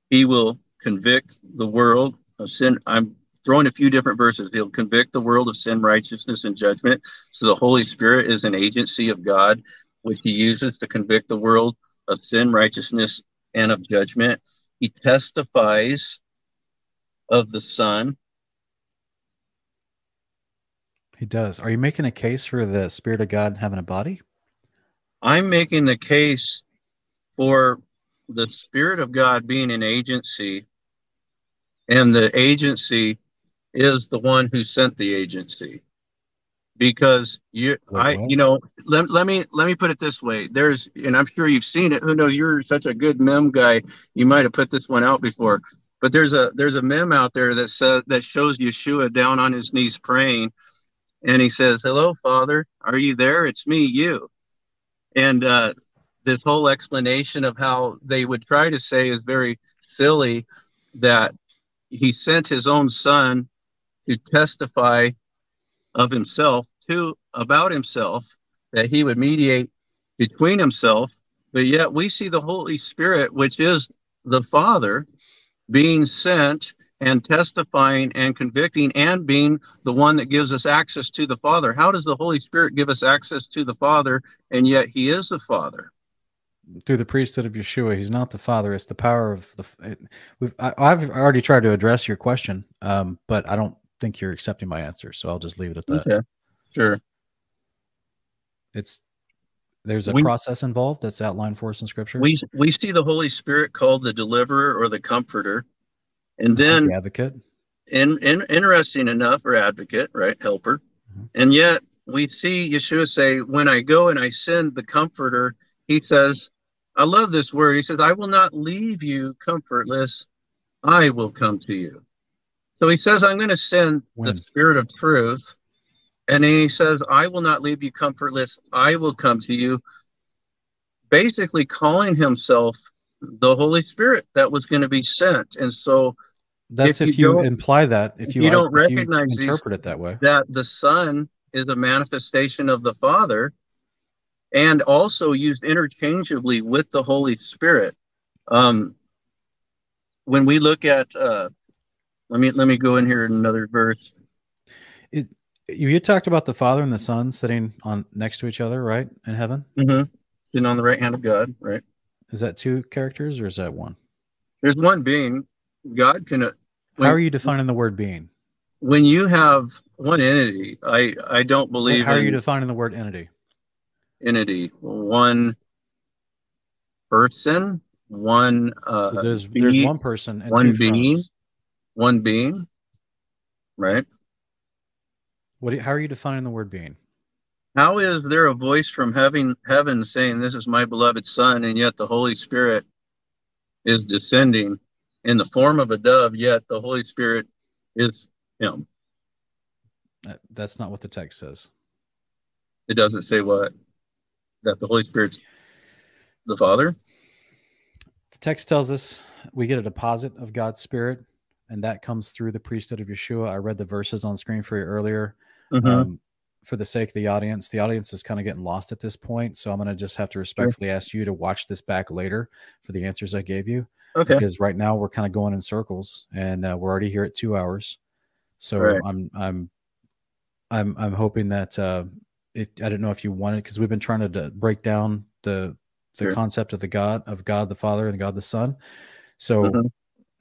He will convict the world of sin. I'm throwing a few different verses. He'll convict the world of sin, righteousness, and judgment. So the Holy Spirit is an agency of God, which He uses to convict the world of sin, righteousness, and of judgment. He testifies of the Son. He does. Are you making a case for the Spirit of God having a body? I'm making the case for the Spirit of God being an agency, and the agency is the one who sent the agency. Because you, Wait, I, what? you know, let, let me let me put it this way. There's, and I'm sure you've seen it. Who knows? You're such a good mem guy. You might have put this one out before. But there's a there's a mem out there that says that shows Yeshua down on his knees praying, and he says, "Hello, Father, are you there? It's me, you." And uh, this whole explanation of how they would try to say is very silly that he sent his own son to testify of himself to about himself that he would mediate between himself but yet we see the holy spirit which is the father being sent and testifying and convicting and being the one that gives us access to the father how does the holy spirit give us access to the father and yet he is the father Through the priesthood of Yeshua, he's not the Father. It's the power of the. We've. I, I've already tried to address your question, um, but I don't think you're accepting my answer, so I'll just leave it at that. okay sure It's there's a We- process involved that's outlined for us in Scripture. we we see the holy spirit called the deliverer or the comforter and then the advocate. in, in interesting enough or advocate right helper Mhm. and yet we see yeshua say when i go and i send the comforter he says i love this word he says i will not leave you comfortless i will come to you so he says i'm going to send When? the spirit of truth and he says i will not leave you comfortless i will come to you basically calling himself the holy spirit that was going to be sent and so That's if if, you you, imply that. If you, you don't if you recognize these- interpret it that way. that the Son is a manifestation of the Father and also used interchangeably with the Holy Spirit. Um, when we look at, uh, let me let me go in here in another verse. You, you talked about the Father and the Son sitting on next to each other, right, in heaven. Mm-hmm. Sitting on the right hand of God, right? Is that two characters or is that one? There's one being. God can. uh, When, How are you defining the word being? when you have one entity, I I don't believe How are you defining the word entity? entity. One person, one uh, so there's there's one person and one two being. thrones. One being, right? What? Do you, how are you defining the word being? How is there a voice from heaven, heaven saying, "This is my beloved Son," and yet the Holy Spirit is descending in the form of a dove? Yet the Holy Spirit is Him. That, that's not what the text says. It doesn't say what that the Holy Spirit's the Father. The text tells us we get a deposit of God's Spirit, and that comes through the priesthood of Yeshua. I read the verses on screen for you earlier. Mhm. Um, for the sake of the audience, the audience is kind of getting lost at this point, so I'm going to just have to respectfully ask you to watch this back later for the answers I gave you, okay. because right now we're kind of going in circles, and uh, we're already here at two hours. So Right. I'm I'm I'm I'm hoping that uh, if I don't know if you wanted because we've been trying to d- break down the the Sure. concept of the God of God the Father and God the Son. So Mhm.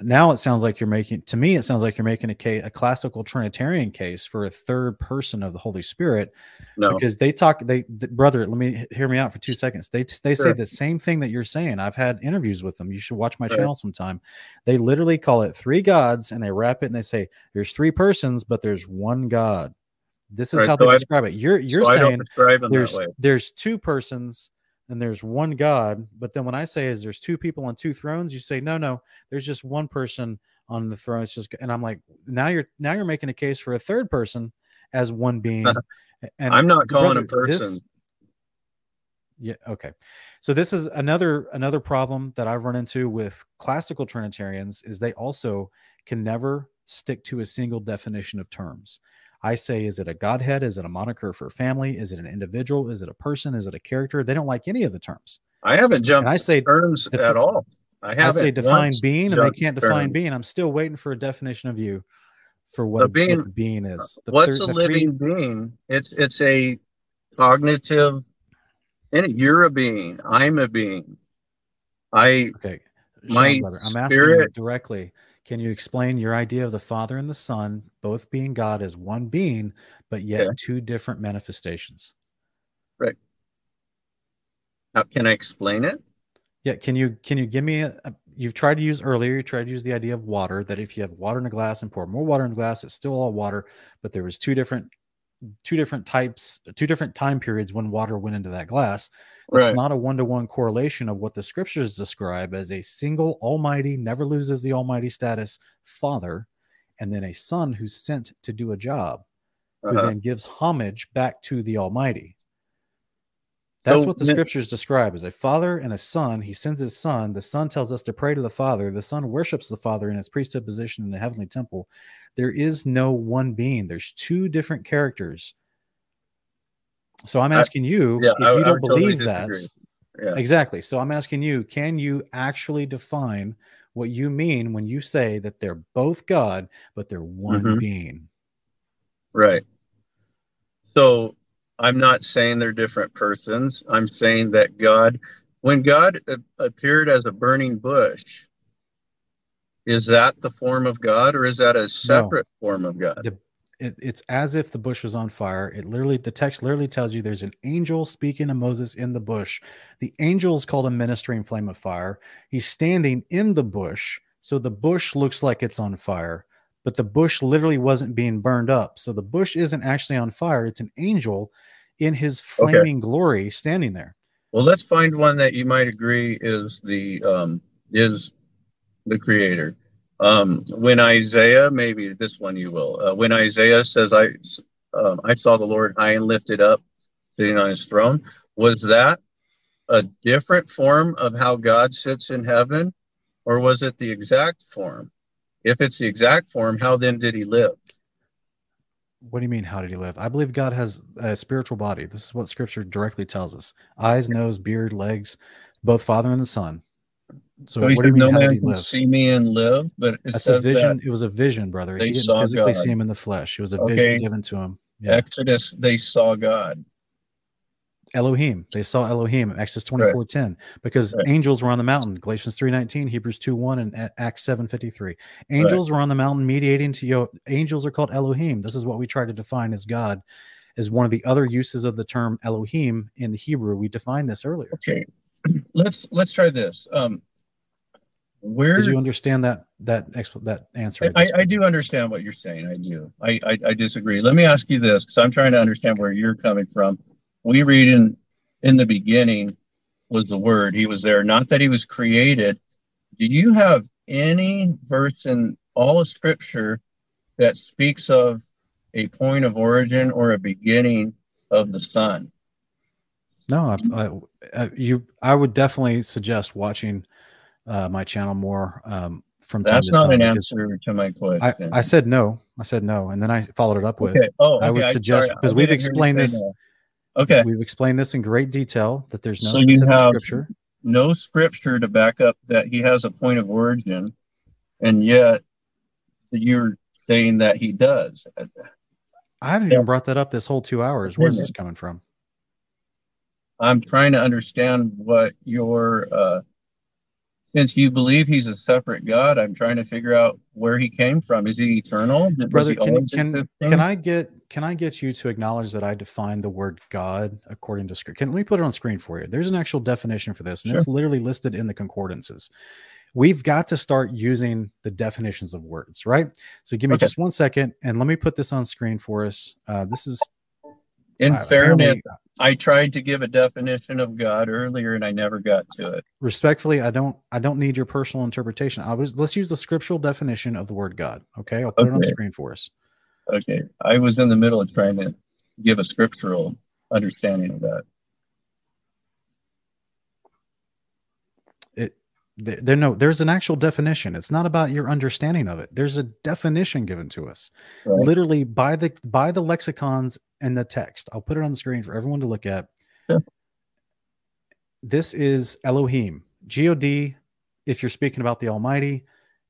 Now it sounds like you're making to me it sounds like you're making a case a classical trinitarian case for a third person of the holy spirit no. because they talk they the, brother let me hear me out for two seconds. They they sure. say the same thing that you're saying. I've had interviews with them. You should watch my right. channel sometime. They literally call it three gods and they wrap it and they say there's three persons but there's one god. This is right, how so they I, describe it. You're you're so saying there's there's two persons and there's one God. But then when I say is there's two people on two thrones, you say no, no, there's just one person on the throne. It's just, and I'm like, now you're now you're making a case for a third person as one being. And I'm not calling brother, a person. This, yeah. Okay. So this is another another problem that I've run into with classical Trinitarians is they also can never stick to a single definition of terms. I say, is it a Godhead? Is it a moniker for family? Is it an individual? Is it a person? Is it a character? They don't like any of the terms. I haven't jumped. And I say terms defi- at all. I haven't. I say define being, and they can't define terms. being. I'm still waiting for a definition of you for what, a being, what being is. Uh, the what's thir- a living three... being? It's it's a cognitive. And you're a being. I'm a being. I okay. Sean, my brother, I'm asking you directly. Can you explain your idea of the Father and the Son both being God as one being, but yet yeah. two different manifestations? Right. How can I explain it? Yeah. Can you can you give me a, a you've tried to use earlier, you tried to use the idea of water, that if you have water in a glass and pour more water in the glass, it's still all water, but there was two different two different types, two different time periods when water went into that glass. Right. It's not a one to one correlation of what the scriptures describe as a single almighty, never loses the almighty status father, and then a son who's sent to do a job, uh-huh. who then gives homage back to the almighty. That's so, what the scriptures describe as a father and a son. He sends his son. The son tells us to pray to the father. The son worships the father in his priesthood position in the heavenly temple. There is no one being, there's two different characters. So I'm asking you yeah, if I, you don't believe totally that. Yeah. Exactly. So I'm asking you, can you actually define what you mean when you say that they're both God, but they're one mm-hmm. being? Right. So I'm not saying they're different persons. I'm saying that God, when God appeared as a burning bush, is that the form of God or is that a separate no. form of God? The, it, it's as if the bush was on fire. It literally, the text literally tells you there's an angel speaking to Moses in the bush. The angel is called a ministering flame of fire. He's standing in the bush. So the bush looks like it's on fire, but the bush literally wasn't being burned up. So the bush isn't actually on fire. It's an angel in his flaming okay. glory standing there. Well, let's find one that you might agree is the um, is the creator. Um, when Isaiah, maybe this one you will, uh, when Isaiah says, I, um, I saw the Lord high and lifted up, sitting on his throne, was that a different form of how God sits in heaven, or was it the exact form? If it's the exact form, how then did he live? What do you mean, how did he live? I believe God has a spiritual body. This is what scripture directly tells us eyes, nose, beard, legs, both Father and the Son. So, so he said, "No man can see me and live." But it that's a vision. That it was a vision, brother. He didn't physically God. see him in the flesh. It was a okay. vision given to him. Yeah. Exodus, they saw God. Elohim. They saw Elohim. Exodus twenty four ten. Because right. angels were on the mountain. Galatians three nineteen. Hebrews two one, and Acts seven fifty three. Angels right. were on the mountain mediating to you. Angels are called Elohim. This is what we try to define as God. As one of the other uses of the term Elohim in the Hebrew, we defined this earlier. Okay, let's let's try this. Um, where did you understand that that that answer? I, I, do understand what you're saying. I do. I, I, I disagree. Let me ask you this, because I'm trying to understand where you're coming from. We read in in the beginning was the word. He was there. Not that he was created. Do you have any verse in all of Scripture that speaks of a point of origin or a beginning of the Son No, I, I, you. I would definitely suggest watching uh, my channel more um, from time That's to not time an answer to my question. I, I, said no. I said no, and then I followed it up with. Okay. Oh, okay. I would suggest because we've explained this. No. Okay, we've explained this in great detail that there's no so specific scripture. No scripture to back up that he has a point of origin, and yet you're saying that he does. I haven't even brought that up this whole two hours. Where's this coming from? I'm trying to understand what your uh, since you believe he's a separate God, I'm trying to figure out where he came from. Is he eternal? Brother, he can, can, can I get can I get you to acknowledge that I define the word God according to script? Can let me put it on screen for you? There's an actual definition for this, and it's literally listed in the concordances. We've got to start using the definitions of words, right? So give me Okay. just one second, and let me put this on screen for us. Uh, this is In uh, fairness, I tried to give a definition of God earlier and I never got to it. respectfully i don't i don't need your personal interpretation i was let's use the scriptural definition of the word god okay i'll put it on the screen for us Okay. I was in the middle of trying to give a scriptural understanding of that. it there, there no there's an actual definition. It's not about your understanding of it. There's a definition given to us Right. literally by the by the lexicons and the text. I'll put it on the screen for everyone to look at. Sure. this is elohim god if you're speaking about the almighty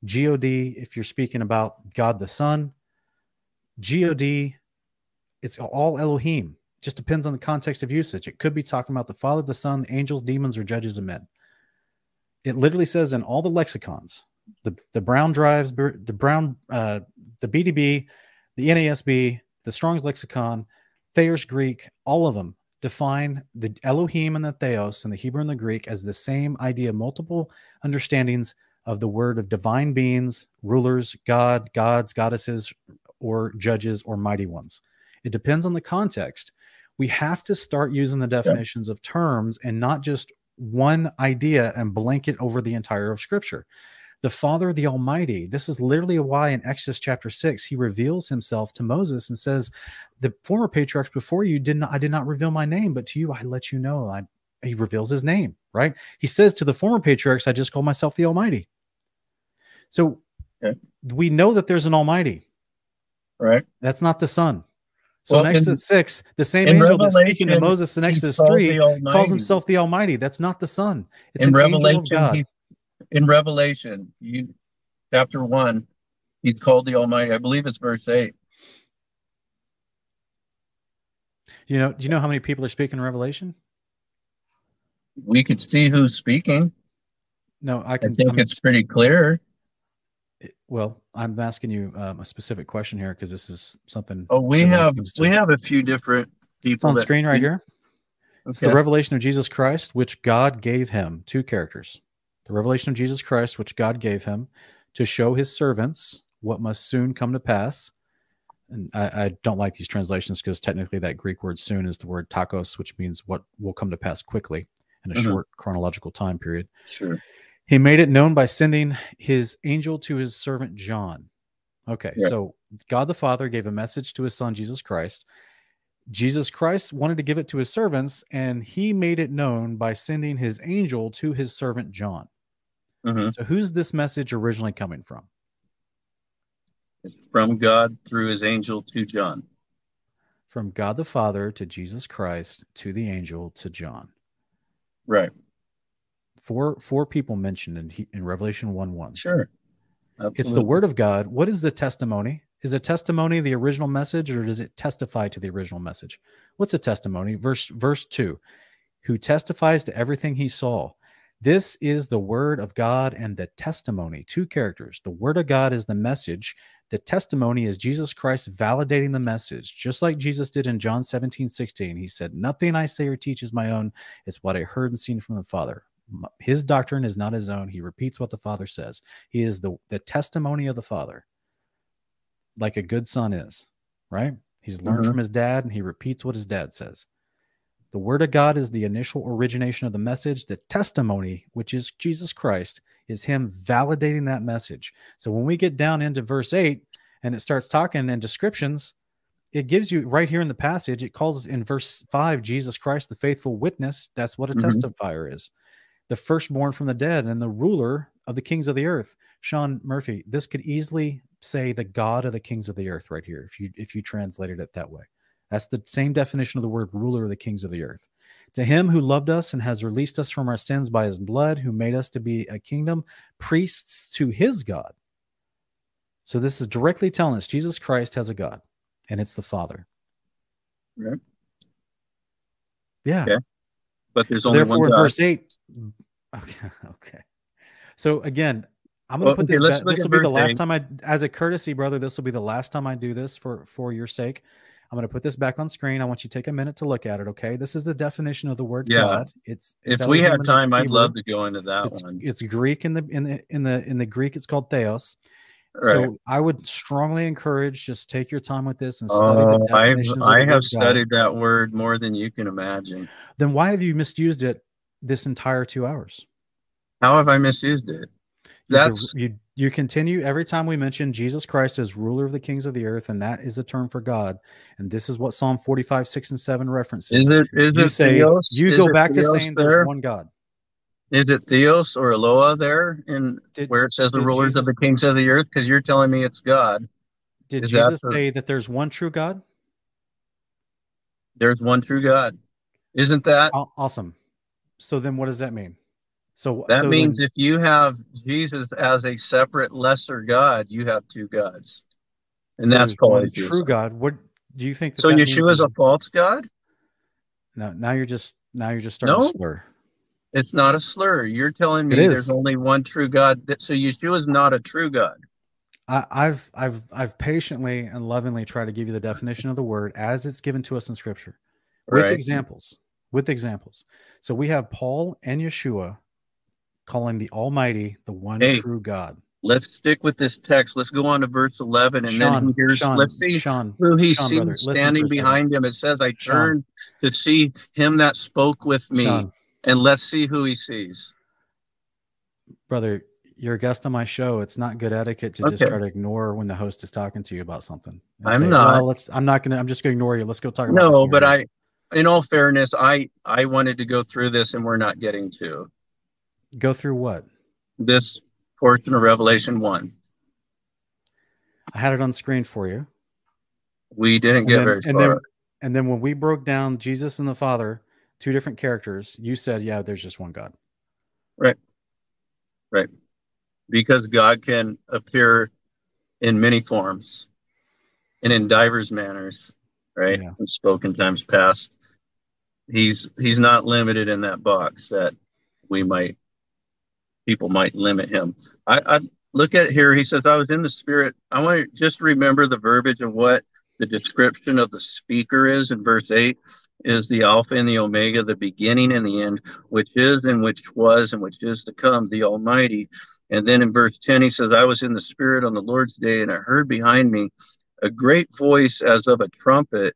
god if you're speaking about god the son god it's all elohim. Just depends on the context of usage. It could be talking about the father the son the angels demons or judges of men it literally says in all the lexicons the the Brown-Driver's the brown uh the bdb the nasb the strong's lexicon thayer's greek all of them define the elohim and the theos and the hebrew and the greek as the same idea multiple understandings of the word of divine beings rulers god gods goddesses or judges or mighty ones. It depends on the context. We have to start using the definitions of terms and not just one idea and blanket over the entire of scripture. The father the almighty this is literally why in exodus chapter 6 he reveals himself to moses and says the former patriarchs before you did not i did not reveal my name but to you i let you know i he reveals his name right? He says to the former patriarchs i just call myself the almighty. So Okay. we know that there's an almighty. Right? that's not the son so Well, in in- Exodus 6, the same in angel that's speaking to Moses in Exodus 3 calls himself the Almighty. That's not the Son. It's in an angel of Revelation. God. He, in Revelation, you chapter one, he's called the Almighty. I believe it's verse eight. You know, do you know how many people are speaking in Revelation? We could see who's speaking. No, I I think I'm- it's pretty clear. Well, I'm asking you um, a specific question here because this is something. Oh, we have we have a few different people. It's on that- screen right here. It's the revelation of Jesus Christ, which God gave him. Two characters. The revelation of Jesus Christ, which God gave him to show his servants what must soon come to pass. And I, I don't like these translations because technically that Greek word soon is the word tachos, which means what will come to pass quickly in a Mhm. short chronological time period. Sure. He made it known by sending his angel to his servant John. Okay, Yeah. so God the Father gave a message to his son Jesus Christ. Jesus Christ wanted to give it to his servants, and he made it known by sending his angel to his servant John. hmm So, who's this message originally coming from? It's from God through His angel to John. From God the Father to Jesus Christ to the angel to John. Right. Four four people mentioned in in Revelation one one. Sure. It's the word of God. What is the testimony? Is a testimony the original message or does it testify to the original message? What's a testimony? Verse verse 2. Who testifies to everything he saw. This is the word of God and the testimony. Two characters. The word of God is the message. The testimony is Jesus Christ validating the message, just like Jesus did in John 17, 16. He said, Nothing I say or teach is my own. It's what I heard and seen from the Father. His doctrine is not his own. He repeats what the Father says. He is the, the testimony of the Father, like a good son is, right? He's learned Mhm. from his dad and he repeats what his dad says. The word of God is the initial origination of the message. The testimony, which is Jesus Christ, is him validating that message. So when we get down into verse 8 and it starts talking in descriptions, it gives you right here in the passage, it calls in verse 5 Jesus Christ the faithful witness. That's what a Mhm. testifier is. The firstborn from the dead and the ruler of the kings of the earth. Sean Murphy, this could easily say the God of the kings of the earth right here if you if you translated it that way. That's the same definition of the word ruler of the kings of the earth. To him who loved us and has released us from our sins by his blood, who made us to be a kingdom, priests to his God. So this is directly telling us Jesus Christ has a God, and it's the Father. Right. Yeah. Okay. But there's only Therefore, one in verse 8, okay, okay. So again, I'm gonna Well, put okay, this. Back, this will be the last eight. time I, as a courtesy, brother. This will be the last time I do this for for your sake. I'm gonna put this back on screen. I want you to take a minute to look at it. Okay, this is the definition of the word Yeah. God. It's, it's If we Elohim had in the time, I'd love to go into that It's one. it's Greek in the in the in the in the Greek. It's called theos. Right. So I would strongly encourage just take your time with this and study Oh, the I've, definitions. I have word God. studied that word more than you can imagine. Then why have you misused it this entire two hours? How have I misused it? That's you you continue every time we mention Jesus Christ as ruler of the kings of the earth, and that is a term for God. And this is what Psalm 45, 6, and 7 references. is it is you it say Theos? you Is go back to saying there? there's one God. Is it Theos or Eloah there in Did, where it says the rulers of the kings of the earth? Because you're telling me it's God. did is that Jesus the- say that there's one true God? There's one true God. Isn't that? Awesome. So then what does that mean? So That so means then, if you have Jesus as a separate lesser God, you have two gods. And so that's polytheism. true God. What do you think? That So that Yeshua is a false God? no. Now you're just now you're just starting No. to slur. It's not a slur. You're telling me there's only one true God. That- So Yeshua is not a true God. I, I've I've I've patiently and lovingly tried to give you the definition of the word as it's given to us in Scripture, with Right. examples. With examples. So we have Paul and Yeshua calling the Almighty the one Hey, true God. Let's stick with this text. Let's go on to verse 11 and then Sean, he hears, Sean, let's see Sean, who he Sean, sees brother, standing behind him. It says, I turned to see him that spoke with me. And let's see who he sees. brother, you're a guest on my show. It's not good etiquette to just try to ignore when the host is talking to you about something. I'm say, not. Well, let's. I'm not gonna. I'm just gonna ignore you. Let's go talk about. No, but. I, in all fairness, I, I wanted to go through this and we're not getting to go through what this portion of Revelation 1. I had it on screen for you. We didn't And get then, very and far. then and then when we broke down Jesus and the Father, two different characters, you said, "Yeah, there's just one God." Right. Right. Because God can appear in many forms and in divers manners, right? Yeah. And spoken times past. He's he's not limited in that box that we might people might limit him. I, I look at here. He says, "I was in the spirit." I want to just remember the verbiage of what the description of the speaker is in verse eight. Is the Alpha and the Omega, the beginning and the end, which is and which was and which is to come, the Almighty. And then in verse 10, he says, I was in the Spirit on the Lord's day, and I heard behind me a great voice as of a trumpet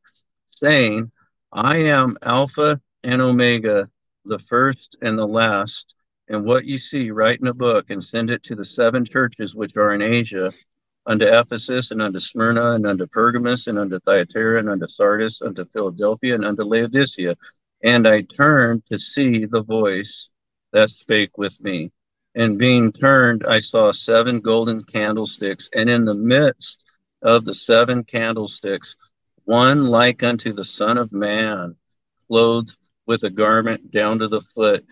saying, I am Alpha and Omega, the first and the last. And what you see, write in a book and send it to the seven churches which are in Asia, unto Ephesus, and unto Smyrna, and unto Pergamus, and unto Thyatira, and unto Sardis, unto Philadelphia, and unto Laodicea. And I turned to see the voice that spake with me. And being turned, I saw seven golden candlesticks, and in the midst of the seven candlesticks, one like unto the Son of Man, clothed with a garment down to the foot.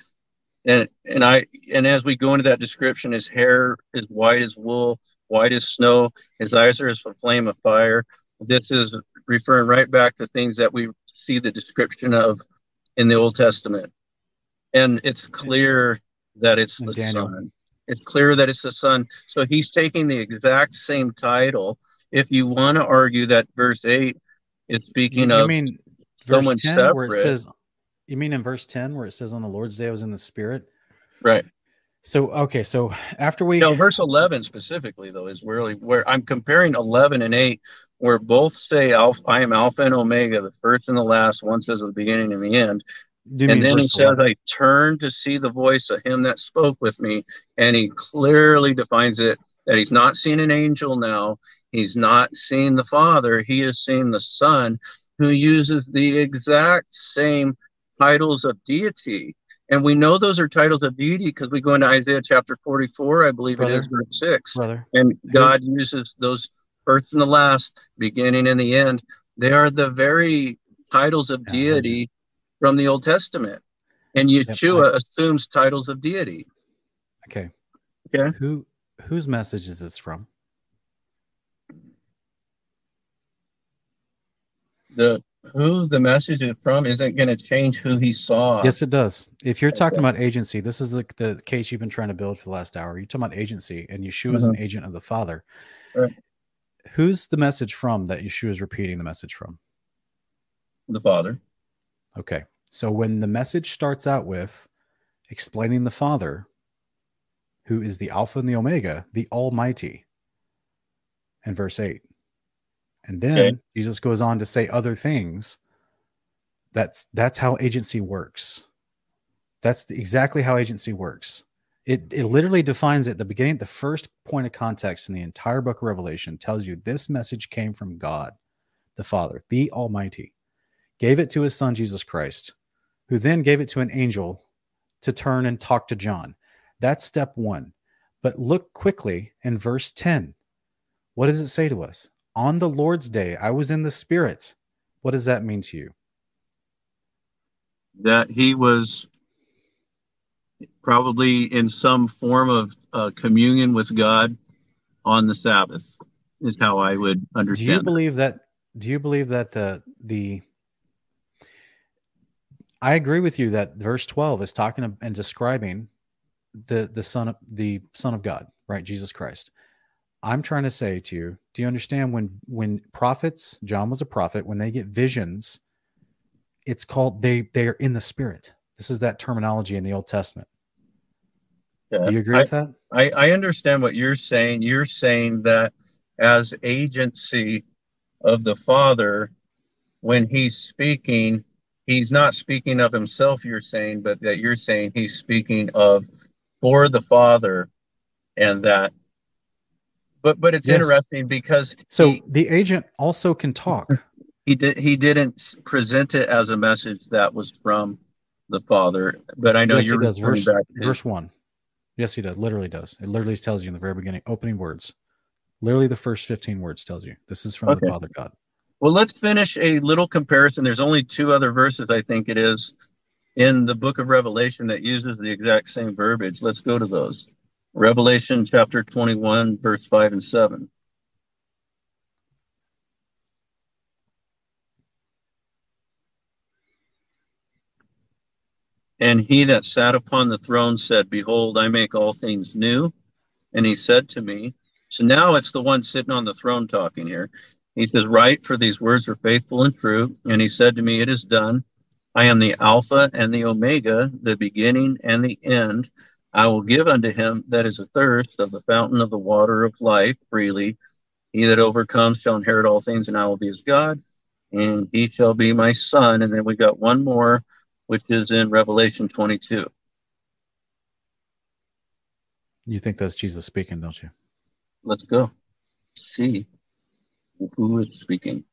And and I and as we go into that description, his hair is white as wool, white as snow. His eyes are as a flame of fire. This is referring right back to things that we see the description of in the Old Testament. And it's clear that it's the Daniel. Son. It's clear that it's the Son. So he's taking the exact same title. If you want to argue that verse 8 is speaking You, you of mean verse 10 separate, where it says you mean in verse 10 where it says on the Lord's day I was in the spirit? right? So okay, so after we No, verse 11 specifically, though, is really where I'm comparing 11 and 8, where both say, Alpha, I am Alpha and Omega, the first and the last. One says at the beginning and the end. do and then he says, I turned to see the voice of him that spoke with me. And he clearly defines it that he's not seen an angel now. He's not seen the Father. He has seen the Son, who uses the exact same titles of deity. And we know those are titles of deity because we go into Isaiah chapter 44, I believe it is, verse 6. brother. And God uses those first and the last, beginning and the end. They are the very titles of deity from the Old Testament. And Yeshua assumes titles of deity. Okay. Okay. Who whose message is this from? The who the message is from isn't going to change who he saw. Yes, it does. If you're talking about agency, this is the, the case you've been trying to build for the last hour. You're talking about agency, and Yeshua is an mm-hmm. agent of the Father. Right. Who's the message from that Yeshua is repeating the message from? The Father. Okay. So when the message starts out with explaining the Father, who is the Alpha and the Omega, the Almighty, in verse 8. And then Okay. Jesus goes on to say other things. That's that's how agency works. That's exactly how agency works. It it literally defines it at the beginning, the first point of context in the entire book of Revelation tells you this message came from God, the Father, the Almighty, gave it to his son Jesus Christ, who then gave it to an angel to turn and talk to John. That's step one. But look quickly in verse 10. What does it say to us? On the Lord's day, I was in the Spirit. What does that mean to you? That he was probably in some form of uh, communion with God on the Sabbath, is how I would understand. Do you believe that? Do you believe that the the I agree with you that verse 12 is talking and describing the the son of the son of God, right? Jesus Christ. I'm trying to say to you, do you understand when when prophets, John was a prophet, when they get visions, it's called they they're in the spirit. This is that terminology in the Old Testament. Yeah. Do you agree I- with that? I, I understand what you're saying. You're saying that as agency of the Father, when he's speaking, he's not speaking of himself, you're saying, but that you're saying he's speaking of for the Father and that. But but it's Yes. interesting because So he, the agent also can talk. he did he didn't present it as a message that was from the Father. But I know yes, he you're does. referring Verse verse one. Yes, he does. Literally does. It literally tells you in the very beginning, opening words. Literally, the first fifteen words tells you this is from Okay. the Father God. Well, let's finish a little comparison. There's only two other verses, I think it is, in the book of Revelation that uses the exact same verbiage. Let's go to those. Revelation chapter 21, verse 5 and 7. And he that sat upon the throne said, Behold, I make all things new. And he said to me, So now it's the one sitting on the throne talking here. He says, Write, for these words are faithful and true. And he said to me, It is done. I am the Alpha and the Omega, the beginning and the end. I will give unto him that is athirst of the fountain of the water of life freely. He that overcomes shall inherit all things, and I will be his God, and he shall be my son. And then we got one more, which is in Revelation 22. You think that's Jesus speaking, don't you? Let's go see who is speaking.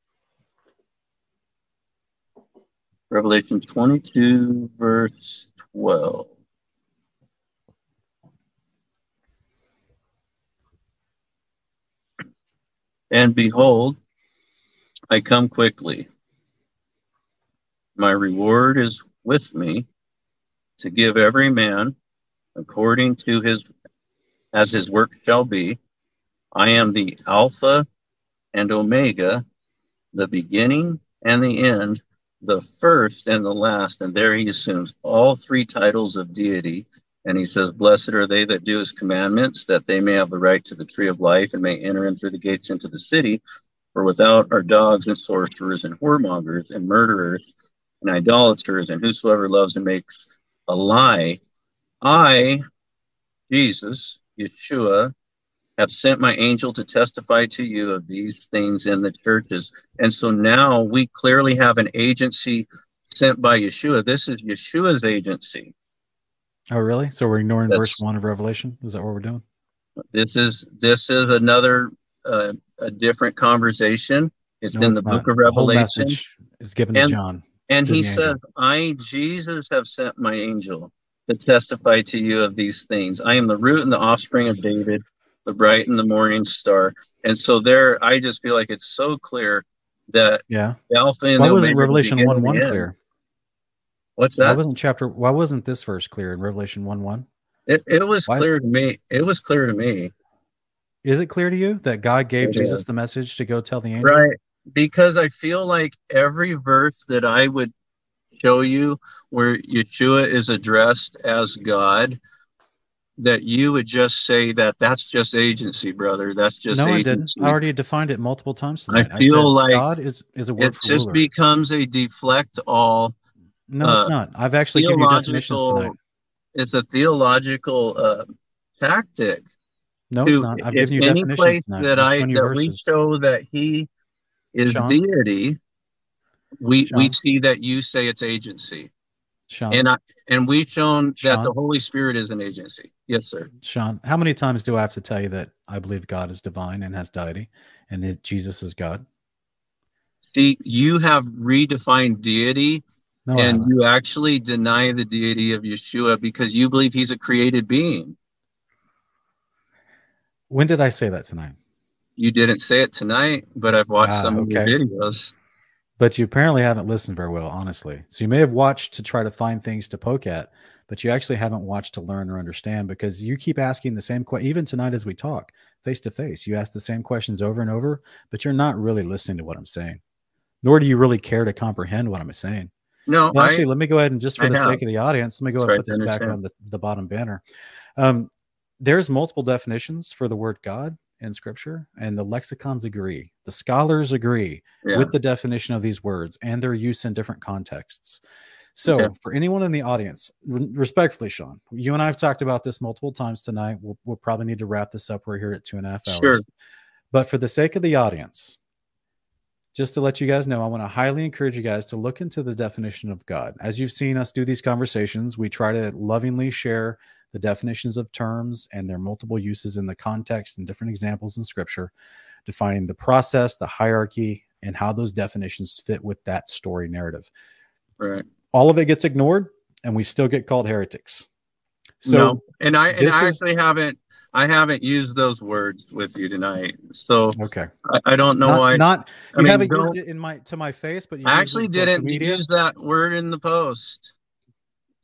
Revelation 22, verse 12. And behold, I come quickly. My reward is with me to give every man according to his as his work shall be. I am the Alpha and Omega, the beginning and the end, the first and the last. And there he assumes all three titles of deity. And he says, Blessed are they that do his commandments, that they may have the right to the tree of life and may enter in through the gates into the city. For without are dogs and sorcerers and whoremongers and murderers and idolaters and whosoever loves and makes a lie. I, Jesus, Yeshua, have sent my angel to testify to you of these things in the churches. And so now we clearly have an agency sent by Yeshua. This is Yeshua's agency. Oh, really? So we're ignoring verse one of Revelation? Is that what we're doing? This is this is another uh, a different conversation. It's No, in it's the not. book of Revelation. is given to John. And to he says, I, Jesus, have sent my angel to testify to you of these things. I am the root and the offspring of David, the bright and the morning star. And so there, I just feel like it's so clear that Yeah. the Alpha and Why wasn't Omega, Revelation beginning 1 and 1 the end. clear? What's Why that? wasn't chapter, why wasn't this verse clear in Revelation 1 1? It, it was Why- clear to me. It was clear to me. Is it clear to you that God gave It Jesus is. the message to go tell the angel? Right. because I feel like every verse that I would show you where Yeshua is addressed as God, that you would just say that that's just agency, brother. That's just no, agency. I didn't. I already defined it multiple times Tonight. I feel like God is is a word It just ruler. becomes a deflect all. No, uh, it's not. I've actually given you definitions tonight. It's a theological uh, tactic. No, to- it's not. I've given you any definitions place tonight. that I that we show that he is Sean? deity, we we see that you say it's agency, Sean, and I and we've shown that the Holy Spirit is an agency. Yes, sir. Sean, how many times do I have to tell you that I believe God is divine and has deity, and that Jesus is God? See, you have redefined deity, No, and you actually deny the deity of Yeshua because you believe he's a created being. when did I say that tonight? You didn't say it tonight, but I've watched Ah, some of your videos. But you apparently haven't listened very well, honestly. So you may have watched to try to find things to poke at, but you actually haven't watched to learn or understand because you keep asking the same question. Even tonight, as we talk face to face, you ask the same questions over and over, but you're not really listening to what I'm saying, nor do you really care to comprehend what I'm saying. No, Well, I, actually, let me go ahead and just for I the sake of the audience, let me go ahead and put this back on the, the bottom banner. Um, there's multiple definitions for the word God in scripture, and the lexicons agree. The scholars agree yeah. with the definition of these words and their use in different contexts. So, Okay. for anyone in the audience, respectfully, Sean, you and I have talked about this multiple times tonight. We'll, we'll probably need to wrap this up. We're here at two and a half hours. Sure. But for the sake of the audience, just to let you guys know, I want to highly encourage you guys to look into the definition of God. As you've seen us do these conversations, we try to lovingly share the definitions of terms and their multiple uses in the context and different examples in scripture, defining the process, the hierarchy, and how those definitions fit with that story narrative. right. All of it gets ignored, and we still get called heretics. So, no, and I and I is- actually haven't I haven't used those words with you tonight, so okay, I, I don't know not, why. not I you mean, haven't used it in my to my face, but you I actually didn't use that word in the post.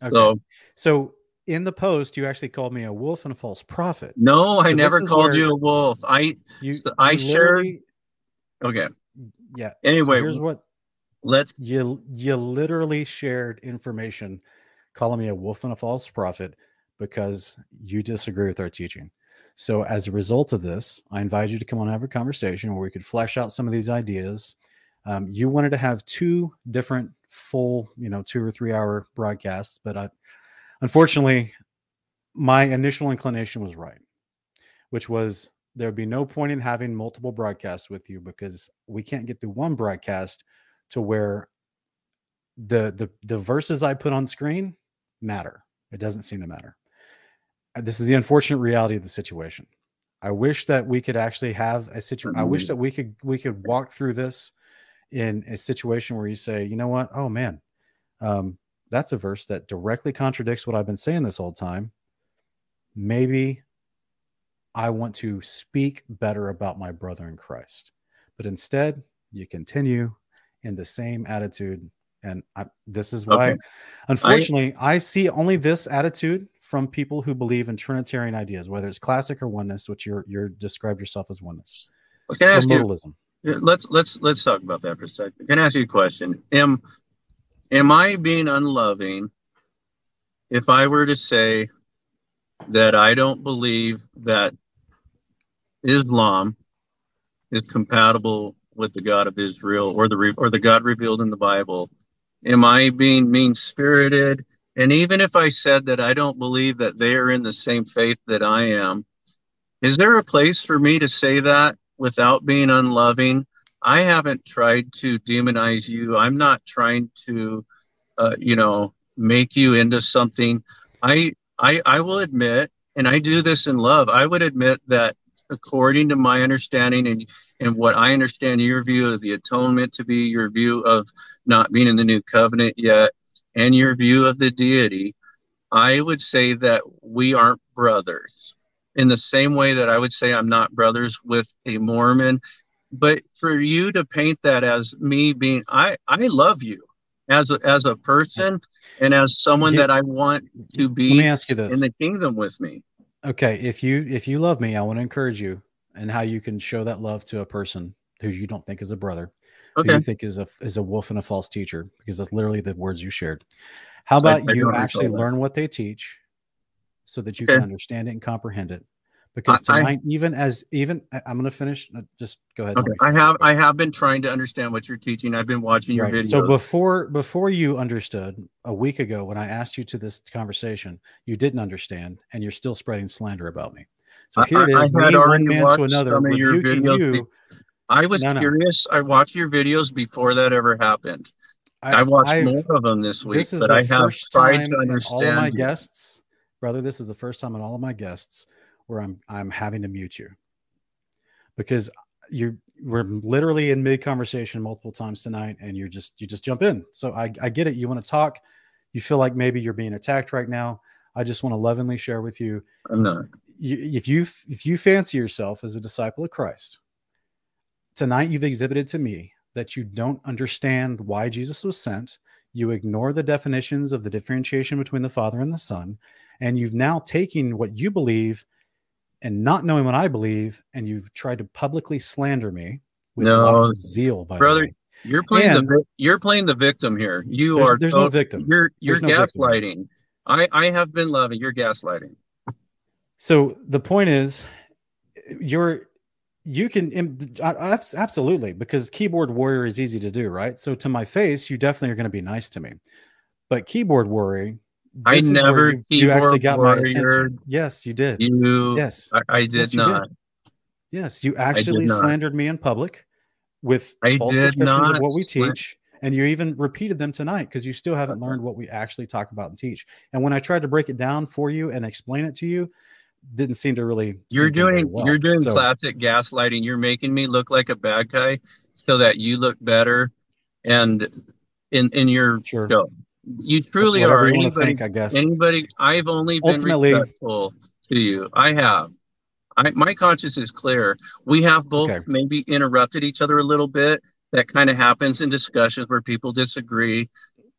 Okay. So So in the post, you actually called me a wolf and a false prophet. no, I never called you a wolf. I You, So I you shared- okay. Yeah. Anyway, so here's what Let's you you literally shared information, calling me a wolf and a false prophet because you disagree with our teaching. So as a result of this, I invite you to come on and have a conversation where we could flesh out some of these ideas. Um, you wanted to have two different full, you know, two or three hour broadcasts, but I, unfortunately, my initial inclination was right, which was there'd be no point in having multiple broadcasts with you because we can't get through one broadcast to where the the the verses I put on screen matter. It doesn't seem to matter. Uh, This is the unfortunate reality of the situation. I wish that we could actually have a situation. I wish Mhm. that we could we could walk through this in a situation where you say, you know what? Oh man, um, that's a verse that directly contradicts what I've been saying this whole time. Maybe I want to speak better about my brother in Christ. But instead, you continue in the same attitude. And I, this is why, Okay. unfortunately, I, see only this attitude from people who believe in Trinitarian ideas, whether it's classic or oneness, which you're you're described yourself as oneness, can I ask you let's let's let's talk about that for a second. Can I ask you a question? Am am I being unloving if I were to say that I don't believe that Islam is compatible with the God of Israel or the re- or the God revealed in the Bible? Am I being mean spirited? And even if I said that I don't believe that they are in the same faith that I am, is there a place for me to say that without being unloving? I haven't tried to demonize you. I'm not trying to, uh, you know, make you into something. I, I, I will admit, and I do this in love. I would admit that according to my understanding and and what I understand your view of the atonement to be, your view of not being in the new covenant yet, and your view of the deity, I would say that we aren't brothers. In the same way that I would say I'm not brothers with a Mormon, but for you to paint that as me being, I I love you as a, as a person and as someone You- that I want to be Let me ask you this. in the kingdom with me. Okay, if you if you love me, I want to encourage you and how you can show that love to a person who you don't think is a brother, Okay. who you think is a is a wolf and a false teacher, because that's literally the words you shared. How about I you actually learn what they teach, so that you Okay. can understand it and comprehend it? Because I- I- tonight, even as even I- I'm going to finish. Just go ahead. Okay. I have I have been trying to understand what you're teaching. I've been watching your Right. videos. So before before you understood a week ago when I asked you to this conversation, you didn't understand, and you're still spreading slander about me. So I- here it I- I had already one man to watched another, some of your videos you. I was No, no. curious. I watched your videos before that ever happened. I, watched I've- more of them this week, This is but the I have first tried time to understand. all of my you. guests, brother. This is the first time in all of my guests where I'm I'm having to mute you because you we're literally in mid conversation multiple times tonight, and you're just you just jump in. So I I get it. You want to talk. You feel like maybe you're being attacked right now. I just want to lovingly share with you I'm not. If you if you fancy yourself as a disciple of Christ, tonight you've exhibited to me that you don't understand why Jesus was sent. You ignore the definitions of the differentiation between the Father and the Son, and you've now taken what you believe and not knowing what I believe, and you've tried to publicly slander me with No, zeal, by the brother. You're playing And- the you're playing the victim here. You There's, are there's no victim. You're you're There's no victim. gaslighting. I I have been loving. You're gaslighting. So the point is, you're you can im- I- I- abs- absolutely because keyboard warrior is easy to do, right? So to my face, you definitely are going to be nice to me, but keyboard warrior, I this is where never you, you actually got my attention. Yes, you did. You. yes, I, I did Yes, you did. not. yes, you actually slandered me in public with I false descriptions of what we teach. And you even repeated them tonight because you still haven't learned what we actually talk about and teach. And when I tried to break it down for you and explain it to you, didn't seem to really. You're sink in very doing well. you're doing So- classic gaslighting. You're making me look like a bad guy so that you look better, and in in your Sure. show, you truly whatever are. you Anybody, think, I guess. anybody. I've only been Ultimately- respectful to you. I have. I, my conscience is clear. We have both Okay. maybe interrupted each other a little bit. That kind of happens in discussions where people disagree.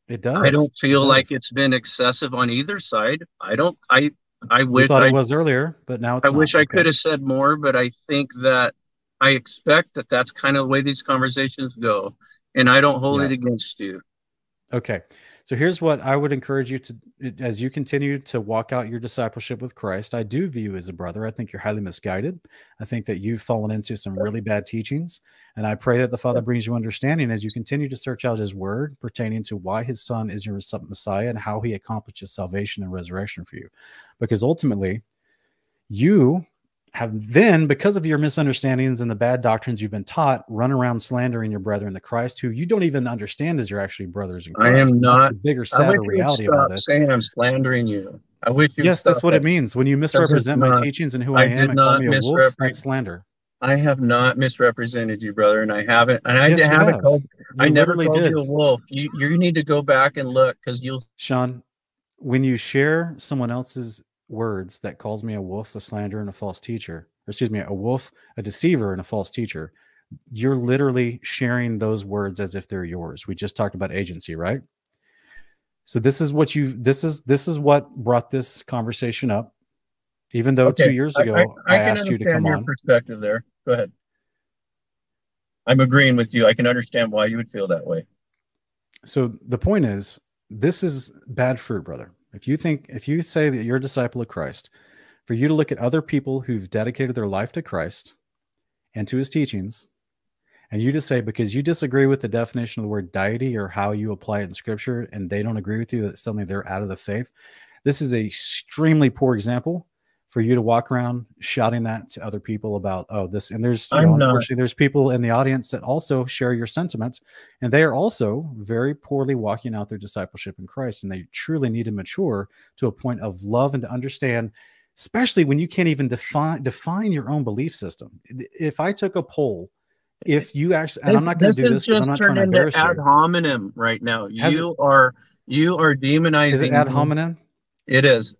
It does. I don't feel like it's been excessive on either side. I don't. I I We wish thought I it was earlier, but now it's I wish. I Okay. could have said more, but I think that I expect that that's kind of the way these conversations go, and I don't hold Yeah. it against you. Okay. So here's what I would encourage you to, as you continue to walk out your discipleship with Christ. I do view you as a brother. I think you're highly misguided. I think that you've fallen into some really bad teachings. And I pray that the Father brings you understanding as you continue to search out his word pertaining to why his son is your Messiah and how he accomplishes salvation and resurrection for you. Because ultimately, you have then, because of your misunderstandings and the bad doctrines you've been taught, run around slandering your brethren in the Christ, who you don't even understand as you're actually brothers in I am that's not- the bigger, I sadder reality of all this. saying I'm slandering you. I wish you. Yes, that's what it means. When you misrepresent my not- teachings and who I I, am did and call not me a wolf, that's slander. I have not misrepresented you, brother, and I haven't. And I Yes, haven't have. called. I never called did. you a wolf. You you need to go back and look because you'll. Sean, when you share someone else's words that calls me a wolf, a slander, and a false teacher, or excuse me, a wolf, a deceiver, and a false teacher, you're literally sharing those words as if they're yours. We just talked about agency, right? So this is what you this is this is what brought this conversation up. Even though two years ago I, I, I can asked you to come your on. perspective there. Go ahead. I'm agreeing with you. I can understand why you would feel that way. so the point is this is bad fruit brother if you think if you say that you're a disciple of christ for you to look at other people who've dedicated their life to christ and to his teachings and you just say because you disagree with the definition of the word deity or how you apply it in scripture and they don't agree with you that suddenly they're out of the faith this is a extremely poor example for you to walk around shouting that to other people about oh this and there's you know, unfortunately there's people in the audience that also share your sentiments and they are also very poorly walking out their discipleship in Christ and they truly need to mature to a point of love and to understand especially when you can't even define define your own belief system if I took a poll if you actually and I'm not going to do this because I'm not trying to into embarrass ad you hominem right now. Has you are you are demonizing. is it ad hominem It is.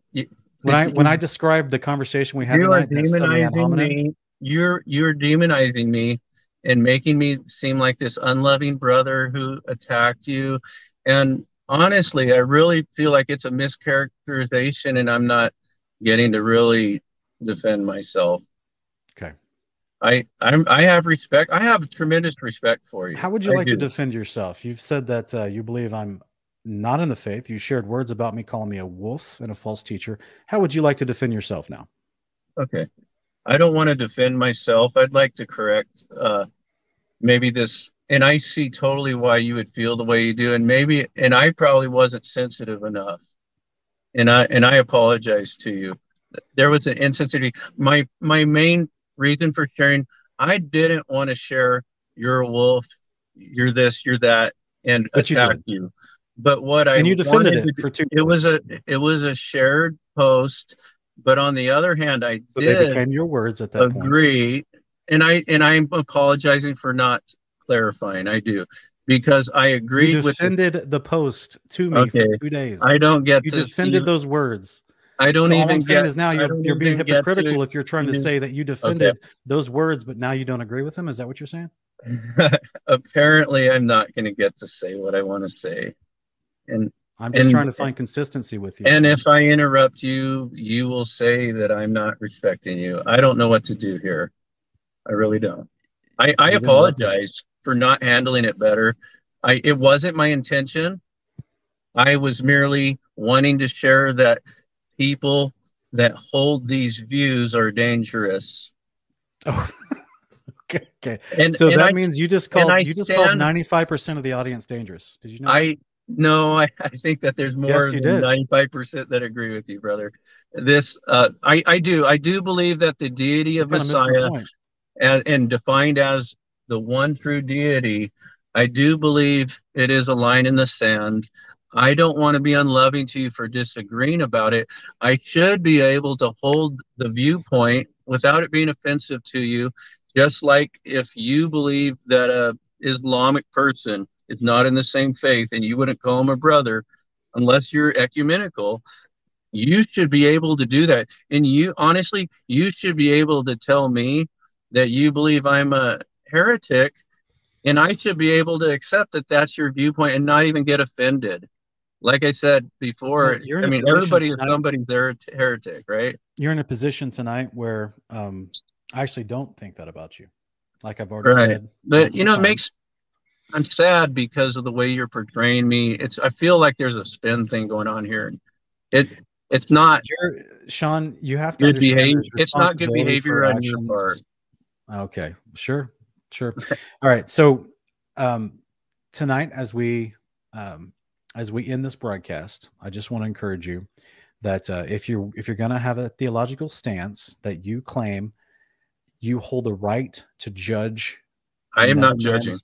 When I when I described the conversation we had you are tonight ad demonizing me. You're you're demonizing me and making me seem like this unloving brother who attacked you. And honestly, I really feel like it's a mischaracterization, and I'm not getting to really defend myself. Okay. I I'm I have respect. I have tremendous respect for you. How would you I like do. to defend yourself? You've said that uh, you believe I'm not in the faith. You shared words about me calling me a wolf and a false teacher. How would you like to defend yourself now? Okay. I don't want to defend myself. I'd like to correct uh maybe this and I see totally why you would feel the way you do and maybe and I probably wasn't sensitive enough. And I and I apologize to you. There was an insensitivity. My my main reason for sharing I didn't want to share you're a wolf, you're this, you're that and But you attack did. you. But what I and you defended it to for two. it was a it was a shared post but on the other hand i so did became your words at that point. agree and i and i'm apologizing for not clarifying i do because i agreed You with the, defended the post to me Okay. for two days. i don't get You defended see- those words. i don't so all even I'm saying get is now you're you're being get to- hypocritical if you're trying to say that you defended those words, but now you don't agree with them. Is that what you're saying? apparently i'm not going to get to say what i want to say and I'm just And- trying to find consistency with you. and Sean. if i interrupt you you will say that i'm not respecting you i don't know what to do here i really don't i i apologize for not handling it better i it wasn't my intention i was merely wanting to share that people that hold these views are dangerous Oh, okay, okay. and So and that I, means you just called you just called ninety five percent of the audience dangerous. Did you know? I no, I, I think that there's more Yes, than did. ninety-five percent that agree with you, brother. This, uh, I, I do, I do believe that the deity of kinda missing the Messiah, and defined as the one true deity, I do believe it is a line in the sand. I don't want to be unloving to you for disagreeing about it. I should be able to hold the viewpoint without it being offensive to you. Just like if you believe that a Islamic person is not in the same faith and you wouldn't call him a brother unless you're ecumenical, you should be able to do that. And you honestly, you should be able to tell me that you believe I'm a heretic and I should be able to accept that that's your viewpoint and not even get offended. Like I said before, Well, you're in mean, everybody is tonight- somebody's her- heretic, right? You're in a position tonight where um, I actually don't think that about you. Like I've already Right. said. But you know, it makes I'm sad because of the way you're portraying me. It's I feel like there's a spin thing going on here. It it's not You're, Sean, you have to Good behavior- it's not good behavior on your part. Okay, sure, sure. All right, so um, tonight, as we um, as we end this broadcast, I just want to encourage you that uh, if you're if you're going to have a theological stance that you claim, you hold the right to judge. I am not judging.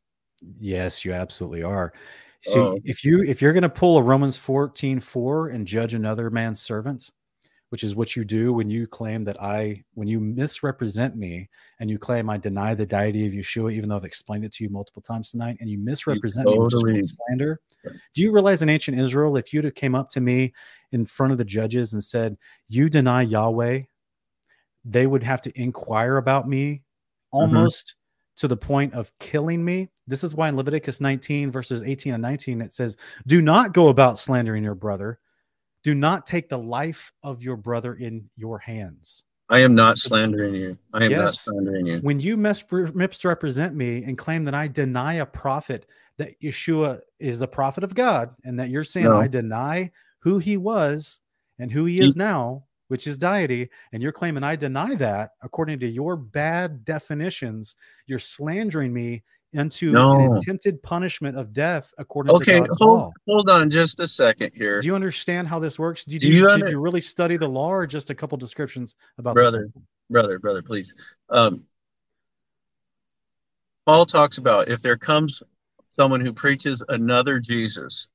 Yes, you absolutely are. So Oh. if you if you're going to pull a Romans 14 4 and judge another man's servant, which is what you do when you claim that I when you misrepresent me and you claim I deny the deity of Yeshua, even though I've explained it to you multiple times tonight, and you misrepresent me, is totally- called slander. Do you realize in ancient Israel, if you'd have came up to me in front of the judges and said, You deny Yahweh, they would have to inquire about me mm-hmm. almost to the point of killing me. This is why in Leviticus 19, verses 18 and 19, it says, Do not go about slandering your brother. Do not take the life of your brother in your hands. I am not slandering you. I am not slandering you. When you misrepresent me and claim that I deny a prophet, that Yeshua is the prophet of God, and that you're saying No. I deny who he was and who he He- is now, which is deity, and you're claiming I deny that according to your bad definitions, you're slandering me into an attempted punishment of death according Okay, to God's hold law. hold on just a second here. Do you understand how this works? Did Do you, you did you really study the law or just a couple descriptions about Brother. brother, brother, please. Um, Paul talks about if there comes someone who preaches another Jesus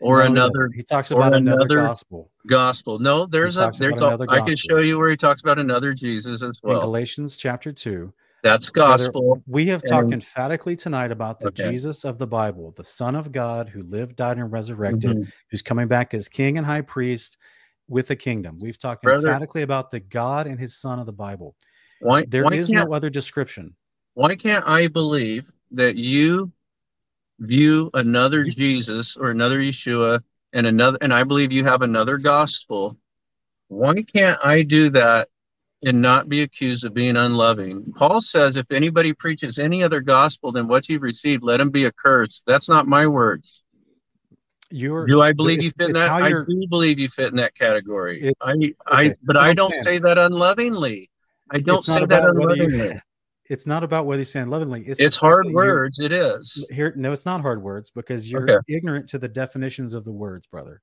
or No, another. He talks about another, another gospel gospel. No, there's a there's a I can show you where he talks about another Jesus as in well. Galatians chapter two. That's Brother, gospel. We have talked emphatically tonight about the Okay. Jesus of the Bible, the Son of God who lived, died, and resurrected, Mhm. who's coming back as King and High Priest with a kingdom. We've talked Brother- emphatically about the God and His Son of the Bible. Why There why is no other description. why can't I believe that you view another Jesus or another Yeshua and another and I believe you have another gospel? Why can't I do that and not be accused of being unloving. Paul says, if anybody preaches any other gospel than what you've received, let him be accursed. That's not my words. You're, do I believe you fit in that? I do believe you fit in that category. It, I, okay, I, but I don't say that unlovingly. I don't say that unlovingly. It's not about whether you say lovingly. It's, it's hard words. It is here. No, it's not hard words because you're okay. ignorant to the definitions of the words, brother.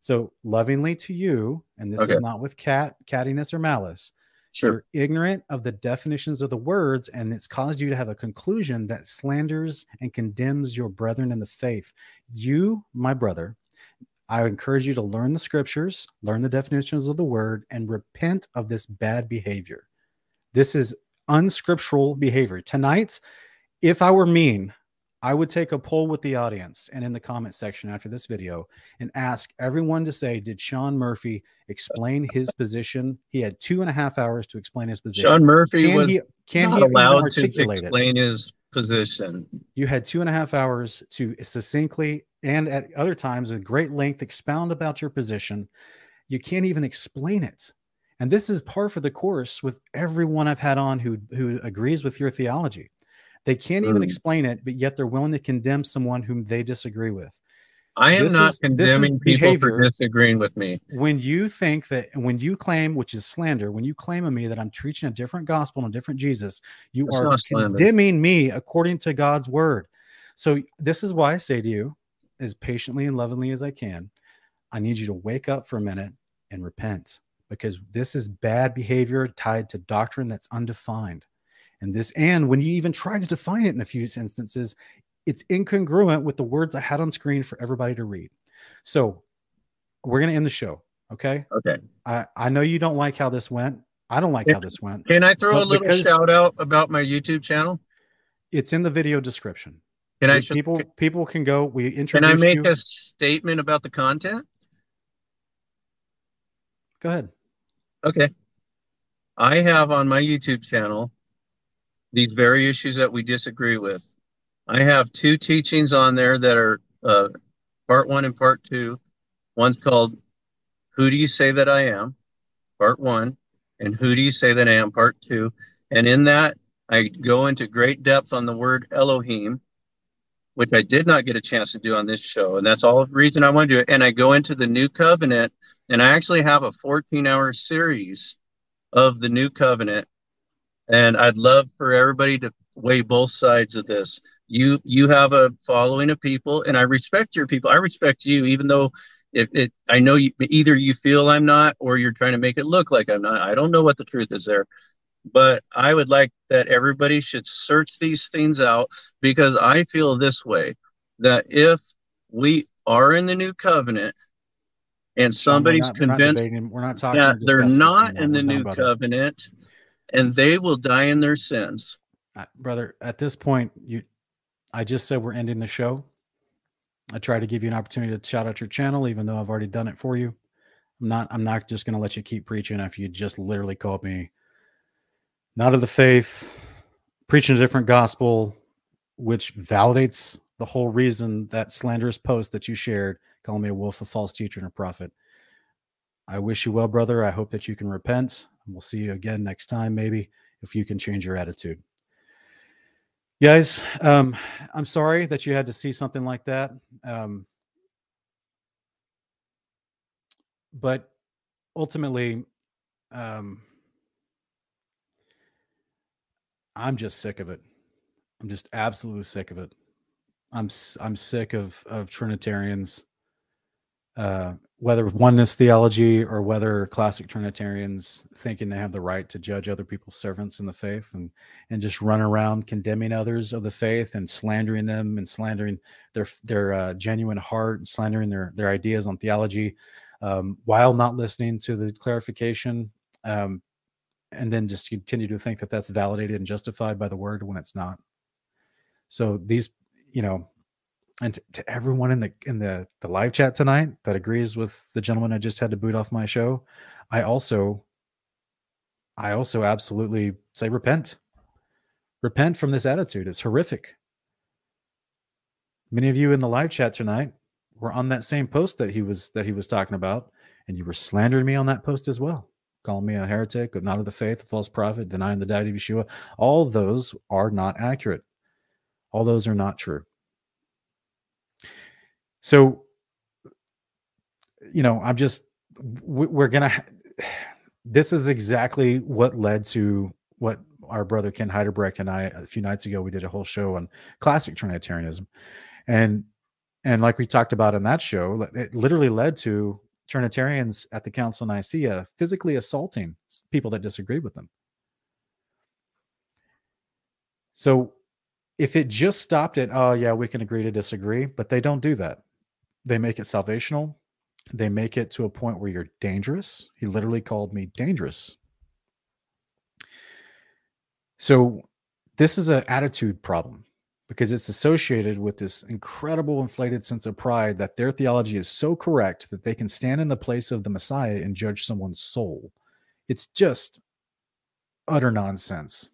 So lovingly to you, and this okay. is not with cat cattiness or malice. Sure. You're ignorant of the definitions of the words, and it's caused you to have a conclusion that slanders and condemns your brethren in the faith. You, my brother, I encourage you to learn the scriptures, learn the definitions of the word, and repent of this bad behavior. This is unscriptural behavior. Tonight, if I were mean, I would take a poll with the audience and in the comment section after this video and ask everyone to say, did Sean Murphy explain his position? He had two and a half hours to explain his position. Sean Murphy can was he, can not he allowed to explain it? his position. You had two and a half hours to succinctly and at other times at great length expound about your position. You can't even explain it. And this is par for the course with everyone I've had on who who agrees with your theology. They can't even mm. explain it, but yet they're willing to condemn someone whom they disagree with. I am this not is, condemning people for disagreeing with me. When you think that, when you claim, which is slander, when you claim of me that I'm preaching a different gospel and a different Jesus, you That's are condemning me according to God's word. So this is why I say to you, as patiently and lovingly as I can, I need you to wake up for a minute and repent because this is bad behavior tied to doctrine that's undefined. And this, and when you even try to define it in a few instances, it's incongruent with the words I had on screen for everybody to read. So we're going to end the show. Okay. Okay. I, I know you don't like how this went. I don't like how this went. Can I throw a little shout out about my YouTube channel? It's in the video description. Can I people can, people can go. We introduce. Can I make you. a statement about the content? Go ahead. Okay. I have on my YouTube channel these very issues that we disagree with. I have two teachings on there that are uh, part one and part two. One's called Who Do You Say That I Am? Part one, and Who Do You Say That I Am? Part two. And in that, I go into great depth on the word Elohim, which I did not get a chance to do on this show. And that's all the reason I want to do it. And I go into the new covenant, and I actually have a 14 hour series of the new covenant and I'd love for everybody to weigh both sides of this. You you have a following of people, and I respect your people. I respect you, even though if it, I know you, either you feel I'm not, or you're trying to make it look like I'm not. I don't know what the truth is there, but I would like that everybody should search these things out because I feel this way that if we are in the new covenant and somebody's we're not, convinced we're not, talking that they're not in the new covenant and they will die in their sins. Uh, brother, at this point, you, I just said we're ending the show. I try to give you an opportunity to shout out your channel, even though I've already done it for you. I'm not. I'm not just going to let you keep preaching after you just literally called me not of the faith, preaching a different gospel, which validates the whole reason that slanderous post that you shared, calling me a wolf, a false teacher, and a prophet. I wish you well, brother. I hope that you can repent. We'll see you again next time, maybe, if you can change your attitude. Guys, um, I'm sorry that you had to see something like that. Um, but ultimately, um, I'm just sick of it. I'm just absolutely sick of it. I'm I'm sick of of Trinitarians uh, whether oneness theology or whether classic Trinitarians thinking they have the right to judge other people's servants in the faith and and just run around condemning others of the faith and slandering them and slandering their their uh, genuine heart and slandering their their ideas on theology um, while not listening to the clarification um, and then just continue to think that that's validated and justified by the word when it's not. So these, you know, and to, to, everyone in the in the the live chat tonight that agrees with the gentleman I just had to boot off my show, I also I also absolutely say repent. Repent from this attitude. It's horrific. Many of you in the live chat tonight were on that same post that he was that he was talking about, and you were slandering me on that post as well. Calling me a heretic, not of the faith, a false prophet, denying the deity of Yeshua. All those are not accurate. All those are not true. So, you know, I'm just, we're going to, this is exactly what led to what our brother Ken Heiderbrecht and I, a few nights ago, we did a whole show on classic Trinitarianism. And, and like we talked about in that show, it literally led to Trinitarians at the Council of Nicaea physically assaulting people that disagreed with them. So if it just stopped at, oh, yeah, we can agree to disagree, but they don't do that. They make it salvational. They make it to a point where you're dangerous. He literally called me dangerous. So this is an attitude problem because it's associated with this incredible inflated sense of pride that their theology is so correct that they can stand in the place of the Messiah and judge someone's soul. It's just utter nonsense.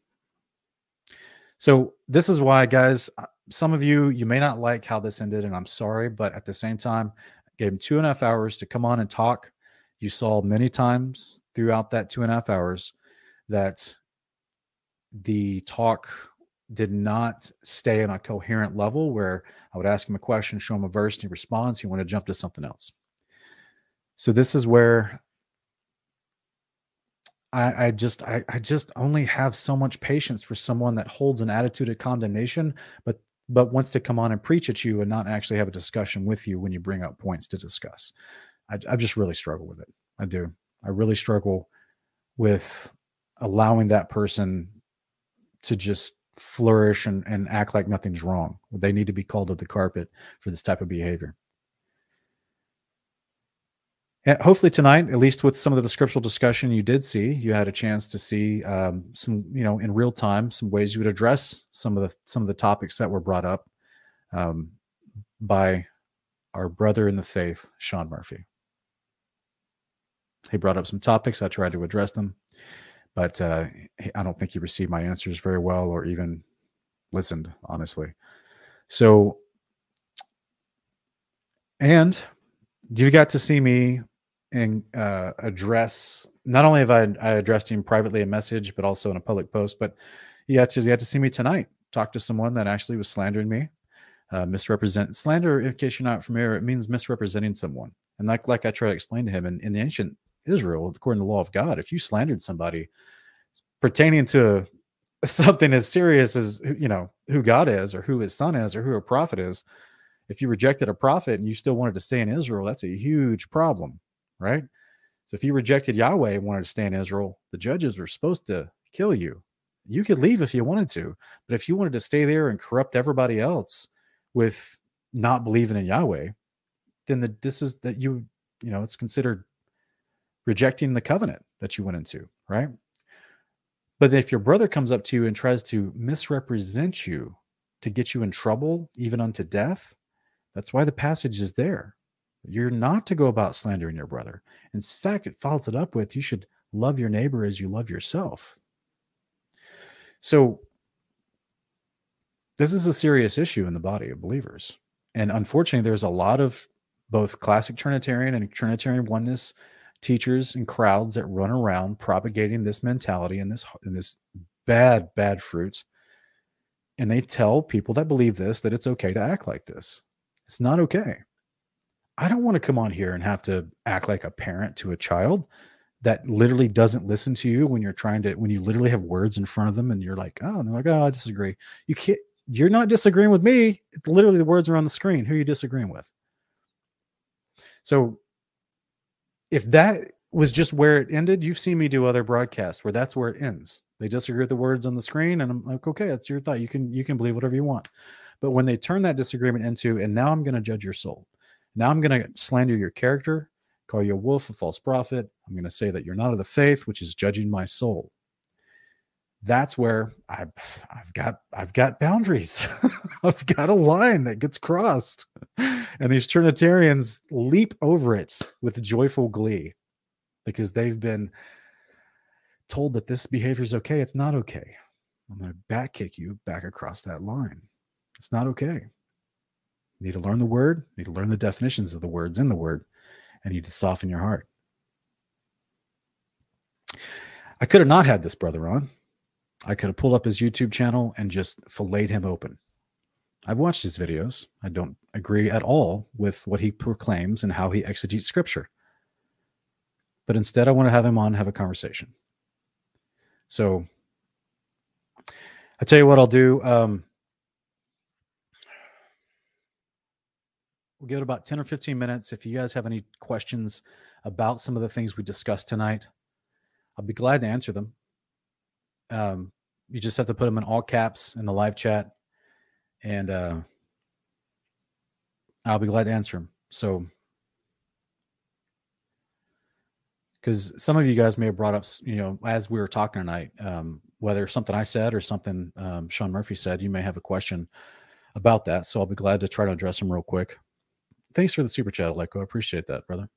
So this is why, guys, uh, some of you you may not like how this ended, and I'm sorry, but at the same time, I gave him two and a half hours to come on and talk. You saw many times throughout that two and a half hours that the talk did not stay on a coherent level where I would ask him a question, show him a verse, and he responds. He wanted to jump to something else. So this is where I, I just I, I just only have so much patience for someone that holds an attitude of condemnation, but but wants to come on and preach at you and not actually have a discussion with you when you bring up points to discuss. I, I just really struggle with it. I do. I really struggle with allowing that person to just flourish and, and act like nothing's wrong. They need to be called to the carpet for this type of behavior hopefully tonight, at least with some of the scriptural discussion you did see, you had a chance to see um, some, you know, in real time, some ways you would address some of the some of the topics that were brought up um, by our brother in the faith, Sean Murphy. He brought up some topics. I tried to address them, but uh, I don't think he received my answers very well or even listened, honestly. So, and you've got to see me and uh, address not only have I, I addressed him privately a message, but also in a public post. But you had to you had to see me tonight. Talk to someone that actually was slandering me, uh, misrepresent slander. In case you're not familiar, it means misrepresenting someone. And like like I try to explain to him in, in the ancient Israel, according to the law of God, if you slandered somebody pertaining to something as serious as you know who God is, or who His Son is, or who a prophet is, if you rejected a prophet and you still wanted to stay in Israel, that's a huge problem right? So if you rejected Yahweh and wanted to stay in Israel, the judges were supposed to kill you. You could leave if you wanted to, but if you wanted to stay there and corrupt everybody else with not believing in Yahweh, then the, this is that you you know it's considered rejecting the covenant that you went into, right? But if your brother comes up to you and tries to misrepresent you to get you in trouble, even unto death, that's why the passage is there. You're not to go about slandering your brother. In fact, it follows it up with you should love your neighbor as you love yourself. So, this is a serious issue in the body of believers. And unfortunately, there's a lot of both classic Trinitarian and Trinitarian oneness teachers and crowds that run around propagating this mentality and this and this bad, bad fruits. And they tell people that believe this that it's okay to act like this. It's not okay. I don't want to come on here and have to act like a parent to a child that literally doesn't listen to you when you're trying to when you literally have words in front of them and you're like, oh, and they're like, oh, I disagree. You can't. You're not disagreeing with me. Literally, the words are on the screen. Who are you disagreeing with? So, if that was just where it ended, you've seen me do other broadcasts where that's where it ends. They disagree with the words on the screen, and I'm like, okay, that's your thought. You can you can believe whatever you want. But when they turn that disagreement into, and now I'm going to judge your soul now I'm going to slander your character, call you a wolf, a false prophet. I'm going to say that you're not of the faith, which is judging my soul. That's where I've, I've got I've got boundaries. I've got a line that gets crossed, and these Trinitarians leap over it with joyful glee because they've been told that this behavior is okay. It's not okay. I'm going to back kick you back across that line. It's not okay. You need to learn the word, you need to learn the definitions of the words in the word, and you need to soften your heart. I could have not had this brother on. I could have pulled up his YouTube channel and just filleted him open. I've watched his videos. I don't agree at all with what he proclaims and how he exegetes scripture. But instead, I want to have him on have a conversation. So I tell you what I'll do. Um, we'll give it about 10 or 15 minutes. If you guys have any questions about some of the things we discussed tonight, I'll be glad to answer them. Um, you just have to put them in all caps in the live chat, and uh, I'll be glad to answer them. So, because some of you guys may have brought up, you know, as we were talking tonight, um, whether something I said or something um, Sean Murphy said, you may have a question about that. So I'll be glad to try to address them real quick. Thanks for the super chat, Aleko. I appreciate that, brother.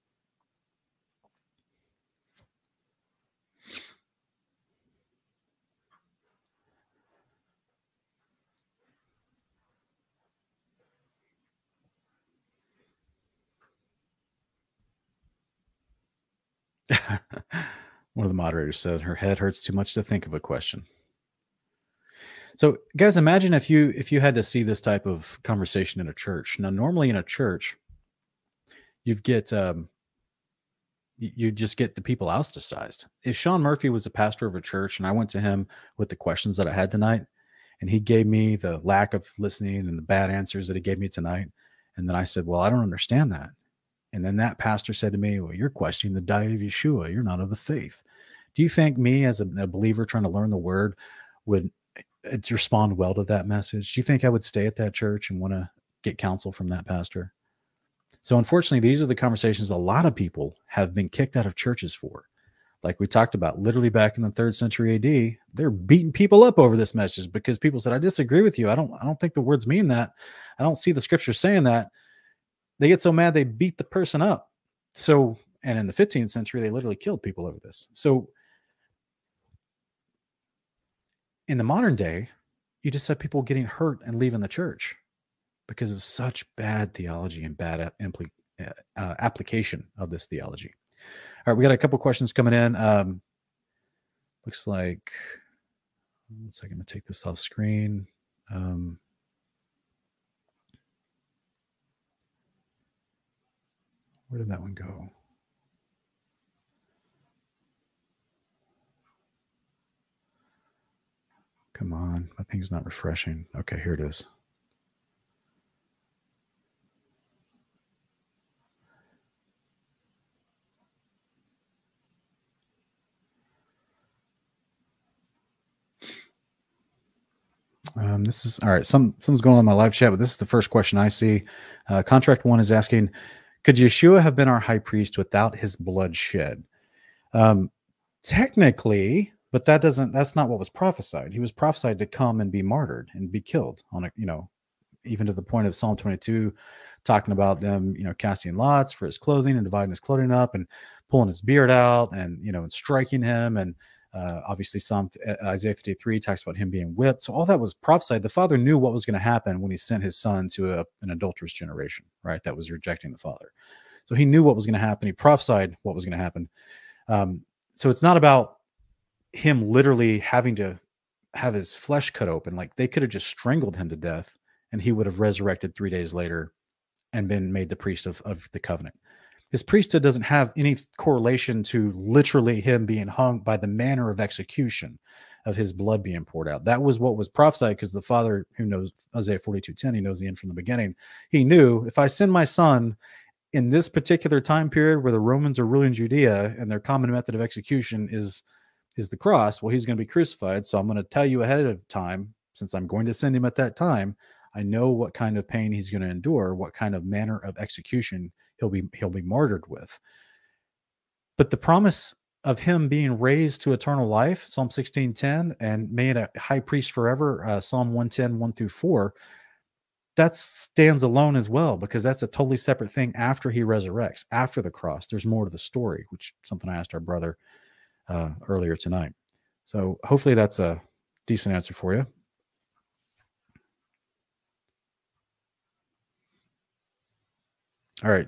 One of the moderators said her head hurts too much to think of a question. So, guys, imagine if you if you had to see this type of conversation in a church. Now, normally in a church, you get um, you just get the people ostracized. If Sean Murphy was a pastor of a church and I went to him with the questions that I had tonight, and he gave me the lack of listening and the bad answers that he gave me tonight, and then I said, "Well, I don't understand that." And then that pastor said to me, Well, you're questioning the diet of Yeshua. You're not of the faith. Do you think me, as a, a believer trying to learn the word, would uh, respond well to that message? Do you think I would stay at that church and want to get counsel from that pastor? So, unfortunately, these are the conversations a lot of people have been kicked out of churches for. Like we talked about, literally back in the third century AD, they're beating people up over this message because people said, "I disagree with you. I don't. I don't think the words mean that. I don't see the scripture saying that." They get so mad they beat the person up. So, and in the 15th century, they literally killed people over this. So, in the modern day, you just have people getting hurt and leaving the church because of such bad theology and bad impl- uh, uh, application of this theology. All right, we got a couple questions coming in. Um, looks like, one second, I'm going to take this off screen. Um, Where did that one go? Come on, my thing's not refreshing. Okay, here it is. Um, this is all right. Some something's going on in my live chat, but this is the first question I see. Uh, contract one is asking, could Yeshua have been our high priest without his blood shed? Um, technically, but that doesn't that's not what was prophesied. He was prophesied to come and be martyred and be killed on a, you know, even to the point of Psalm 22 talking about them, you know, casting lots for his clothing and dividing his clothing up and pulling his beard out and you know, and striking him and uh, obviously, Psalm uh, Isaiah 53 talks about him being whipped. So all that was prophesied. The Father knew what was going to happen when He sent His Son to a, an adulterous generation, right? That was rejecting the Father. So He knew what was going to happen. He prophesied what was going to happen. Um, so it's not about Him literally having to have His flesh cut open. Like they could have just strangled Him to death, and He would have resurrected three days later and been made the priest of, of the covenant his priesthood doesn't have any correlation to literally him being hung by the manner of execution of his blood being poured out. That was what was prophesied because the father who knows Isaiah 42:10, he knows the end from the beginning. He knew if I send my son in this particular time period where the Romans are ruling Judea and their common method of execution is is the cross, well, he's going to be crucified. So I'm going to tell you ahead of time, since I'm going to send him at that time, I know what kind of pain he's going to endure, what kind of manner of execution he'll be he'll be martyred with. But the promise of him being raised to eternal life, Psalm 16:10, and made a high priest forever, uh, Psalm 110, 1 through 4, that stands alone as well, because that's a totally separate thing after he resurrects, after the cross. There's more to the story, which something I asked our brother uh, earlier tonight. So hopefully that's a decent answer for you. All right.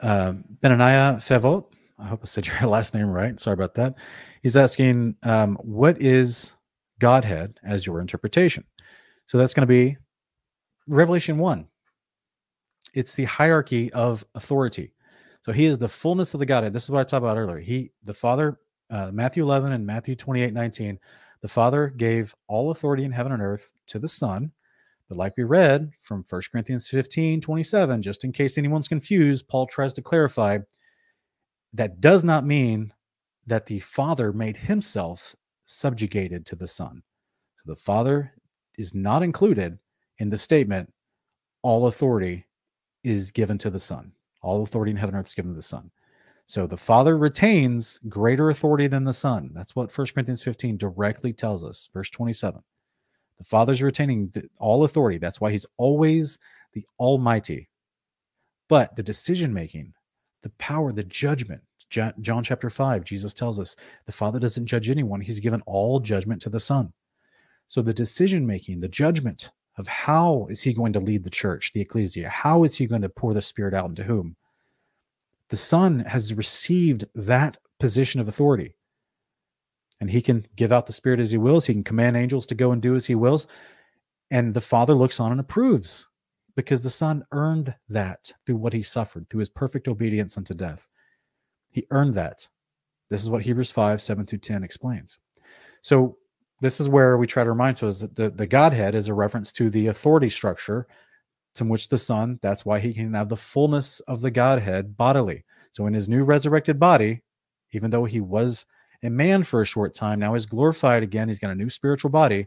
Uh, Benaniah Fevot I hope I said your last name right. Sorry about that. He's asking, um, what is Godhead as your interpretation? So that's going to be Revelation 1. It's the hierarchy of authority. So he is the fullness of the Godhead. This is what I talked about earlier. He, the Father, uh, Matthew 11 and Matthew 28, 19, the Father gave all authority in heaven and earth to the Son. But like we read from 1 Corinthians 15, 27, just in case anyone's confused, Paul tries to clarify that does not mean that the Father made himself subjugated to the Son. So the Father is not included in the statement, all authority is given to the Son. All authority in heaven and earth is given to the Son. So the Father retains greater authority than the Son. That's what 1 Corinthians 15 directly tells us. Verse 27. The Father's retaining all authority. That's why he's always the Almighty. But the decision making, the power, the judgment, John chapter 5, Jesus tells us the Father doesn't judge anyone, he's given all judgment to the Son. So the decision making, the judgment of how is he going to lead the church, the ecclesia, how is he going to pour the Spirit out into whom? The Son has received that position of authority. And he can give out the Spirit as he wills. He can command angels to go and do as he wills. And the Father looks on and approves because the Son earned that through what he suffered, through his perfect obedience unto death. He earned that. This is what Hebrews 5 7 through 10 explains. So, this is where we try to remind us that the, the Godhead is a reference to the authority structure to which the Son, that's why he can have the fullness of the Godhead bodily. So, in his new resurrected body, even though he was a man for a short time, now he's glorified again. He's got a new spiritual body.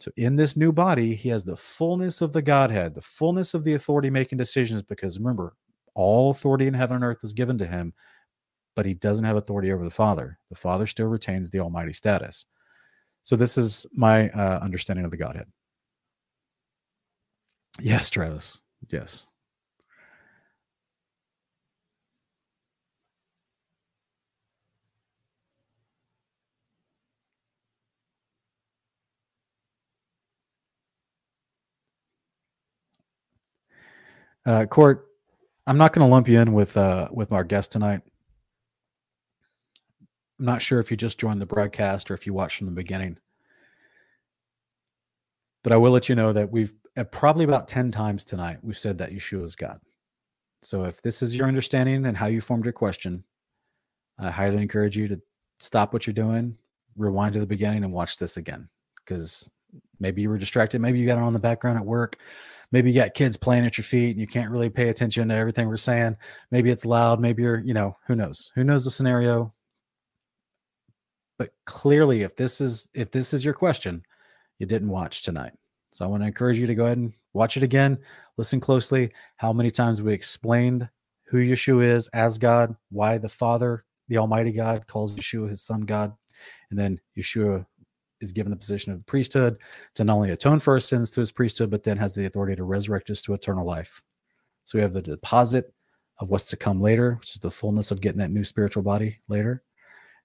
So, in this new body, he has the fullness of the Godhead, the fullness of the authority making decisions, because remember, all authority in heaven and earth is given to him but he doesn't have authority over the Father. The Father still retains the Almighty status. So this is my uh, understanding of the Godhead. Yes, Travis. Yes. Uh, Court, I'm not going to lump you in with uh, with our guest tonight. I'm not sure if you just joined the broadcast or if you watched from the beginning. But I will let you know that we've probably about 10 times tonight, we've said that Yeshua is God. So if this is your understanding and how you formed your question, I highly encourage you to stop what you're doing, rewind to the beginning, and watch this again. Because maybe you were distracted. Maybe you got it on the background at work. Maybe you got kids playing at your feet and you can't really pay attention to everything we're saying. Maybe it's loud. Maybe you're, you know, who knows? Who knows the scenario? but clearly if this is if this is your question you didn't watch tonight so i want to encourage you to go ahead and watch it again listen closely how many times we explained who yeshua is as god why the father the almighty god calls yeshua his son god and then yeshua is given the position of the priesthood to not only atone for our sins through his priesthood but then has the authority to resurrect us to eternal life so we have the deposit of what's to come later which is the fullness of getting that new spiritual body later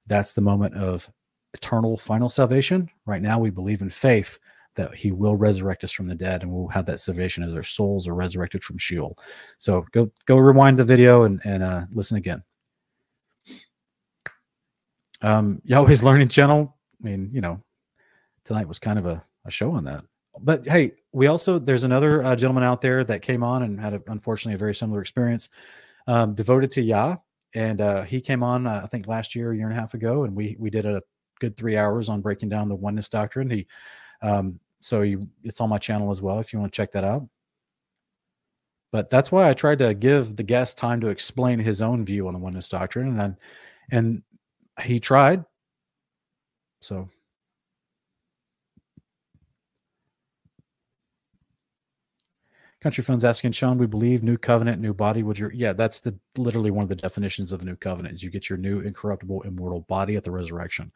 that's the moment of eternal final salvation. Right now, we believe in faith that he will resurrect us from the dead and we'll have that salvation as our souls are resurrected from Sheol. So go go rewind the video and, and uh, listen again. Um, Yahweh's Learning Channel. I mean, you know, tonight was kind of a, a show on that. But hey, we also there's another uh, gentleman out there that came on and had a, unfortunately a very similar experience. Um, devoted to Yah, and uh, he came on uh, I think last year, a year and a half ago, and we we did a good three hours on breaking down the oneness doctrine. He, um, so you, it's on my channel as well if you want to check that out. But that's why I tried to give the guest time to explain his own view on the oneness doctrine, and and he tried. So Country Funds asking Sean, we believe new covenant, new body. Would your yeah? That's the literally one of the definitions of the new covenant is you get your new incorruptible, immortal body at the resurrection.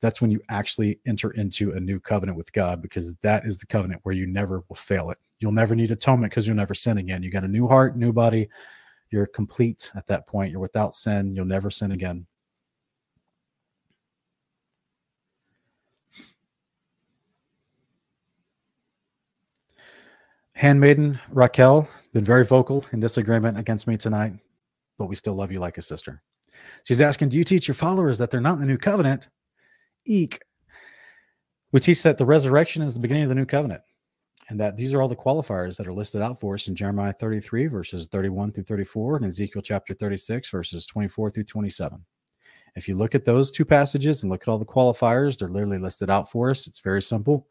That's when you actually enter into a new covenant with God because that is the covenant where you never will fail it. You'll never need atonement because you'll never sin again. You got a new heart, new body. You're complete at that point. You're without sin. You'll never sin again. Handmaiden Raquel been very vocal in disagreement against me tonight, but we still love you like a sister. She's asking, Do you teach your followers that they're not in the new covenant? Eek. We teach that the resurrection is the beginning of the new covenant and that these are all the qualifiers that are listed out for us in Jeremiah 33, verses 31 through 34, and Ezekiel chapter 36, verses 24 through 27. If you look at those two passages and look at all the qualifiers, they're literally listed out for us. It's very simple.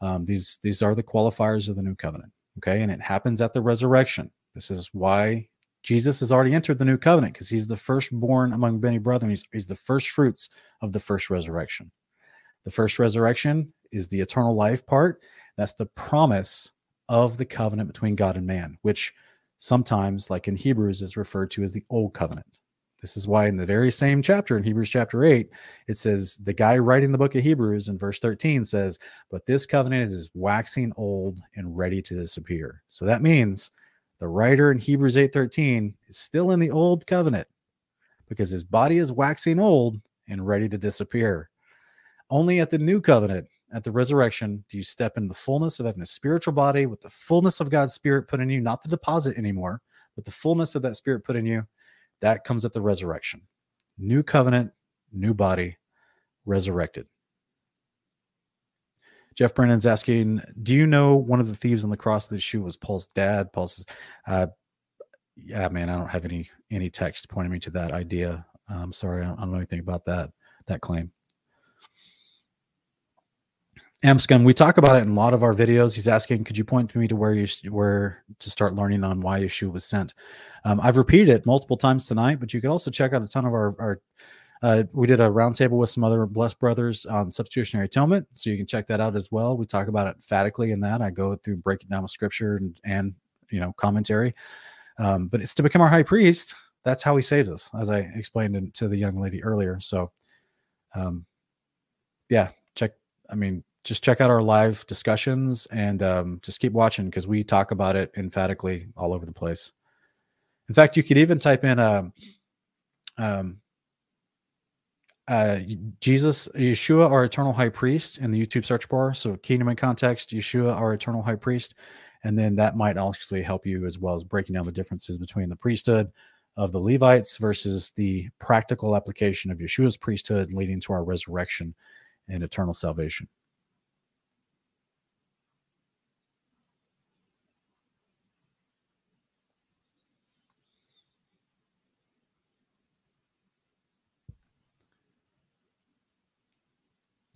Um, these these are the qualifiers of the new covenant. Okay, and it happens at the resurrection. This is why Jesus has already entered the new covenant because he's the firstborn among many brethren. He's, he's the first fruits of the first resurrection. The first resurrection is the eternal life part. That's the promise of the covenant between God and man, which sometimes, like in Hebrews, is referred to as the old covenant. This is why in the very same chapter in Hebrews chapter 8, it says the guy writing the book of Hebrews in verse 13 says, But this covenant is waxing old and ready to disappear. So that means the writer in Hebrews 8:13 is still in the old covenant because his body is waxing old and ready to disappear. Only at the new covenant, at the resurrection, do you step in the fullness of having a spiritual body with the fullness of God's spirit put in you, not the deposit anymore, but the fullness of that spirit put in you that comes at the resurrection. New covenant, new body, resurrected. Jeff Brennan's asking, do you know one of the thieves on the cross with Yeshua was Paul's dad? Paul says, uh, yeah, man, I don't have any any text pointing me to that idea. I'm sorry, I don't, I don't know anything about that that claim. Amscum, we talk about it in a lot of our videos. He's asking, could you point to me to where you where to start learning on why Yeshua was sent? Um, I've repeated it multiple times tonight, but you can also check out a ton of our, our uh, we did a roundtable with some other blessed brothers on substitutionary atonement, so you can check that out as well. We talk about it emphatically in that. I go through breaking down with scripture and, and you know commentary, um, but it's to become our high priest. That's how he saves us, as I explained to the young lady earlier. So, um, yeah, check. I mean, just check out our live discussions and um, just keep watching because we talk about it emphatically all over the place. In fact, you could even type in um, um, uh, Jesus, Yeshua, our eternal high priest in the YouTube search bar. So, kingdom in context, Yeshua, our eternal high priest. And then that might actually help you as well as breaking down the differences between the priesthood of the Levites versus the practical application of Yeshua's priesthood leading to our resurrection and eternal salvation.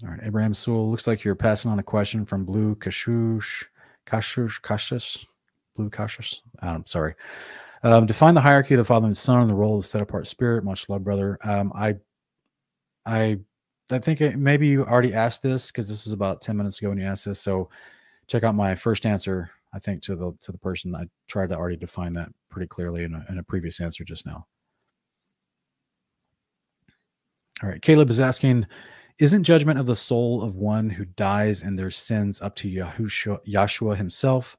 All right, Abraham Sewell. Looks like you're passing on a question from Blue Kashush, Kashush, Kashush, Blue Kashush. I'm sorry. Um, define the hierarchy of the Father and Son and the role of the set apart Spirit. Much love, brother. Um, I, I, I think it, maybe you already asked this because this was about ten minutes ago when you asked this. So, check out my first answer. I think to the to the person I tried to already define that pretty clearly in a, in a previous answer just now. All right, Caleb is asking isn't judgment of the soul of one who dies in their sins up to Yahushua, Yahshua himself,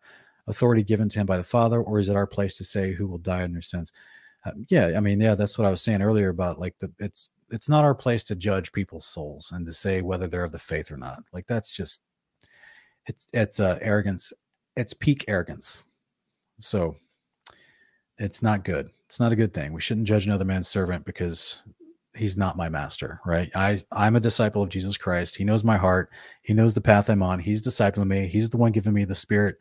authority given to him by the Father, or is it our place to say who will die in their sins? Uh, yeah, I mean, yeah, that's what I was saying earlier about like the it's it's not our place to judge people's souls and to say whether they're of the faith or not. Like that's just it's it's uh, arrogance, it's peak arrogance. So it's not good. It's not a good thing. We shouldn't judge another man's servant because he's not my master, right? I I'm a disciple of Jesus Christ. He knows my heart. He knows the path I'm on. He's discipling me. He's the one giving me the spirit,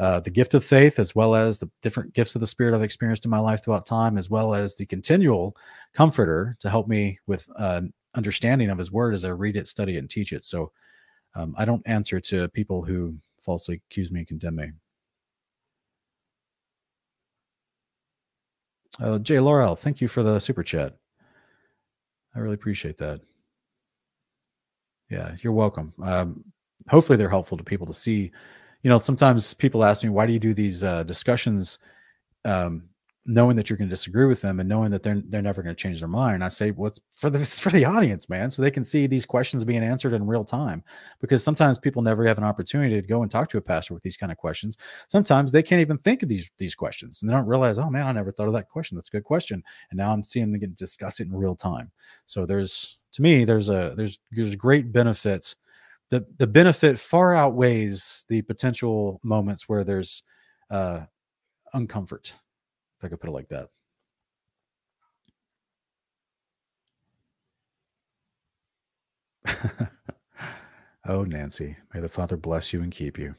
uh, the gift of faith, as well as the different gifts of the spirit I've experienced in my life throughout time, as well as the continual comforter to help me with uh, understanding of His Word as I read it, study it, and teach it. So um, I don't answer to people who falsely accuse me and condemn me. Uh, Jay Laurel, thank you for the super chat. I really appreciate that. Yeah, you're welcome. Um, hopefully, they're helpful to people to see. You know, sometimes people ask me, "Why do you do these uh, discussions?" Um, knowing that you're going to disagree with them and knowing that they're they're never going to change their mind. I say, what's well, for the for the audience, man, so they can see these questions being answered in real time. Because sometimes people never have an opportunity to go and talk to a pastor with these kind of questions. Sometimes they can't even think of these these questions, and they don't realize, oh man, I never thought of that question. That's a good question, and now I'm seeing them get discuss it in real time. So there's to me, there's a there's there's great benefits. The the benefit far outweighs the potential moments where there's uh uncomfort if I could put it like that. oh, Nancy, may the Father bless you and keep you.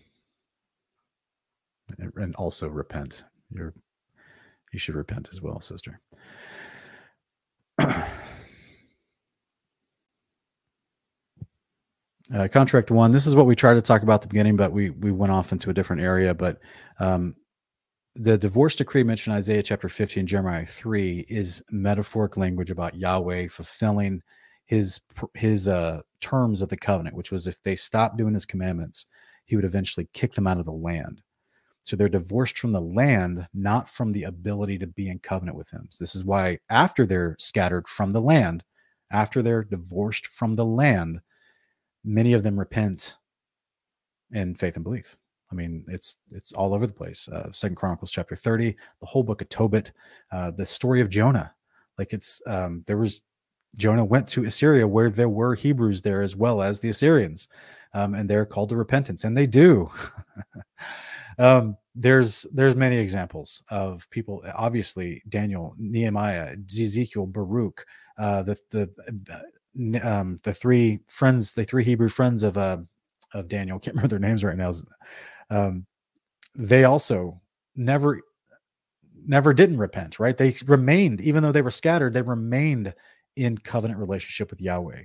And also repent. You're, you should repent as well, sister. Uh, contract one. This is what we tried to talk about at the beginning, but we we went off into a different area. But um, the divorce decree mentioned Isaiah chapter 15, Jeremiah 3 is metaphoric language about Yahweh fulfilling his his uh, terms of the covenant, which was if they stopped doing his commandments, he would eventually kick them out of the land. So they're divorced from the land, not from the ability to be in covenant with him. So this is why after they're scattered from the land, after they're divorced from the land, many of them repent in faith and belief. I mean, it's it's all over the place. Uh, Second Chronicles chapter thirty, the whole book of Tobit, uh, the story of Jonah. Like it's um, there was Jonah went to Assyria where there were Hebrews there as well as the Assyrians, um, and they're called to repentance, and they do. um, there's there's many examples of people. Obviously, Daniel, Nehemiah, Ezekiel, Baruch, uh, the the um, the three friends, the three Hebrew friends of uh, of Daniel, can't remember their names right now. Um, they also never never didn't repent, right? They remained, even though they were scattered, they remained in covenant relationship with Yahweh.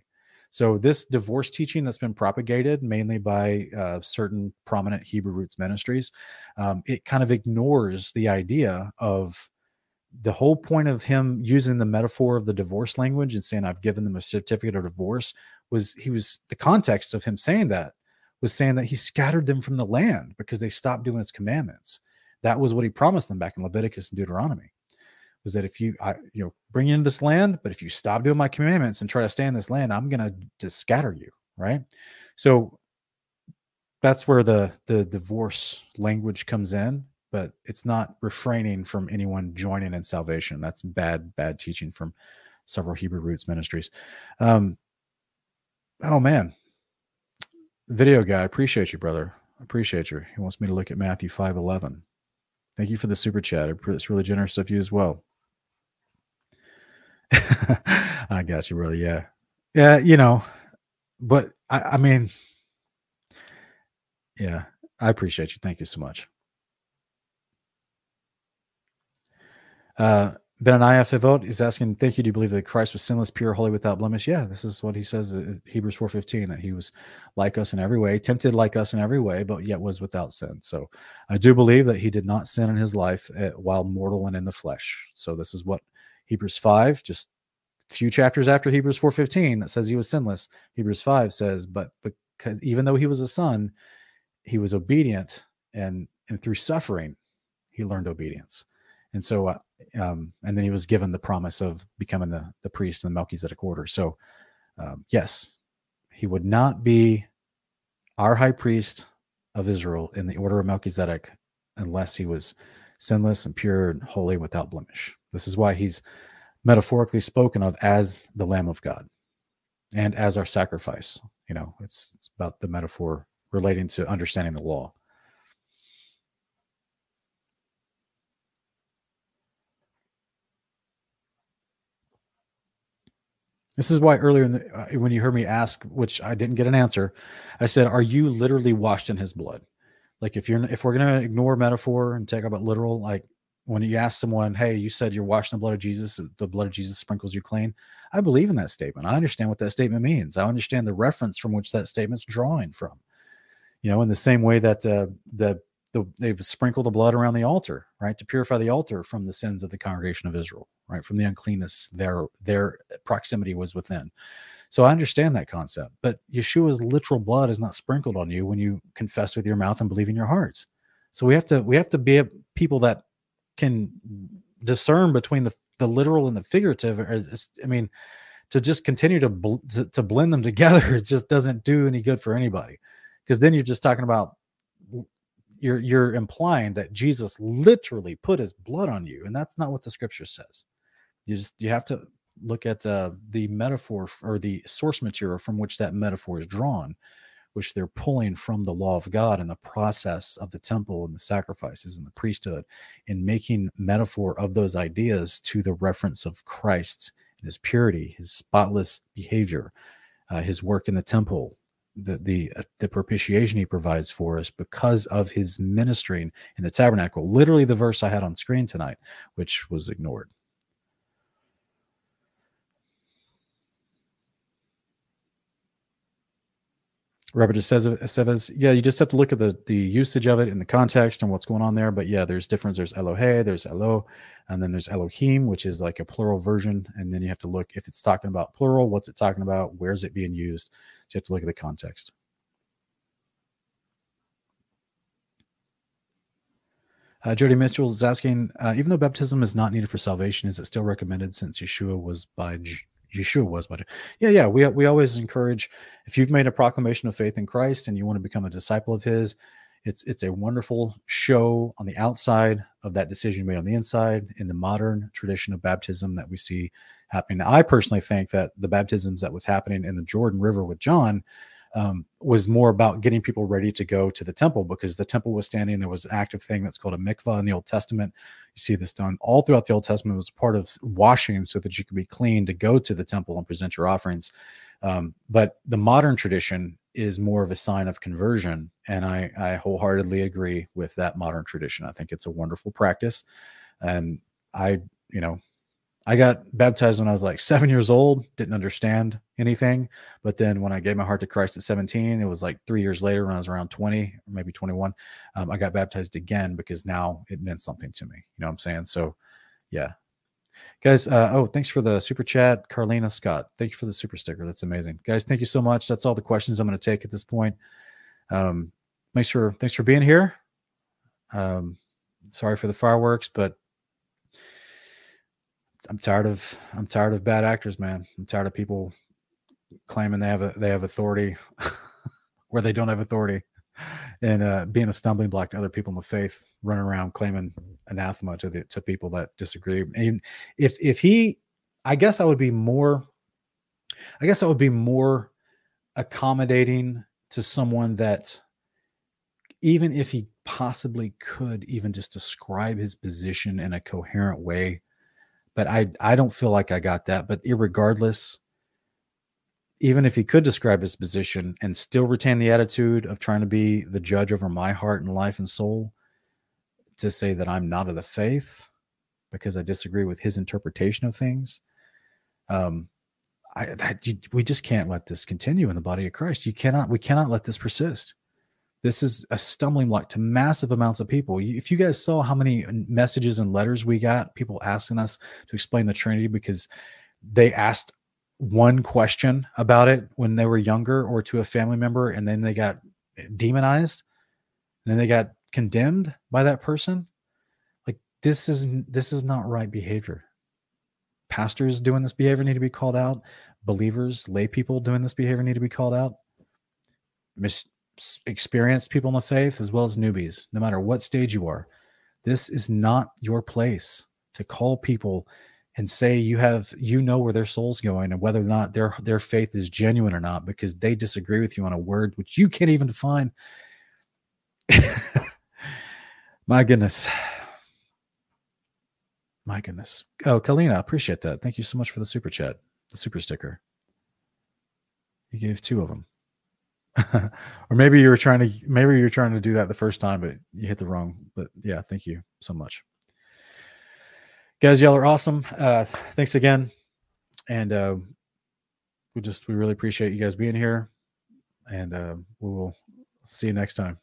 So this divorce teaching that's been propagated mainly by uh, certain prominent Hebrew roots ministries, um, it kind of ignores the idea of the whole point of him using the metaphor of the divorce language and saying I've given them a certificate of divorce was he was the context of him saying that was saying that he scattered them from the land because they stopped doing his commandments. That was what he promised them back in Leviticus and Deuteronomy. Was that if you I you know bring you into this land, but if you stop doing my commandments and try to stay in this land, I'm gonna just scatter you, right? So that's where the the divorce language comes in but it's not refraining from anyone joining in salvation. That's bad, bad teaching from several Hebrew roots ministries. Um, oh man, video guy, appreciate you, brother. Appreciate you. He wants me to look at Matthew five eleven. Thank you for the super chat. It's really generous of you as well. I got you, brother. Yeah, yeah. You know, but I, I mean, yeah, I appreciate you. Thank you so much. Uh, Benaniah Fivot is asking, "Thank you. Do you believe that Christ was sinless, pure, holy, without blemish?" Yeah, this is what he says in Hebrews four fifteen that he was like us in every way, tempted like us in every way, but yet was without sin. So, I do believe that he did not sin in his life eh, while mortal and in the flesh. So, this is what Hebrews five, just a few chapters after Hebrews four fifteen, that says he was sinless. Hebrews five says, "But because even though he was a son, he was obedient, and and through suffering, he learned obedience." And so, uh, um, and then he was given the promise of becoming the, the priest in the Melchizedek order. So, um, yes, he would not be our high priest of Israel in the order of Melchizedek unless he was sinless and pure and holy without blemish. This is why he's metaphorically spoken of as the Lamb of God and as our sacrifice. You know, it's, it's about the metaphor relating to understanding the law. This is why earlier the, uh, when you heard me ask, which I didn't get an answer, I said, "Are you literally washed in His blood?" Like if you're if we're gonna ignore metaphor and take about literal, like when you ask someone, "Hey, you said you're washed in the blood of Jesus, the blood of Jesus sprinkles you clean," I believe in that statement. I understand what that statement means. I understand the reference from which that statement's drawing from. You know, in the same way that uh, the the, they sprinkle the blood around the altar, right, to purify the altar from the sins of the congregation of Israel, right, from the uncleanness their their proximity was within. So I understand that concept, but Yeshua's literal blood is not sprinkled on you when you confess with your mouth and believe in your hearts. So we have to we have to be people that can discern between the the literal and the figurative. I mean, to just continue to bl- to, to blend them together, it just doesn't do any good for anybody, because then you're just talking about you're you're implying that Jesus literally put his blood on you, and that's not what the scripture says. You just you have to look at uh, the metaphor or the source material from which that metaphor is drawn, which they're pulling from the law of God and the process of the temple and the sacrifices and the priesthood, and making metaphor of those ideas to the reference of Christ and his purity, his spotless behavior, uh, his work in the temple, the the uh, the propitiation he provides for us because of his ministering in the tabernacle. Literally, the verse I had on screen tonight, which was ignored. Robert says, says, yeah, you just have to look at the the usage of it in the context and what's going on there. But yeah, there's difference. There's Elohe, there's Elo, and then there's Elohim, which is like a plural version. And then you have to look if it's talking about plural, what's it talking about? Where's it being used? So you have to look at the context. Uh, Jody Mitchell is asking, uh, even though baptism is not needed for salvation, is it still recommended since Yeshua was by Yeshua was, but yeah, yeah, we we always encourage if you've made a proclamation of faith in Christ and you want to become a disciple of His, it's it's a wonderful show on the outside of that decision made on the inside in the modern tradition of baptism that we see happening. I personally think that the baptisms that was happening in the Jordan River with John um, was more about getting people ready to go to the temple because the temple was standing. There was an active thing that's called a mikvah in the Old Testament. You see this done all throughout the Old Testament. It was part of washing so that you could be clean to go to the temple and present your offerings. Um, but the modern tradition is more of a sign of conversion, and I, I wholeheartedly agree with that modern tradition. I think it's a wonderful practice, and I, you know, I got baptized when I was like seven years old, didn't understand anything. But then when I gave my heart to Christ at 17, it was like three years later when I was around 20 or maybe 21, um, I got baptized again because now it meant something to me. You know what I'm saying? So, yeah. Guys, uh, oh, thanks for the super chat, Carlina Scott. Thank you for the super sticker. That's amazing. Guys, thank you so much. That's all the questions I'm going to take at this point. Um, thanks for thanks for being here. Um, sorry for the fireworks, but I'm tired of I'm tired of bad actors, man. I'm tired of people claiming they have a they have authority where they don't have authority, and uh, being a stumbling block to other people in the faith, running around claiming anathema to the to people that disagree. And if if he, I guess I would be more, I guess I would be more accommodating to someone that even if he possibly could even just describe his position in a coherent way but I I don't feel like I got that. But regardless, even if he could describe his position and still retain the attitude of trying to be the judge over my heart and life and soul, to say that I'm not of the faith because I disagree with his interpretation of things, um, I that, you, we just can't let this continue in the body of Christ. You cannot we cannot let this persist. This is a stumbling block to massive amounts of people. If you guys saw how many messages and letters we got, people asking us to explain the Trinity because they asked one question about it when they were younger or to a family member, and then they got eh, demonized, and then they got condemned by that person. Like this is this is not right behavior. Pastors doing this behavior need to be called out. Believers, lay people doing this behavior need to be called out. Experienced people in the faith as well as newbies, no matter what stage you are. This is not your place to call people and say you have you know where their soul's going and whether or not their their faith is genuine or not because they disagree with you on a word which you can't even define. My goodness. My goodness. Oh, Kalina, I appreciate that. Thank you so much for the super chat, the super sticker. You gave two of them. or maybe you were trying to maybe you were trying to do that the first time, but you hit the wrong. But yeah, thank you so much. Guys, y'all are awesome. Uh thanks again. And uh we just we really appreciate you guys being here. And uh we will see you next time.